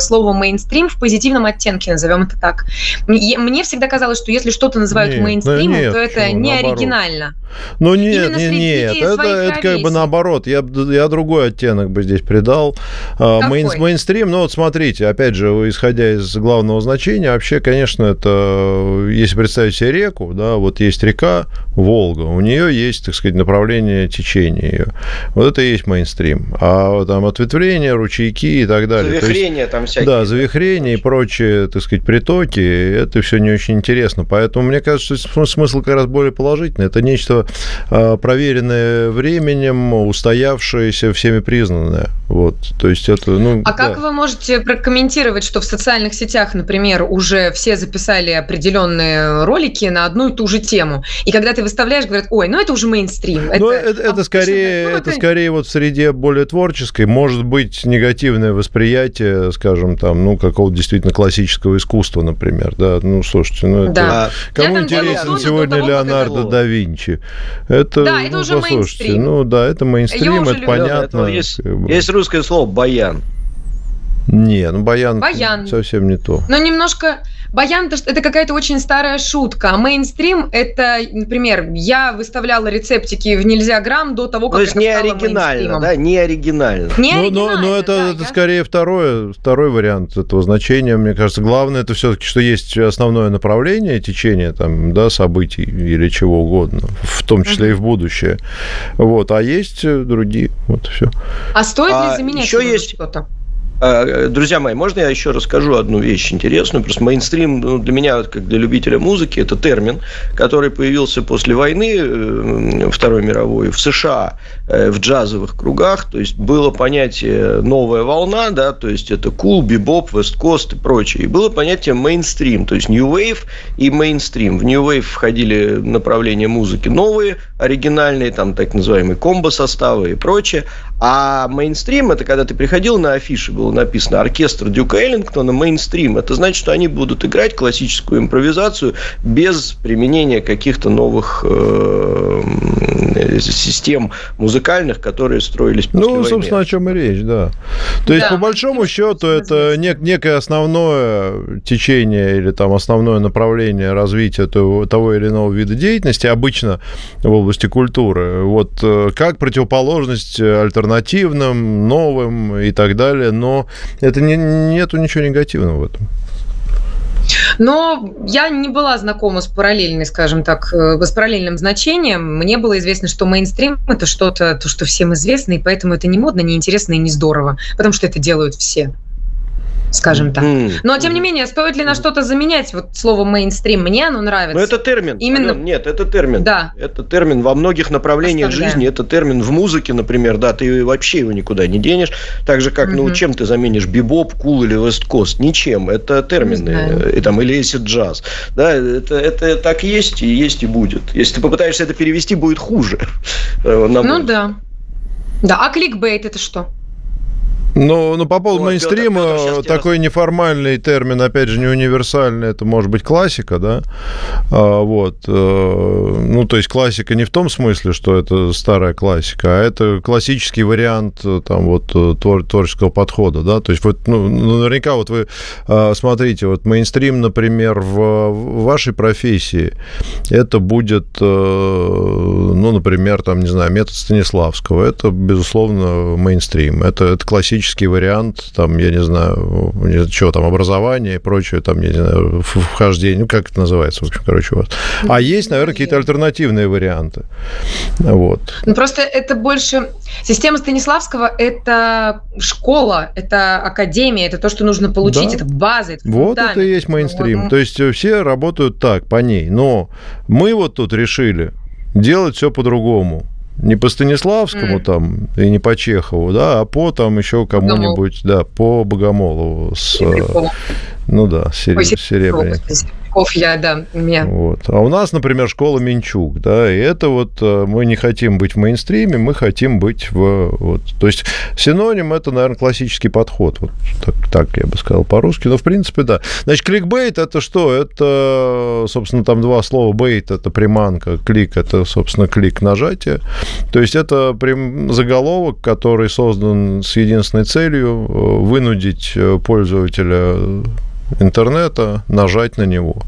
слово мейнстрим в позитивном оттенке, назовем это так. Мне всегда казалось, что если что-то называют нет, мейнстримом, нет, то это не наоборот. оригинально. Ну нет, нет, нет, это, это как бы наоборот. Я, я другой оттенок бы здесь придал. А, Мейн, мейнстрим, ну вот смотрите, опять же, исходя из главного значения, вообще, конечно, это, если представить себе реку, да, вот есть река Волга, у нее есть, так сказать, направление течения ее. Вот это и есть мейнстрим. А там ответвления, ручейки и так далее. Завихрения там всякие. Да, завихрения и прочие, так сказать, притоки, это все не очень интересно. Поэтому мне кажется, что смысл как раз более положительный. Это нечто а, проверенное временем, устоявшееся, всеми признанное. Вот, то есть это, ну, а да. как вы можете прокомментировать, что в социальных сетях, например, уже все записали определенные ролики на одну и ту же тему, и когда ты выставляешь, говорят, ой, ну это уже мейнстрим. Ну, это, это, это скорее, ну, это скорее вот в среде более творческой, может быть негативное восприятие, скажем, там, ну, какого-то действительно классического искусства, например, да, ну, слушайте, ну, это... Да. Кому интересен сегодня Леонардо да Винчи? Это, да, это ну, уже мейнстрим. Ну да, это мейнстрим, это понятно. Есть, есть русское слово «баян». Не, ну баян, баян. совсем не то. Но немножко Баян это какая-то очень старая шутка. А мейнстрим это, например, я выставляла рецептики в нельзя грамм до того, как То есть это не оригинально, да, не оригинально. Не но, оригинально, но, но это, да, это я... скорее второе, второй вариант этого значения. Мне кажется, главное это все-таки, что есть основное направление течения там, да, событий или чего угодно, в том числе uh-huh. и в будущее. Вот, а есть другие. Вот все. А стоит ли а заменять еще есть что-то? А, друзья мои, можно я еще расскажу одну вещь интересную? Просто мейнстрим ну, для меня, как для любителя музыки, это термин, который появился после войны э, Второй мировой в США э, в джазовых кругах. То есть было понятие новая волна, да, то есть это кул, бибоп, весткост и прочее. И было понятие мейнстрим, то есть new wave и мейнстрим. В new wave входили направления музыки новые, оригинальные, там так называемые комбо-составы и прочее. А мейнстрим – это когда ты приходил на афиши, было написано «Оркестр Дюка Эллингтона мейнстрим». Это значит, что они будут играть классическую импровизацию без применения каких-то новых э, систем музыкальных, которые строились после Ну, войны. собственно, о чем и речь, да. То есть, да. по большому счету, это нек- некое основное течение или там основное направление развития того, того или иного вида деятельности, обычно в области культуры. Вот э, как противоположность альтернативы альтернативным, новым и так далее, но это не, нету ничего негативного в этом. Но я не была знакома с параллельной, скажем так, э, с параллельным значением. Мне было известно, что мейнстрим – это что-то, то, что всем известно, и поэтому это не модно, не интересно и не здорово, потому что это делают все скажем так. Но, тем не менее, стоит ли на что-то заменять вот слово мейнстрим? Мне оно нравится. Но это термин. Именно... Ален, нет, это термин. Да. Это термин во многих направлениях Оставляем. жизни. Это термин в музыке, например, да, ты вообще его никуда не денешь. Так же, как, угу. ну, чем ты заменишь бибоп, кул или весткост? Ничем. Это термины. И, там, или acid джаз. Да, это, это так есть и есть и будет. Если ты попытаешься это перевести, будет хуже. Ну да. Да, а кликбейт это что? Ну, ну, по поводу вот, мейнстрима, Петр, такой раз... неформальный термин, опять же, не универсальный, это может быть классика, да, а, вот, э, ну, то есть классика не в том смысле, что это старая классика, а это классический вариант, э, там, вот, э, твор, творческого подхода, да, то есть вот, ну, наверняка вот вы смотрите, вот мейнстрим, например, в, в вашей профессии, это будет, ну, например, там, не знаю, метод Станиславского, это, безусловно, мейнстрим, это, это классический классический вариант, там, я не знаю, что там, образование и прочее, там, я не знаю, вхождение, ну, как это называется, в общем, короче, у вас. А есть, наверное, какие-то альтернативные варианты. Вот. Ну, просто это больше... Система Станиславского – это школа, это академия, это то, что нужно получить, да. это база, это Вот это и есть мейнстрим. Вот. То есть э, все работают так, по ней. Но мы вот тут решили делать все по-другому не по Станиславскому mm. там и не по Чехову, да, а по там еще кому-нибудь, да, по Богомолову с, ну да, Серебряник. Серебряков я, да, меня. Вот. А у нас, например, школа Минчук, да, и это вот э, мы не хотим быть в мейнстриме, мы хотим быть в... Вот, то есть синоним – это, наверное, классический подход, вот так, так я бы сказал по-русски, но в принципе, да. Значит, кликбейт – это что? Это, собственно, там два слова. Бейт – это приманка, клик – это, собственно, клик нажатия. То есть это заголовок, который создан с единственной целью э, вынудить э, пользователя интернета нажать на него.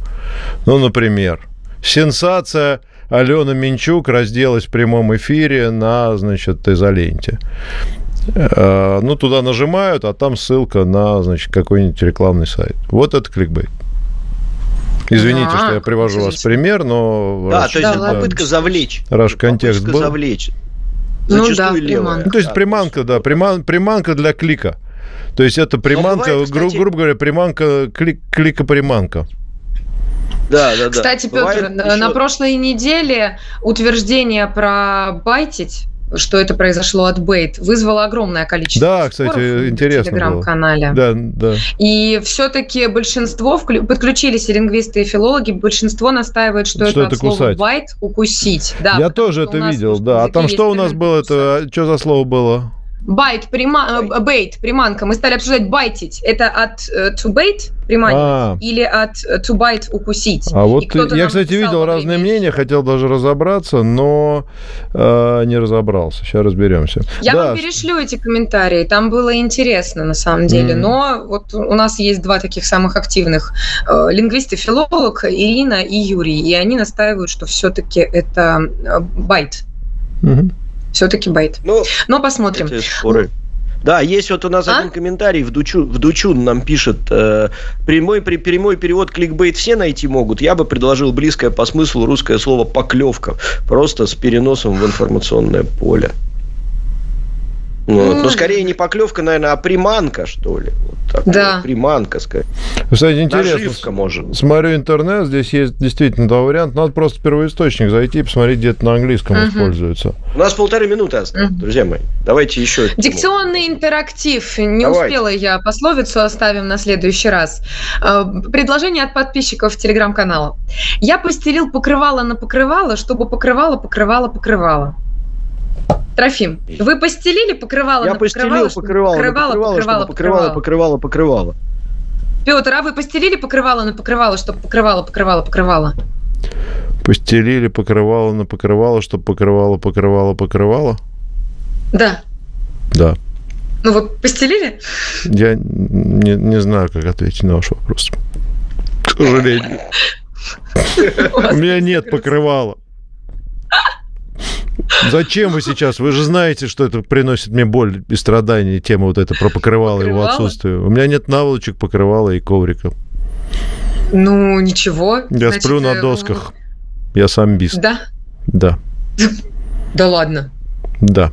Ну, например, сенсация Алена Минчук разделась в прямом эфире на, значит, изоленте. Э, ну, туда нажимают, а там ссылка на, значит, какой-нибудь рекламный сайт. Вот это кликбейт. Извините, а, что я привожу вас пример, но... Да, раз, то есть да, попытка завлечь. Раз контекст попытка был. завлечь. Зачастую ну, да, левая. Ну, то есть приманка, да, приман, приманка для клика. То есть это приманка, бывает, кстати... гру- грубо говоря, приманка, клик, клика-приманка. Да, да, да. Кстати, Петр, на, еще... на прошлой неделе утверждение про байтить что это произошло от bait, вызвало огромное количество Да, кстати, интересно в Телеграм-канале. Да, да. И все-таки большинство, подключились и лингвисты, и филологи, большинство настаивает, что, что это, это от кусать. слова bite укусить. Да, Я тоже это видел, да. А там что у нас было? Это, что за слово было? Bite, прима... Э, bait, приманка. Мы стали обсуждать байтить. Это от uh, to bait, приманить, а. или от uh, to bite, укусить. А вот я, кстати, видел разные мнения, хотел даже разобраться, но э, не разобрался. Сейчас разберемся. Я да. вам перешлю эти комментарии. Там было интересно, на самом деле. Mm. Но вот у нас есть два таких самых активных э, лингвист и филолог, Ирина и Юрий. И они настаивают, что все-таки это э, bite. Mm-hmm. Все-таки bite. Ну, Но посмотрим. Споры. Да, есть вот у нас а? один комментарий, в Дучун, в Дучун нам пишет, э, прямой, при, прямой перевод кликбейт все найти могут. Я бы предложил близкое по смыслу русское слово поклевка, просто с переносом в информационное поле. Вот. Ну, скорее не поклевка, наверное, а приманка, что ли. Вот да. Приманка, скорее. Кстати, интересно. Наживка, может. Смотрю интернет, здесь есть действительно два варианта. Надо просто в первоисточник зайти и посмотреть, где это на английском угу. используется. У нас полторы минуты осталось, угу. друзья мои. Давайте еще. Дикционный интерактив. Не Давайте. успела я пословицу, оставим на следующий раз. Э, предложение от подписчиков телеграм-канала. Я постелил покрывало на покрывало, чтобы покрывало, покрывало, покрывало. Трофим, вы постелили покрывало Я на постелил покрывало, покрывало, покрывало, покрывало, покрывало, покрывало, покрывало. Петр, а вы постелили покрывало на покрывало, чтобы покрывало, покрывало, покрывало? Постелили покрывало на покрывало, чтобы покрывало, покрывало, покрывало? Да. Да. Ну вы постелили? Я не, не знаю, как ответить на ваш вопрос. К сожалению. У меня нет покрывала. Зачем вы сейчас? Вы же знаете, что это приносит мне боль и страдания, тема вот эта про покрывало, покрывало? его отсутствие. У меня нет наволочек, покрывала и коврика. Ну, ничего. Я Значит, сплю на э, досках. Я самбист. Да? Да. Да ладно. Да.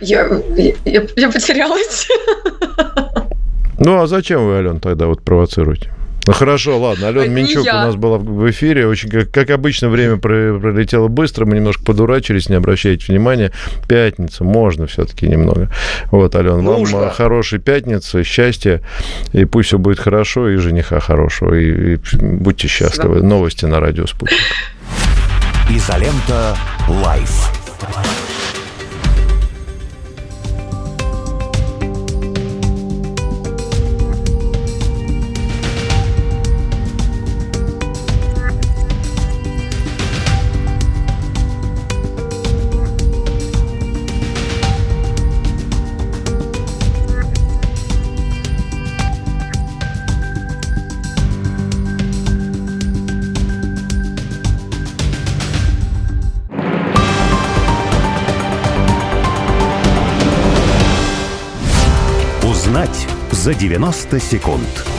Я, я, я потерялась. Ну, а зачем вы, Ален, тогда вот провоцируете? Ну хорошо, ладно. Алена Минчук у нас была в эфире. Очень, как, как обычно, время пролетело быстро. Мы немножко подурачились, не обращайте внимания. Пятница, можно все-таки немного. Вот, Алена, ну, вам уж хорошей пятницы, счастья, и пусть все будет хорошо, и жениха хорошего. И, и будьте счастливы. Да. Новости на радио Спутник. Изолента Лайф. 90 секунд.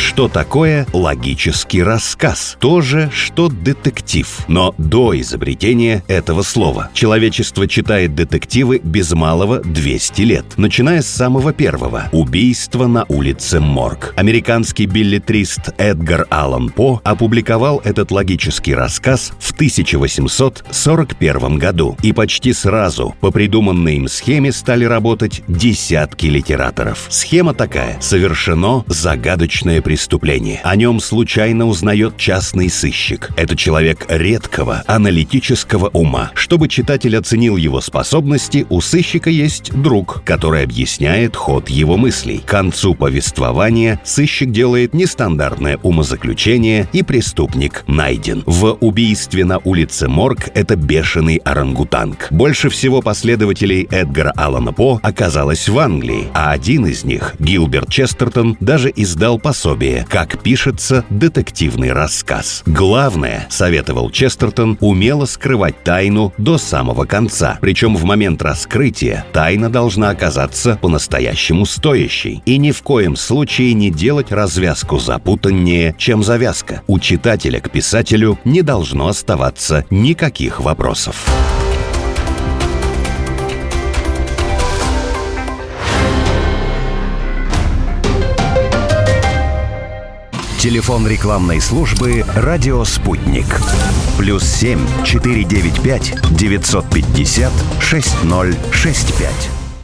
Что такое логический рассказ? То же, что детектив, но до изобретения этого слова. Человечество читает детективы без малого 200 лет, начиная с самого первого – убийство на улице Морг. Американский билетрист Эдгар Аллан По опубликовал этот логический рассказ в 1841 году, и почти сразу по придуманной им схеме стали работать десятки литераторов. Схема такая – совершено загадочное преступление. О нем случайно узнает частный сыщик. Это человек редкого, аналитического ума. Чтобы читатель оценил его способности, у сыщика есть друг, который объясняет ход его мыслей. К концу повествования сыщик делает нестандартное умозаключение, и преступник найден. В убийстве на улице Морг это бешеный орангутанг. Больше всего последователей Эдгара Аллана По оказалось в Англии, а один из них, Гилберт Честертон, даже издал пособие пособие «Как пишется детективный рассказ». Главное, советовал Честертон, умело скрывать тайну до самого конца. Причем в момент раскрытия тайна должна оказаться по-настоящему стоящей. И ни в коем случае не делать развязку запутаннее, чем завязка. У читателя к писателю не должно оставаться никаких вопросов. Телефон рекламной службы «Радио Спутник». Плюс 7 495 950 6065.